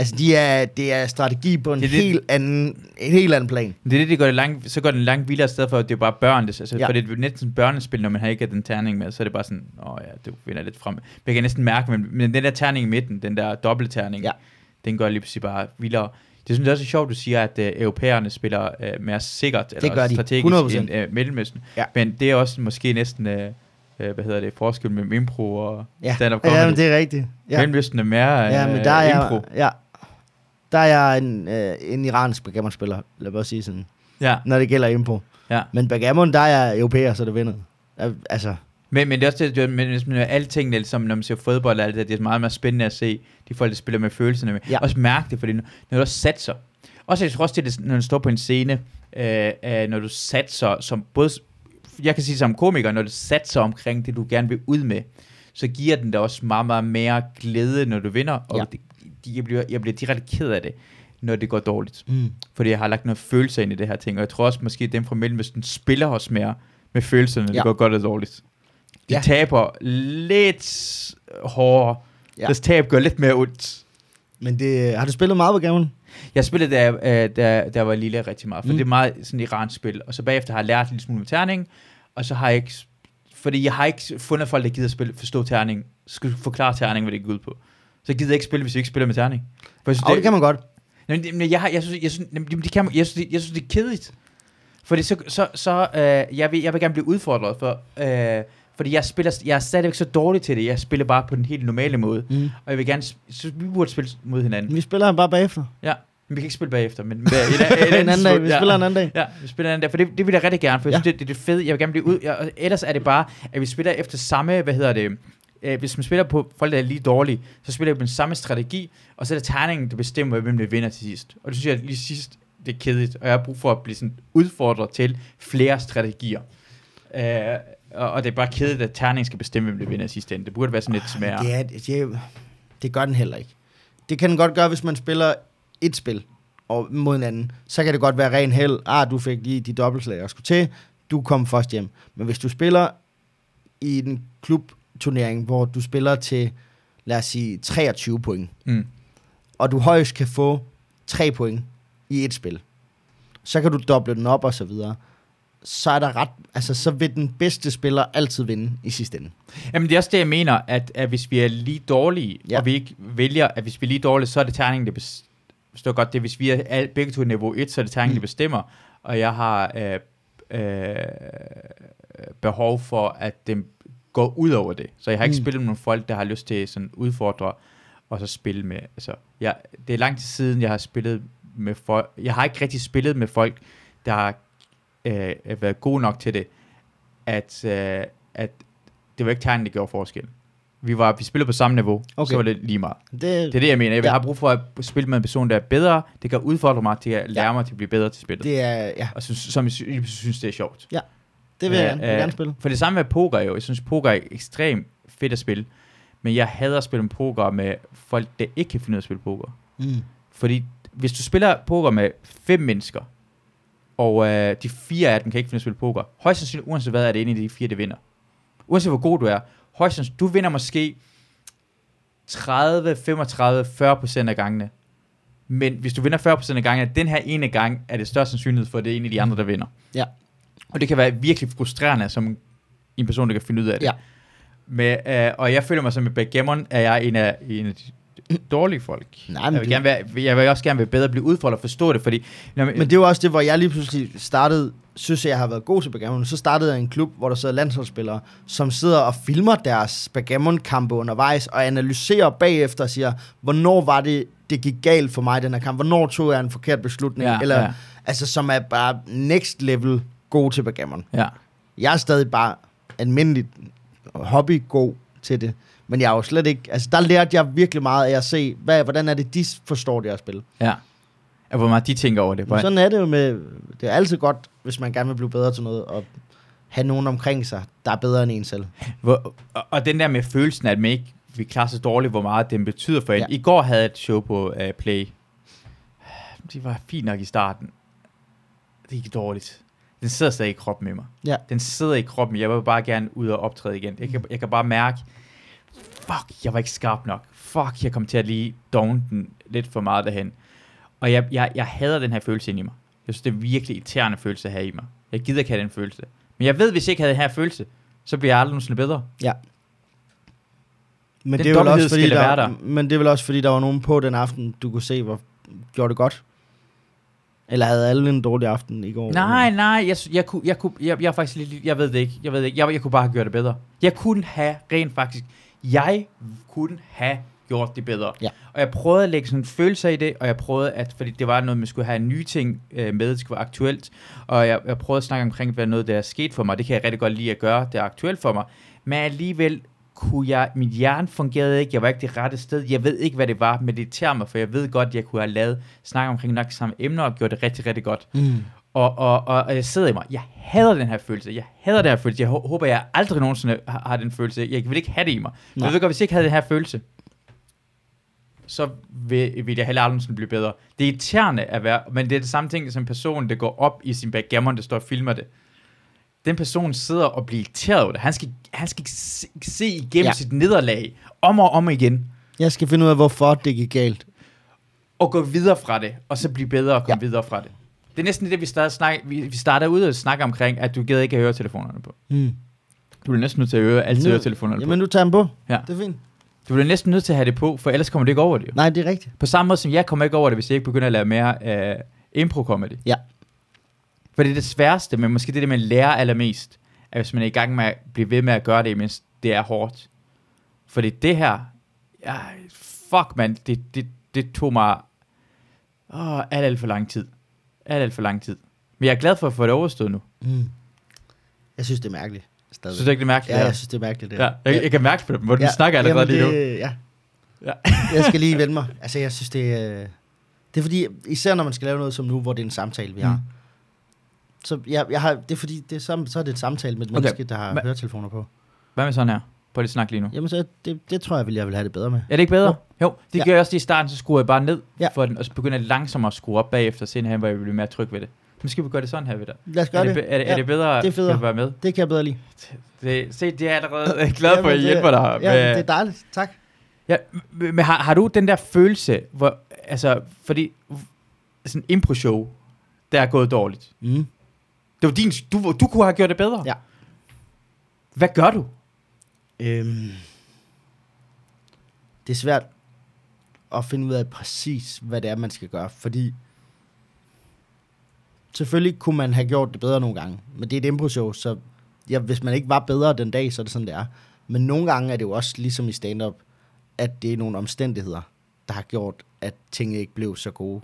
Altså, de er, det er strategi på en Det det- helt anden, en helt anden plan. Det er det, det gør det langt, så går den langt vildere sted for, at det er bare børn. Det, altså, Ja. For det er næsten børnespil, når man har ikke den terning med, så er det bare sådan, åh ja, du vinder lidt frem. Men jeg kan næsten mærke, men, men den der terning i midten, den der dobbeltterning, Ja. den gør lige pludselig bare vildere. Det synes jeg også er sjovt, du siger, at øh, europæerne spiller øh, mere sikkert, eller gør de. strategisk 100%. end øh, Mellemøsten. Ja. Men det er også måske næsten, øh, øh, hvad hedder det, forskel mellem impro og Ja, stand-up comedy. ja men det er rigtigt. Ja, Mellemøsten er mere øh, ja men der er impro. jeg, ja, der er jeg en, øh, en iransk backgammon-spiller, lad mig sige sådan, Ja, når det gælder impro. ja. Men backgammon, der er jeg europæer, så det vinder. Altså, Men, men det er også det, det- men hvis man alting, ligesom når man ser fodbold og alt det, det er meget mere spændende at se de folk, der spiller med følelserne med. Ja. Også mærke det, fordi når du også satser. Også jeg tror også, det er, når du står på en scene, øh, øh, når du satser, som både, jeg kan sige som komiker, når du satser omkring det, du gerne vil ud med, så giver den dig også meget, meget mere glæde, når du vinder, og ja. det, de- jeg, bliver, jeg bliver direkte ked af det, når det går dårligt. mm. Fordi jeg har lagt noget følelse ind i det her ting, og jeg tror også måske, at dem fra Mellemøsten spiller også mere med følelserne, når Ja. det går godt og dårligt. De Ja. taber lidt hårdere. Ja. Deres tab gør lidt mere ondt. Men det, har du spillet meget backgammon? Jeg spillede, da jeg, øh, da, da jeg var lille, rigtig meget. For Mm. det er meget sådan et iransk spil. Og så bagefter har jeg lært lidt smule med terning. Og så har jeg ikke... Fordi jeg har ikke fundet folk, der gider spille, forstå terning. Skal forklare terning, hvad det går ud på. Så gider jeg ikke spille, hvis jeg ikke spiller med terning. For jeg synes, Og det kan man godt. Jamen, det- men jeg, har, jeg, synes, jeg, synes, jamen, det kan, man- jeg, synes, det, jeg synes, det er kedeligt. Fordi så, så, så øh, jeg, vil, jeg vil gerne blive udfordret, for, øh, fordi jeg, spiller, jeg er stadigvæk så dårlig til det. Jeg spiller bare på den helt normale måde. Mm. Og jeg vil gerne, så vi burde spille mod hinanden. Vi spiller bare bagefter. Ja, men vi kan ikke spille bagefter, men med, en, en anden dag. Vi spiller en anden dag. Ja, vi spiller en anden dag, for det, det vil jeg rigtig gerne, for jeg Ja. synes, det, det, det er fedt. Jeg vil gerne blive ud. Jeg, og ellers er det bare, at vi spiller efter samme, hvad hedder det, øh, hvis man spiller på folk, der er lige dårlige, så spiller med den samme strategi, og så er det terningen, der bestemmer, hvem der vinder til sidst. Og det synes jeg lige sidst, det er kedeligt, og jeg har brug for at blive sådan udfordret til flere strategier. Øh, og, og det er bare kedeligt, at terningen skal bestemme, hvem der vinder i sidste ende. Det burde være sådan lidt Men smærere. Det, er, det, er, det gør den heller ikke. Det kan den godt gøre, hvis man spiller et spil og mod en anden. Så kan det godt være ren held. Ah, du fik lige de dobbeltslag, jeg skulle til. Du kom først hjem. Men hvis du spiller i en klubturnering, hvor du spiller til, lad os sige, 23 point, Mm. og du højst kan få 3 point i et spil, så kan du doble den op og så videre. Så er der ret, altså så vil den bedste spiller altid vinde i sidste ende. Jamen det er også det, jeg mener, at, at hvis vi er lige dårlige, Ja. og vi ikke vælger, at hvis vi er lige dårlige, så er det terningen, der bestemmer. Forstår godt det, hvis vi er al- begge to niveau 1, så er det terningen, Mm. der bestemmer, og jeg har øh, øh, behov for, at det går ud over det. Så jeg har ikke Mm. spillet med nogle folk, der har lyst til sådan udfordre, og så spille med, altså, jeg, det er lang tid siden, jeg har spillet med folk, jeg har ikke rigtig spillet med folk, der har øh, været gode nok til det, at, øh, at det var ikke tegnet, der gjorde forskel. Vi, var, vi spillede på samme niveau, Okay. så var det lige meget. Det, Det er det, jeg mener. Jeg Ja. ja. har brug for at spille med en person, der er bedre. Det kan udfordre mig til at lære Ja. mig til at blive bedre til spillet. Det, er, ja, og synes, som jeg sy- jeg synes, det er sjovt. Det vil jeg, Øh, jeg gerne spille. For det samme med poker jo. Jeg synes, poker er ekstremt fedt at spille. Men jeg hader at spille poker med folk, der ikke kan finde ud af at spille poker. Mm. Fordi hvis du spiller poker med fem mennesker, og øh, de fire af dem kan ikke finde ud af at spille poker, højst sandsynligt, uanset hvad, er det en af de fire, der vinder. Uanset hvor god du er, højst sandsynligt, du vinder måske 30, 35, 40 procent af gangene. Men hvis du vinder 40 procent af gangene, den her ene gang er det størst sandsynlighed for, at det er en af de andre, der vinder. Ja. Og det kan være virkelig frustrerende som en person, der kan finde ud af det. Ja. Med, øh, og jeg føler mig som en backgammon, er jeg en af, en af de dårlige folk. Nej, jeg, men vil du- gerne være, jeg vil også gerne være bedre at blive udfordret og forstå det, fordi... Når, Men det er jo også det, hvor jeg lige pludselig startede, synes jeg, jeg har været god til backgammon. Så startede jeg en klub, hvor der sidder landsholdsspillere, som sidder og filmer deres backgammon-kampe undervejs, og analyserer bagefter og siger, hvornår var det, det gik galt for mig den her kamp? Hvornår tog jeg en forkert beslutning? Ja, Eller, ja. Altså, som er bare next level god til backgammon. ja. Jeg er stadig bare almindeligt hobby god til det. Men jeg er jo slet ikke... Altså, der lærte jeg virkelig meget af at se, hvad, hvordan er det, de forstår det at spille. ja. Og hvor meget de tænker over det. Hvor, Sådan er det jo med... Det er altid godt, hvis man gerne vil blive bedre til noget, og have nogen omkring sig, der er bedre end en selv. hvor, og, og den der med følelsen at man ikke vi klarer så dårligt, hvor meget den betyder for en. Ja. I går havde jeg et show på uh, Play. Det var fint nok i starten. Det gik dårligt. Den sidder stadig i kroppen med mig. Ja. Den sidder i kroppen. Jeg vil bare gerne ud og optræde igen. Jeg kan, jeg kan bare mærke, fuck, jeg var ikke skarp nok. Fuck, jeg kom til at lige down den lidt for meget derhen. Og jeg, jeg, jeg hader den her følelse ind i mig. Jeg synes, det er virkelig irriterende følelse have i mig. Jeg gider ikke have den følelse. Men jeg ved, hvis jeg ikke havde den her følelse, så bliver jeg aldrig nogensinde bedre. Ja. Men Den det, er vel også, fordi der, der. men det er vel også fordi, der var nogen på den aften, du kunne se, hvor gjorde det godt. Eller havde alle en dårlig aften i går? Nej, nej, jeg, jeg, kunne, jeg, kunne, jeg, jeg faktisk lidt, jeg ved det ikke, jeg ved det ikke, jeg, jeg kunne bare have gjort det bedre. Jeg kunne have rent faktisk, jeg kunne have gjort det bedre. Ja. Og jeg prøvede at lægge sådan følelser i det, og jeg prøvede at, fordi det var noget, man skulle have nye ting øh, med, det skulle være aktuelt, og jeg, jeg prøvede at snakke omkring, hvad noget der er sket for mig, det kan jeg rigtig godt lide at gøre, det er aktuelt for mig, men alligevel kunne jeg, mit hjerne fungerede ikke, jeg var ikke det rette sted, jeg ved ikke, hvad det var, men det irriterer mig, for jeg ved godt, jeg kunne have lavet, snakke omkring nok samme emner, og gjort det rigtig, rigtig godt. Mm. Og, og, og, og jeg sidder i mig, jeg hader den her følelse, jeg hader den her følelse, jeg hå- håber, jeg aldrig nogensinde har, har den følelse, jeg vil ikke have det i mig. Nej. jeg ved godt, hvis jeg ikke havde den her følelse, så vil, vil jeg heller aldrig blive bedre. Det er irriterende at være, men det er det samme ting som en person, der går op i sin backgammon, der står og filmer det. Den person sidder og bliver irriteret over det. Han skal, han skal se, se igennem Ja. sit nederlag om og om igen, Jeg skal finde ud af, hvorfor det gik galt. og gå videre fra det, og så blive bedre og komme Ja. videre fra det. Det er næsten det, vi starter, snak, vi, vi starter ud og snakker omkring, at du gider ikke have høretelefonerne på. Mm. Du bliver næsten nødt til at høre altid Nu- høretelefonerne Jamen, på. du tager dem på. Ja. Det er fint. Du bliver næsten nødt til at have det på, for ellers kommer du ikke over det. Jo. Nej, det er rigtigt. På samme måde som jeg kommer ikke over det, hvis jeg ikke begynder at lave mere uh, impro-comedy. Ja. For det er det sværeste, men måske det, det man lærer allermest, at hvis man er i gang med at blive ved med at gøre det, mens det er hårdt. Fordi det her, ja, fuck man, det, det, det tog mig åh, alt, alt for lang tid. Alt, alt for lang tid. Men jeg er glad for at få det overstået nu. Mm. Jeg synes, det er mærkeligt. Stadig. Synes du ikke, det er mærkeligt? ja, jeg synes, det er mærkeligt. Det ja, jeg, jeg kan mærke på det, hvor du snakker allerede lige nu. Ja. Ja. jeg skal lige vende mig. Altså, jeg synes, det er... Det er fordi, især når man skal lave noget som nu, hvor det er en samtale, vi har. Mm. Så, jeg, jeg har, det er fordi, det er, sam, så er det et samtale med et Okay. menneske, der har Men- høretelefoner på. Hvad med sådan her? på det snak lige nu. Jamen, så det, det tror jeg, vil jeg vil have det bedre med. Er det ikke bedre? Jo, jo det Ja. gør jeg også lige i starten, så skruer jeg bare ned Ja. for den, og så begynder jeg langsomt at skrue op bagefter, sen hen, hvor jeg bliver mere tryg ved det. Måske vi gøre det sådan her ved dig. Lad os Er gøre det, det. be- er, det, Ja, er det bedre, det er federe. Du være med? Det kan jeg bedre lide. Det, se, det er jeg allerede glad for, at I hjælper dig. Ja, med- det er dejligt. Tak. Ja, men har, har du den der følelse, hvor, altså, fordi sådan en impro-show, der er gået dårligt. Mm. Det var din, du, du kunne have gjort det bedre. Ja. Hvad gør du? Øhm, det er svært at finde ud af præcis, hvad det er, man skal gøre, fordi selvfølgelig kunne man have gjort det bedre nogle gange, men det er et impro-show, så ja, hvis man ikke var bedre den dag, så er det sådan, det er. Men nogle gange er det jo også ligesom i stand-up, at det er nogle omstændigheder, der har gjort, at tingene ikke blev så gode.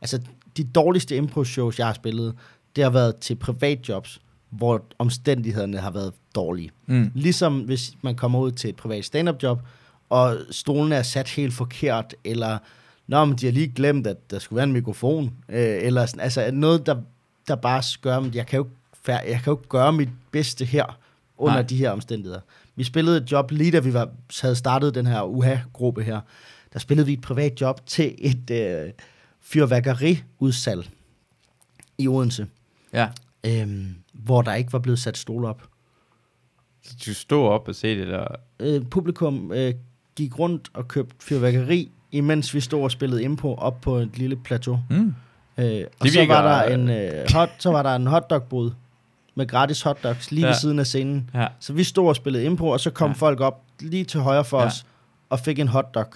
Altså, de dårligste impro-shows, jeg har spillet, det har været til privatjobs, hvor omstændighederne har været dårlige. Mm. Ligesom hvis man kommer ud til et privat stand-up job, og stolene er sat helt forkert, eller Nå, men de har lige glemt, at der skulle være en mikrofon, øh, eller sådan, altså noget, der, der bare gør, at jeg kan jo ikke, jeg kan jo ikke gøre mit bedste her, under. Nej. de her omstændigheder. Vi spillede et job, lige da vi var, havde startet den her UHA-gruppe her, der spillede vi et privat job til et øh, fyrværkeriudsalg i Odense, Ja. øh, hvor der ikke var blevet sat stole op. Så du stod op og se det der. øh, publikum øh, gik rundt og købte fyrværkeri, imens vi stod og spillede impro op på et lille plateau. Mm. Øh, og Det så virker- var der en øh, hot, så var der en hotdogbod med gratis hotdogs lige ja. Ved siden af scenen. Ja. Så vi stod og spillede impro, og så kom Ja. folk op lige til højre for ja. os og fik en hotdog.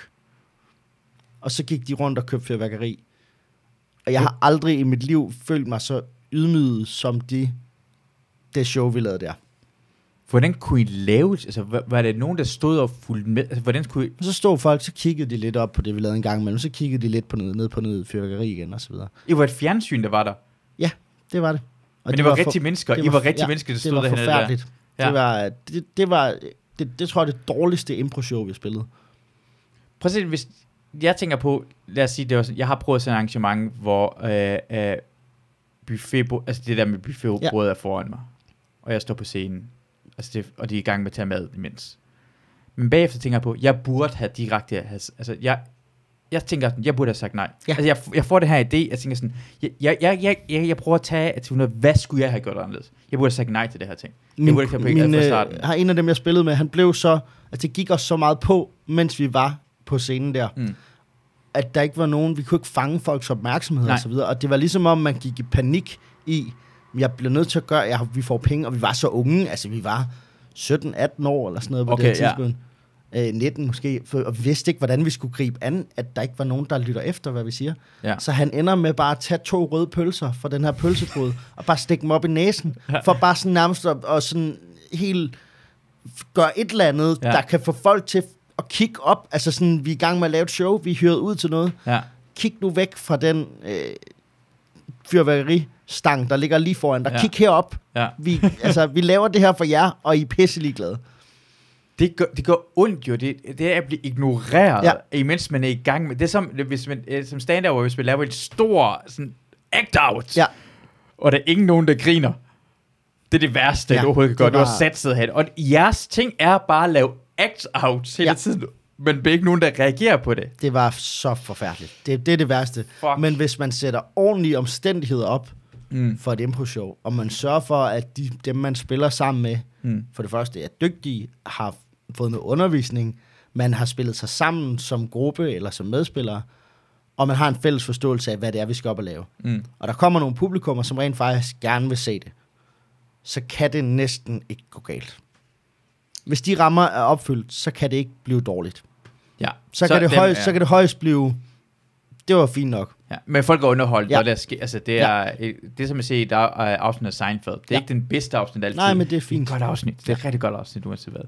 Og så gik de rundt og købte fyrværkeri. Og jeg har aldrig i mit liv følt mig så ydmyget som de, det show, vi lavede der. Hvordan kunne I lave det? Altså, var, var det nogen, der stod og fulgte med? Altså, hvordan skulle I... Og så stod folk, så kiggede de lidt op på det, vi lavede en gang imellem. Så kiggede de lidt på noget, ned på noget fyrværkeri igen, og så videre. I var et fjernsyn, der var der. Det var det. Og Men det, var, for- rigtige mennesker. det I var rigtige ja, mennesker, der Det stod var derhenne der. forfærdeligt. Ja. Det var, det, det var, det, det tror jeg er det dårligste impro-show, vi spillede. Se, hvis jeg tænker på, lad os sige, det var sådan, jeg har prøvet sådan et arrangement, hvor øh, øh, buffet, altså det der med buffetbrød ja. er foran mig, og jeg står på scenen, altså det, og de er i gang med at tage mad imens. Men bagefter tænker jeg på, jeg burde have direkte, altså jeg, jeg tænker sådan, jeg burde have sagt nej. Ja. Altså jeg, jeg får det her idé, jeg tænker sådan, jeg, jeg, jeg, jeg, jeg, jeg prøver at tage, at af, hvad skulle jeg have gjort anderledes? Jeg burde have sagt nej til det her ting. Jeg burde ikke have min, fra øh, starten. har en af dem, jeg spillede med, han blev så, at det gik os så meget på, mens vi var på scenen der, Mm. At der ikke var nogen, vi kunne ikke fange folks opmærksomhed Nej. og så videre. Og det var ligesom om, man gik i panik i, jeg bliver nødt til at gøre, ja, vi får penge, og vi var så unge, altså vi var 17-18 år eller sådan noget på Okay, det her ja. tidspunkt. Øh, 19 måske, for, og vi vidste ikke, hvordan vi skulle gribe an, at der ikke var nogen, der lytter efter, hvad vi siger. Ja. Så han ender med bare at tage to røde pølser fra den her pølsebod, og bare stikke dem op i næsen, Ja. for bare sådan nærmest at, og sådan helt gøre et eller andet, ja. der kan få folk til at kigge op. Altså sådan, vi er i gang med at lave et show, vi er hyret ud til noget. Ja. Kig nu væk fra den øh, fyrværkeristang, der ligger lige foran dig. Ja. Kig herop. Ja. Vi, altså, vi laver det her for jer, og I er pisselig glade. Det gør, det gør ondt jo, det, det er at blive ignoreret, ja. Imens man er i gang med, det er som, hvis man, øh, som stand hvor hvis man laver et stort sådan, act-out, Ja. og der er ingen nogen, der griner. Det er det værste, ja, du overhovedet kan gøre. det Du har var- sat sig hen. Og jeres ting er bare at lave act-out hele ja. Tiden, men der er ikke nogen, der reagerer på det. Det var så forfærdeligt. Det, det er det værste. Fuck. Men hvis man sætter ordentlige omstændigheder op Mm. for et impro-show, og man sørger for, at de, dem, man spiller sammen med, Mm. for det første er dygtige, har fået noget undervisning, man har spillet sig sammen som gruppe eller som medspillere, og man har en fælles forståelse af, hvad det er, vi skal op og lave. Mm. Og der kommer nogle publikummer, som rent faktisk gerne vil se det, så kan det næsten ikke gå galt. Hvis de rammer er opfyldt, så kan det ikke blive dårligt. Ja. Så, så, kan, det dem højst, er- så kan det højst blive, det var fint nok. Ja, men folk er underholdt, ja. Ja. og der sker, altså det er, ja. det er som at se, der er afsnit af Seinfeld. Det er ja. Ja. ikke den bedste afsnit altid. Nej, men det er Det er fint. et godt afsnit. Det er et rigtig godt afsnit, uanset hvad.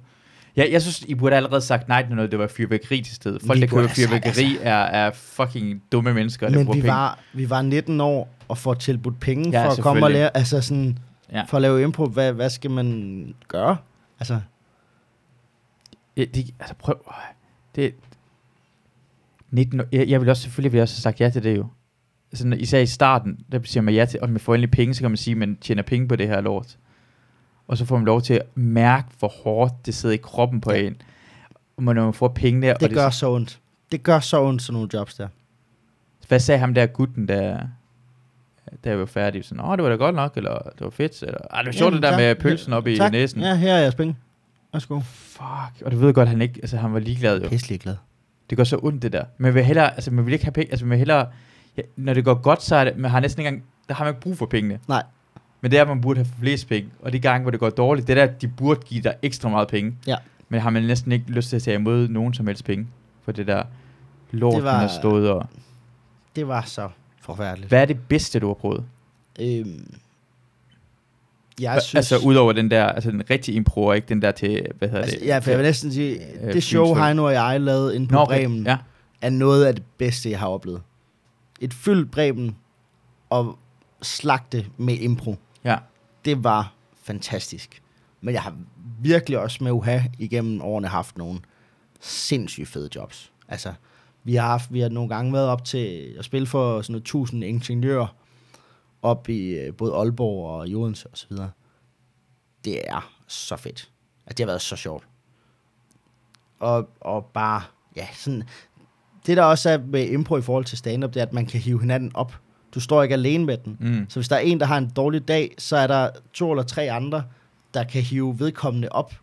Ja, jeg synes, I burde allerede sagt nej til noget, det var fyrværkeri til stedet. Folk, Vi der køber fyrværkeri, er, er fucking dumme mennesker, der Men vi penge. var, vi var 19 år og får tilbudt penge Ja, ja, for at komme og lære, altså sådan, Ja. for at lave impro, hvad, hvad skal man gøre? Altså, Ja, det, altså prøv, øh, det 19 år, jeg, jeg vil også selvfølgelig vil jeg også have sagt ja til det jo. Altså, når- især i starten, der siger man ja til, og man får endelig penge, så kan man sige, at man tjener penge på det her lort. og så får man lov til at mærke, hvor hårdt det sidder i kroppen på Ja. en. Og når man får pengene, og Det gør så ondt. Det gør så ondt, sådan nogle jobs der. Hvad sagde ham der gutten, der, der var færdig? Sådan, åh, det var da godt nok, eller det var fedt, eller, ah, det var sjovt det der tak. med pølsen op i tak. næsen. Ja, her er jeres penge. Værsgo. Fuck, og du ved godt, han ikke, altså han var ligeglad jo. Pisselig glad. Det går så ondt, det der. Man vil hellere, altså man vil ikke have penge, altså man vil hellere, ja, når det går godt, så er det, man har næsten ikke engang, der har man ikke brug for pengene. Nej. Men det er, at man burde have flest penge, og de gange, hvor det går dårligt, det er der, de burde give dig ekstra meget penge. Ja. Men har man næsten ikke lyst til at tage imod nogen som helst penge, for det der lort, Det var- var... har stået og... Det var så forfærdeligt. Hvad er det bedste, du har prøvet? Øhm, jeg synes... Altså udover den der, altså den rigtige impro, og ikke den der til, hvad hedder altså, det? ja, for jeg vil næsten sige, Øh, det show, Fynsø. Heino og jeg lavede inde på Nå, Bremen, Ja, er noget af det bedste, jeg har oplevet. Et fyldt Bremen og slagte med impro. ja. Det var fantastisk. Men jeg har virkelig også med UHA igennem årene haft nogle sindssygt fede jobs. Altså, vi har, haft, vi har nogle gange været op til at spille for sådan noget 1000 ingeniører op i øh, både Aalborg og i Odense og så videre. Det er så fedt. Altså, det har været så sjovt. Og, og bare, ja, sådan... Det der også er med impro i forhold til stand-up, det er, at man kan hive hinanden op. Du står ikke alene med den. Mm. Så hvis der er en, der har en dårlig dag, så er der to eller tre andre, der kan hive vedkommende op.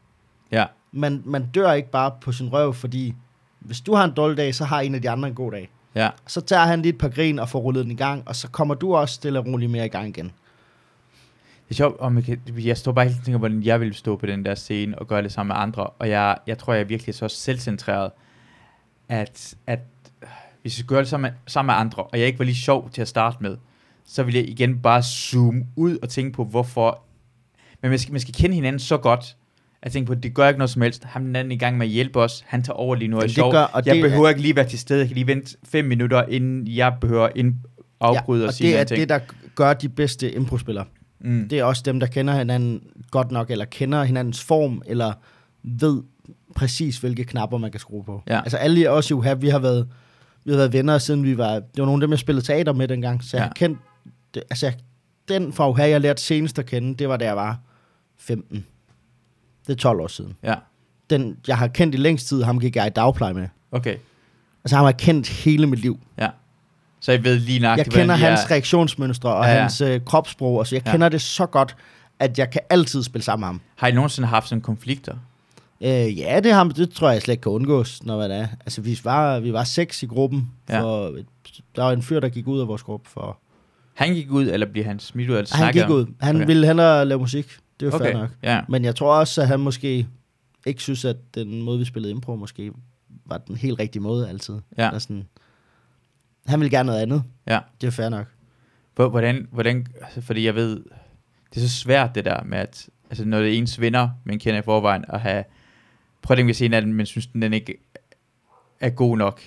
Ja, Man, man dør ikke bare på sin røv, fordi hvis du har en dårlig dag, så har en af de andre en god dag. Ja. Så tager han lige et par grin og får rullet den i gang, og så kommer du også stille og roligt mere i gang igen. Det er sjovt, om jeg, kan, jeg står bare helt og tænker, hvordan jeg ville stå på den der scene og gøre det sammen med andre. Og jeg, jeg tror, jeg er virkelig så selvcentreret, at, at hvis jeg gøre det sammen med, sammen med andre, og jeg ikke var lige sjov til at starte med, så ville jeg igen bare zoome ud og tænke på, hvorfor... Men man skal, man skal kende hinanden så godt, at tænke på, det gør ikke noget som helst. Han er den anden i gang med at hjælpe os. Han tager over lige nu og er sjov. gør- og jeg det behøver er- ikke lige være til stede. Jeg kan lige vente fem minutter, inden jeg behøver ind, afbryde ja, og og sige det er ting. det, der gør de bedste improspillere. Mm. Det er også dem, der kender hinanden godt nok, eller kender hinandens form, eller ved præcis, hvilke knapper man kan skrue på. Ja. Altså alle os i UHA, vi har været, vi har været venner, siden vi var... Det var nogle af dem, jeg spillede teater med dengang, så jeg Ja. har kendt... Det, altså, jeg- den fra UHA, jeg lærte senest at kende, det var da jeg var 15. Det er 12 år siden. Ja, Den, jeg har kendt i længst tid, ham gik jeg i dagpleje med. okay. Altså, ham har jeg kendt hele mit liv. Ja. Så jeg ved lige nok, Jeg kender hans reaktionsmønstre og Ja, ja, hans øh, kropssprog, og så jeg Ja. kender det så godt, at jeg kan altid spille sammen med ham. Har I nogensinde haft sådan konflikter? Øh, ja, det, har, det tror jeg slet ikke kan undgås, når det er. Altså, vi var, vi var seks i gruppen. Ja. For, Der var en fyr, der gik ud af vores gruppe. For, Han gik ud, eller bliver han smidt ud? Eller han gik ud. Han okay. ville hellere lave musik. Det var okay. fair nok. ja. Men jeg tror også, at han måske ikke synes, at den måde, vi spillede impro, måske var den helt rigtige måde altid. Ja. Der sådan, han ville gerne noget andet. Ja. Det er fair nok. Hvor- Hvordan, hvordan, altså, fordi jeg ved, det er så svært det der med, at altså, når det er ens venner, man kender i forvejen, at have, prøv at hvis en af dem, men synes, den ikke er god nok.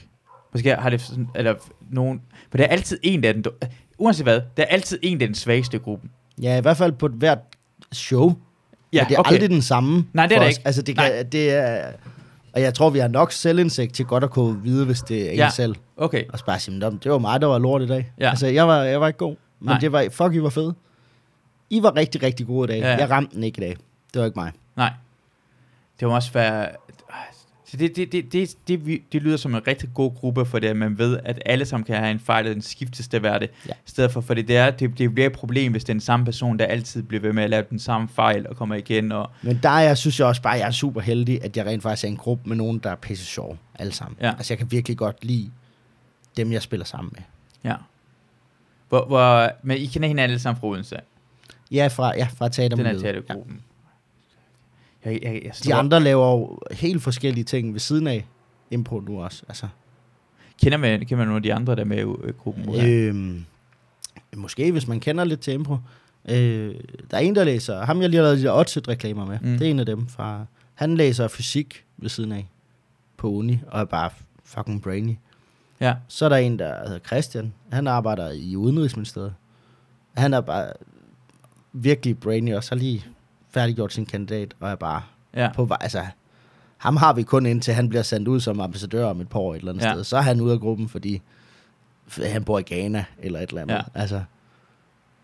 Måske har det sådan, eller nogen, for det er altid en af den, uanset hvad, det er altid en af den svageste gruppen. Ja, i hvert fald på et hvert show. Ja, Men det er okay. aldrig den samme. Nej, det er det ikke. Altså, det, Nej. kan, det er... Og jeg tror, vi har nok selvindsigt til godt at kunne vide, hvis det er en Ja. selv. Okay, Og så bare sige, "Nå, men det var mig, der var lort i dag. Ja. Altså, jeg var, jeg var ikke god. Men Nej. det var, fuck, I var fede. I var rigtig, rigtig gode i dag. Ja. Jeg ramte den ikke i dag. Det var ikke mig. nej. Det må også være, så det, det, det, det, det, det lyder som en rigtig god gruppe, for det, at man ved, at alle sammen kan have en fejl, og den skiftes til hver det. Ja. I stedet for, fordi det, er, det, det bliver et problem, hvis det er den samme person, der altid bliver ved med at lave den samme fejl, og kommer igen, og Men der er jeg, synes jeg også bare, at jeg er super heldig, at jeg rent faktisk er en gruppe med nogen, der er pisse sjov. Alle sammen. Ja. Altså, jeg kan virkelig godt lide dem, jeg spiller sammen med. ja. Hvor, hvor, men I kender hinanden alle sammen fra Odense, Ja, fra, ja, fra den teatermiljøet. her teatergruppen. Ja. Jeg, jeg, jeg, jeg De andre laver jo helt forskellige ting ved siden af impro nu også. Altså, kender, man, kender man nogle af de andre, der er med i øh, gruppen? Øhm, måske, hvis man kender lidt til impro. Øh, der er en, der læser... Ham, jeg lige har lavet de der Odset-reklamer med. Mm. Det er en af dem fra... Han læser fysik ved siden af på uni, og er bare fucking brainy. ja. Så er der en, der hedder Christian. Han arbejder i Udenrigsministeriet. Han er bare virkelig brainy, og så har lige færdiggjort sin kandidat, og er bare Ja. på vej. Altså, ham har vi kun indtil han bliver sendt ud som ambassadør om et par år et eller andet Ja. sted. Så er han ude af gruppen, fordi han bor i Ghana eller et eller andet. Ja. Altså,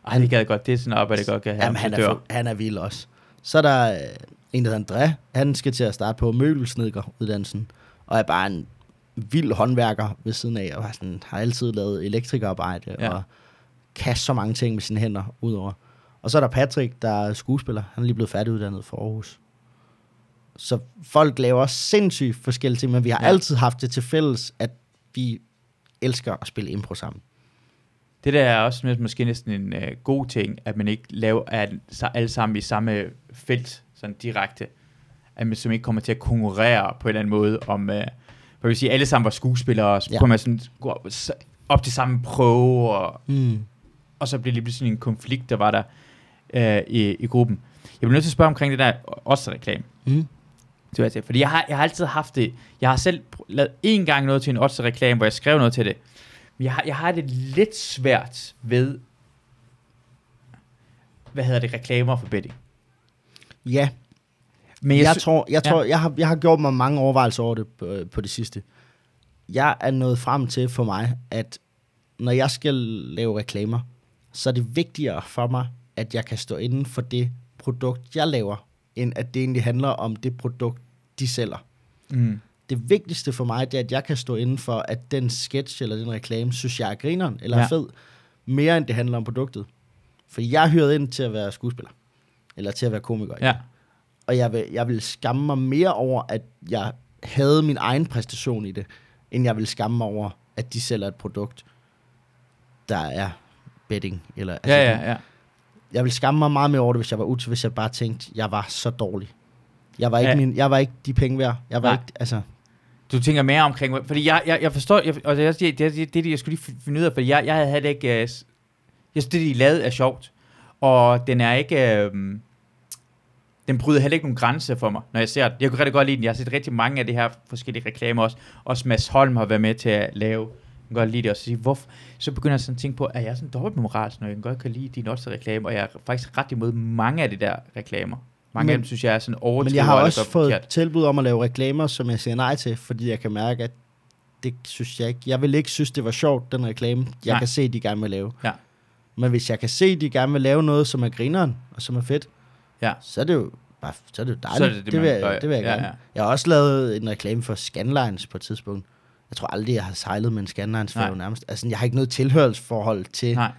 Ej, det gad godt. Det er sådan et arbejde, jeg godt kan have. jamen, han, er, han er vild også. Så er der øh, en, der hedder André. Han skal til at starte på møbelsnedkeruddannelsen, og er bare en vild håndværker ved siden af, og har, sådan, har altid lavet elektrikerarbejde, ja. og kan så mange ting med sine hænder udover. Og så er der Patrick, der er skuespiller. Han er lige blevet færdiguddannet for Aarhus. Så folk laver sindssygt forskellige ting, men vi har Ja. altid haft det til fælles, at vi elsker at spille impro sammen. Det der er også måske næsten en øh, god ting, at man ikke laver at alle sammen i samme felt, sådan direkte. At man som ikke kommer til at konkurrere på en eller anden måde om, øh, vil jeg sige, alle sammen var skuespillere, og så Ja. kunne man sådan gå op, til samme prøve, og, Mm. og så blev det lige pludselig en konflikt, der var der øh, i, i gruppen. Jeg bliver nødt til at spørge omkring det der odds-reklame. Mm. Det jeg sige. Fordi jeg har, jeg har altid haft det. Jeg har selv lavet en gang noget til en odds-reklame, hvor jeg skrev noget til det. Men jeg har, jeg har det lidt svært ved, hvad hedder det, reklamer for betting. Ja, Men jeg, jeg, tror, jeg, ja. tror jeg, har, jeg har gjort mig mange overvejelser over det på, på det sidste. Jeg er nået frem til for mig, at når jeg skal lave reklamer, så er det vigtigere for mig, at jeg kan stå inden for det produkt, jeg laver, end at det egentlig handler om det produkt, de sælger. mm, Det vigtigste for mig, det er, at jeg kan stå inden for, at den sketch eller den reklame, synes jeg er grineren eller Ja. er fed, mere end det handler om produktet. For jeg er hyret ind til at være skuespiller, eller til at være komiker. ja, Og jeg vil, jeg vil skamme mig mere over, at jeg havde min egen præstation i det, end jeg vil skamme mig over, at de sælger et produkt, der er betting. Eller, altså, ja, ja, ja. Jeg vil skamme mig meget mere over det, hvis jeg var ud, hvis jeg bare tænkte, jeg var så dårlig. Jeg var ikke, Ja. min, jeg var ikke de penge værd. Jeg var Nej. ikke, altså, Du tænker mere omkring, fordi jeg, jeg, jeg forstår, jeg, og det er det, det, det, jeg skulle lige finde ud af, fordi jeg, jeg havde ikke, øh, jeg synes, det de lavede er sjovt, og den er ikke, øh, den bryder heller ikke nogen grænse for mig, når jeg ser den. Jeg kunne rigtig godt lide den, jeg har set rigtig mange af de her forskellige reklamer også, også Mads Holm har været med til at lave, kan godt lide det, og så, sige, hvorfor, så begynder jeg sådan at tænke på, er jeg sådan dobbelt moralsk, når jeg godt kan lide de også reklamer, og jeg er faktisk ret imod mange af de der reklamer. Mange Men- af dem synes jeg er sådan overdrevet. men jeg har også fået forkert. tilbud om at lave reklamer, som jeg siger nej til, fordi jeg kan mærke, at det synes jeg ikke. Jeg vil ikke synes, det var sjovt, den reklame, jeg Nej. kan se, de gerne vil lave. Ja. Men hvis jeg kan se, de gerne vil lave noget, som er grineren, og som er fedt, Ja. så er det jo bare, så er det jo dejligt. Så er det det, det, vil, jeg, det vil jeg Ja, gerne. ja. Jeg har også lavet en reklame for Scanlines på et tidspunkt. Jeg tror aldrig, jeg har sejlet med en Scanlines Nej. færge nærmest. Altså, jeg har ikke noget tilhørsforhold til Nej,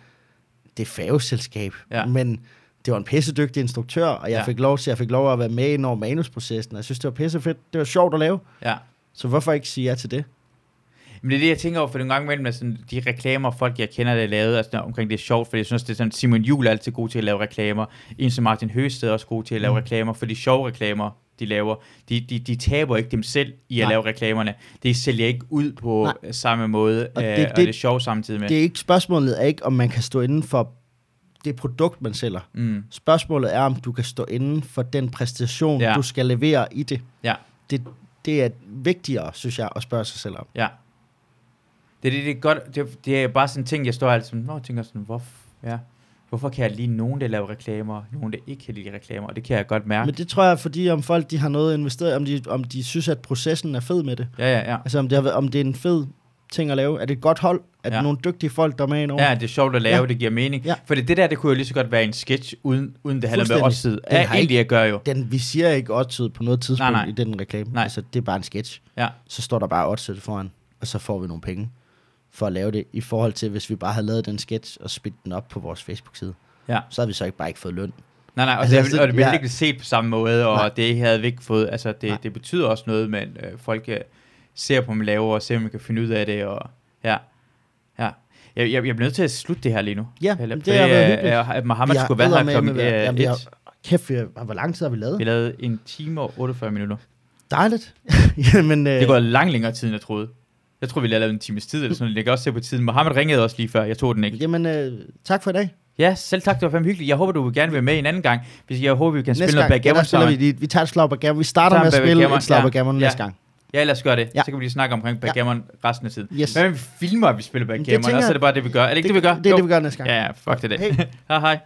det færgeselskab. Ja. Men det var en pissedygtig instruktør, og jeg Ja. fik lov til, jeg fik lov at være med ind over manusprocessen. Jeg synes, det var pissefedt. Det var sjovt at lave. ja. Så hvorfor ikke sige ja til det? Men det er det, jeg tænker over, for nogle gange imellem, at sådan, de reklamer, folk jeg kender, der er lavet, altså, omkring det er sjovt, for jeg synes, det er sådan, Simon Juhl er altid god til at lave reklamer, en som Martin Høsted er også god til at lave Mm. reklamer, for de sjove reklamer, de laver, de, de, de taber ikke dem selv i at Nej. lave reklamerne. Det sælger ikke ud på Nej. Samme måde, Og og det- det, øh, og det- det er sjovt samtidig med. Det er ikke spørgsmålet er ikke, om man kan stå inden for det produkt, man sælger. mm, Spørgsmålet er, om du kan stå inden for den præstation, ja. Du skal levere i det. ja, det. Det er vigtigere, synes jeg, at spørge sig selv om. ja. Det, er det, det, er godt, det, det er bare sådan en ting, jeg står altid sådan, jeg tænker sådan, hvorfor, ja, hvorfor kan jeg lide nogen, der laver reklamer, nogen, der ikke kan lide reklamer, og det kan jeg godt mærke. Men det tror jeg, fordi om folk de har noget investeret, om de, om de synes, at processen er fed med det. Ja, ja, ja. Altså om det, har, om det er en fed ting at lave. Er det et godt hold? Er det Ja. nogle dygtige folk, der er med indover? Ja, det er sjovt at lave, Ja. det giver mening. Ja. For det, der, det kunne jo lige så godt være en sketch, uden, uden det handler med side. Den Ja, har egentlig jeg gør jo. Den, vi siger ikke oddset på noget tidspunkt Nej, nej. i den reklame. Nej. Altså, det er bare en sketch. Ja. Så står der bare oddset foran, og så får vi nogle penge for at lave det, i forhold til, hvis vi bare havde lavet den sketch og spidt den op på vores Facebook-side. Ja. Så havde vi så ikke bare ikke fået løn. Nej, nej, og, Altså, altså, altså, det, og det bliver ja. ikke set på samme måde, og Nej. det havde vi ikke fået. Altså, Nej. det, det betyder også noget, men øh, folk øh, ser på, hvad man laver, og ser, om man kan finde ud af det, og ja. Ja. Jeg, jeg, jeg bliver nødt til at slutte det her lige nu. Ja, Eller, det har været hyggeligt. øh, Mohammed skulle være her klokken øh, jamen, vi har- et. Kæft, vi har, hvor lang tid har vi lavet? Vi lavede en time og 48 minutter. Dejligt. Jamen, øh, Det går langt længere tid, end jeg troede. Jeg tror, vi lavede en times tid, eller sådan noget. Jeg kan også se på tiden. Mohammed ringede også lige før. Jeg tog den ikke. Jamen, øh, tak for i dag. Ja, selv tak. Det var fandme hyggeligt. Jeg håber, du vil gerne være med en anden gang. Hvis jeg håber, vi kan Næste spille noget gang, ja, der backgammon vi, sammen. lige- vi tager et slag backgammon. Vi starter med at spille et slag ja. backgammon Ja. næste gang. Ja, lad os gøre det. Ja. Ja. Så kan vi lige snakke omkring backgammon resten af tiden. Yes. Hvad vi filmer, at vi spiller det backgammon, tænker og så er det bare det, vi gør. Er det ikke det, vi gør? Det er det, vi gør næste gang. Ja, ja, fuck det. Hej. hej hej.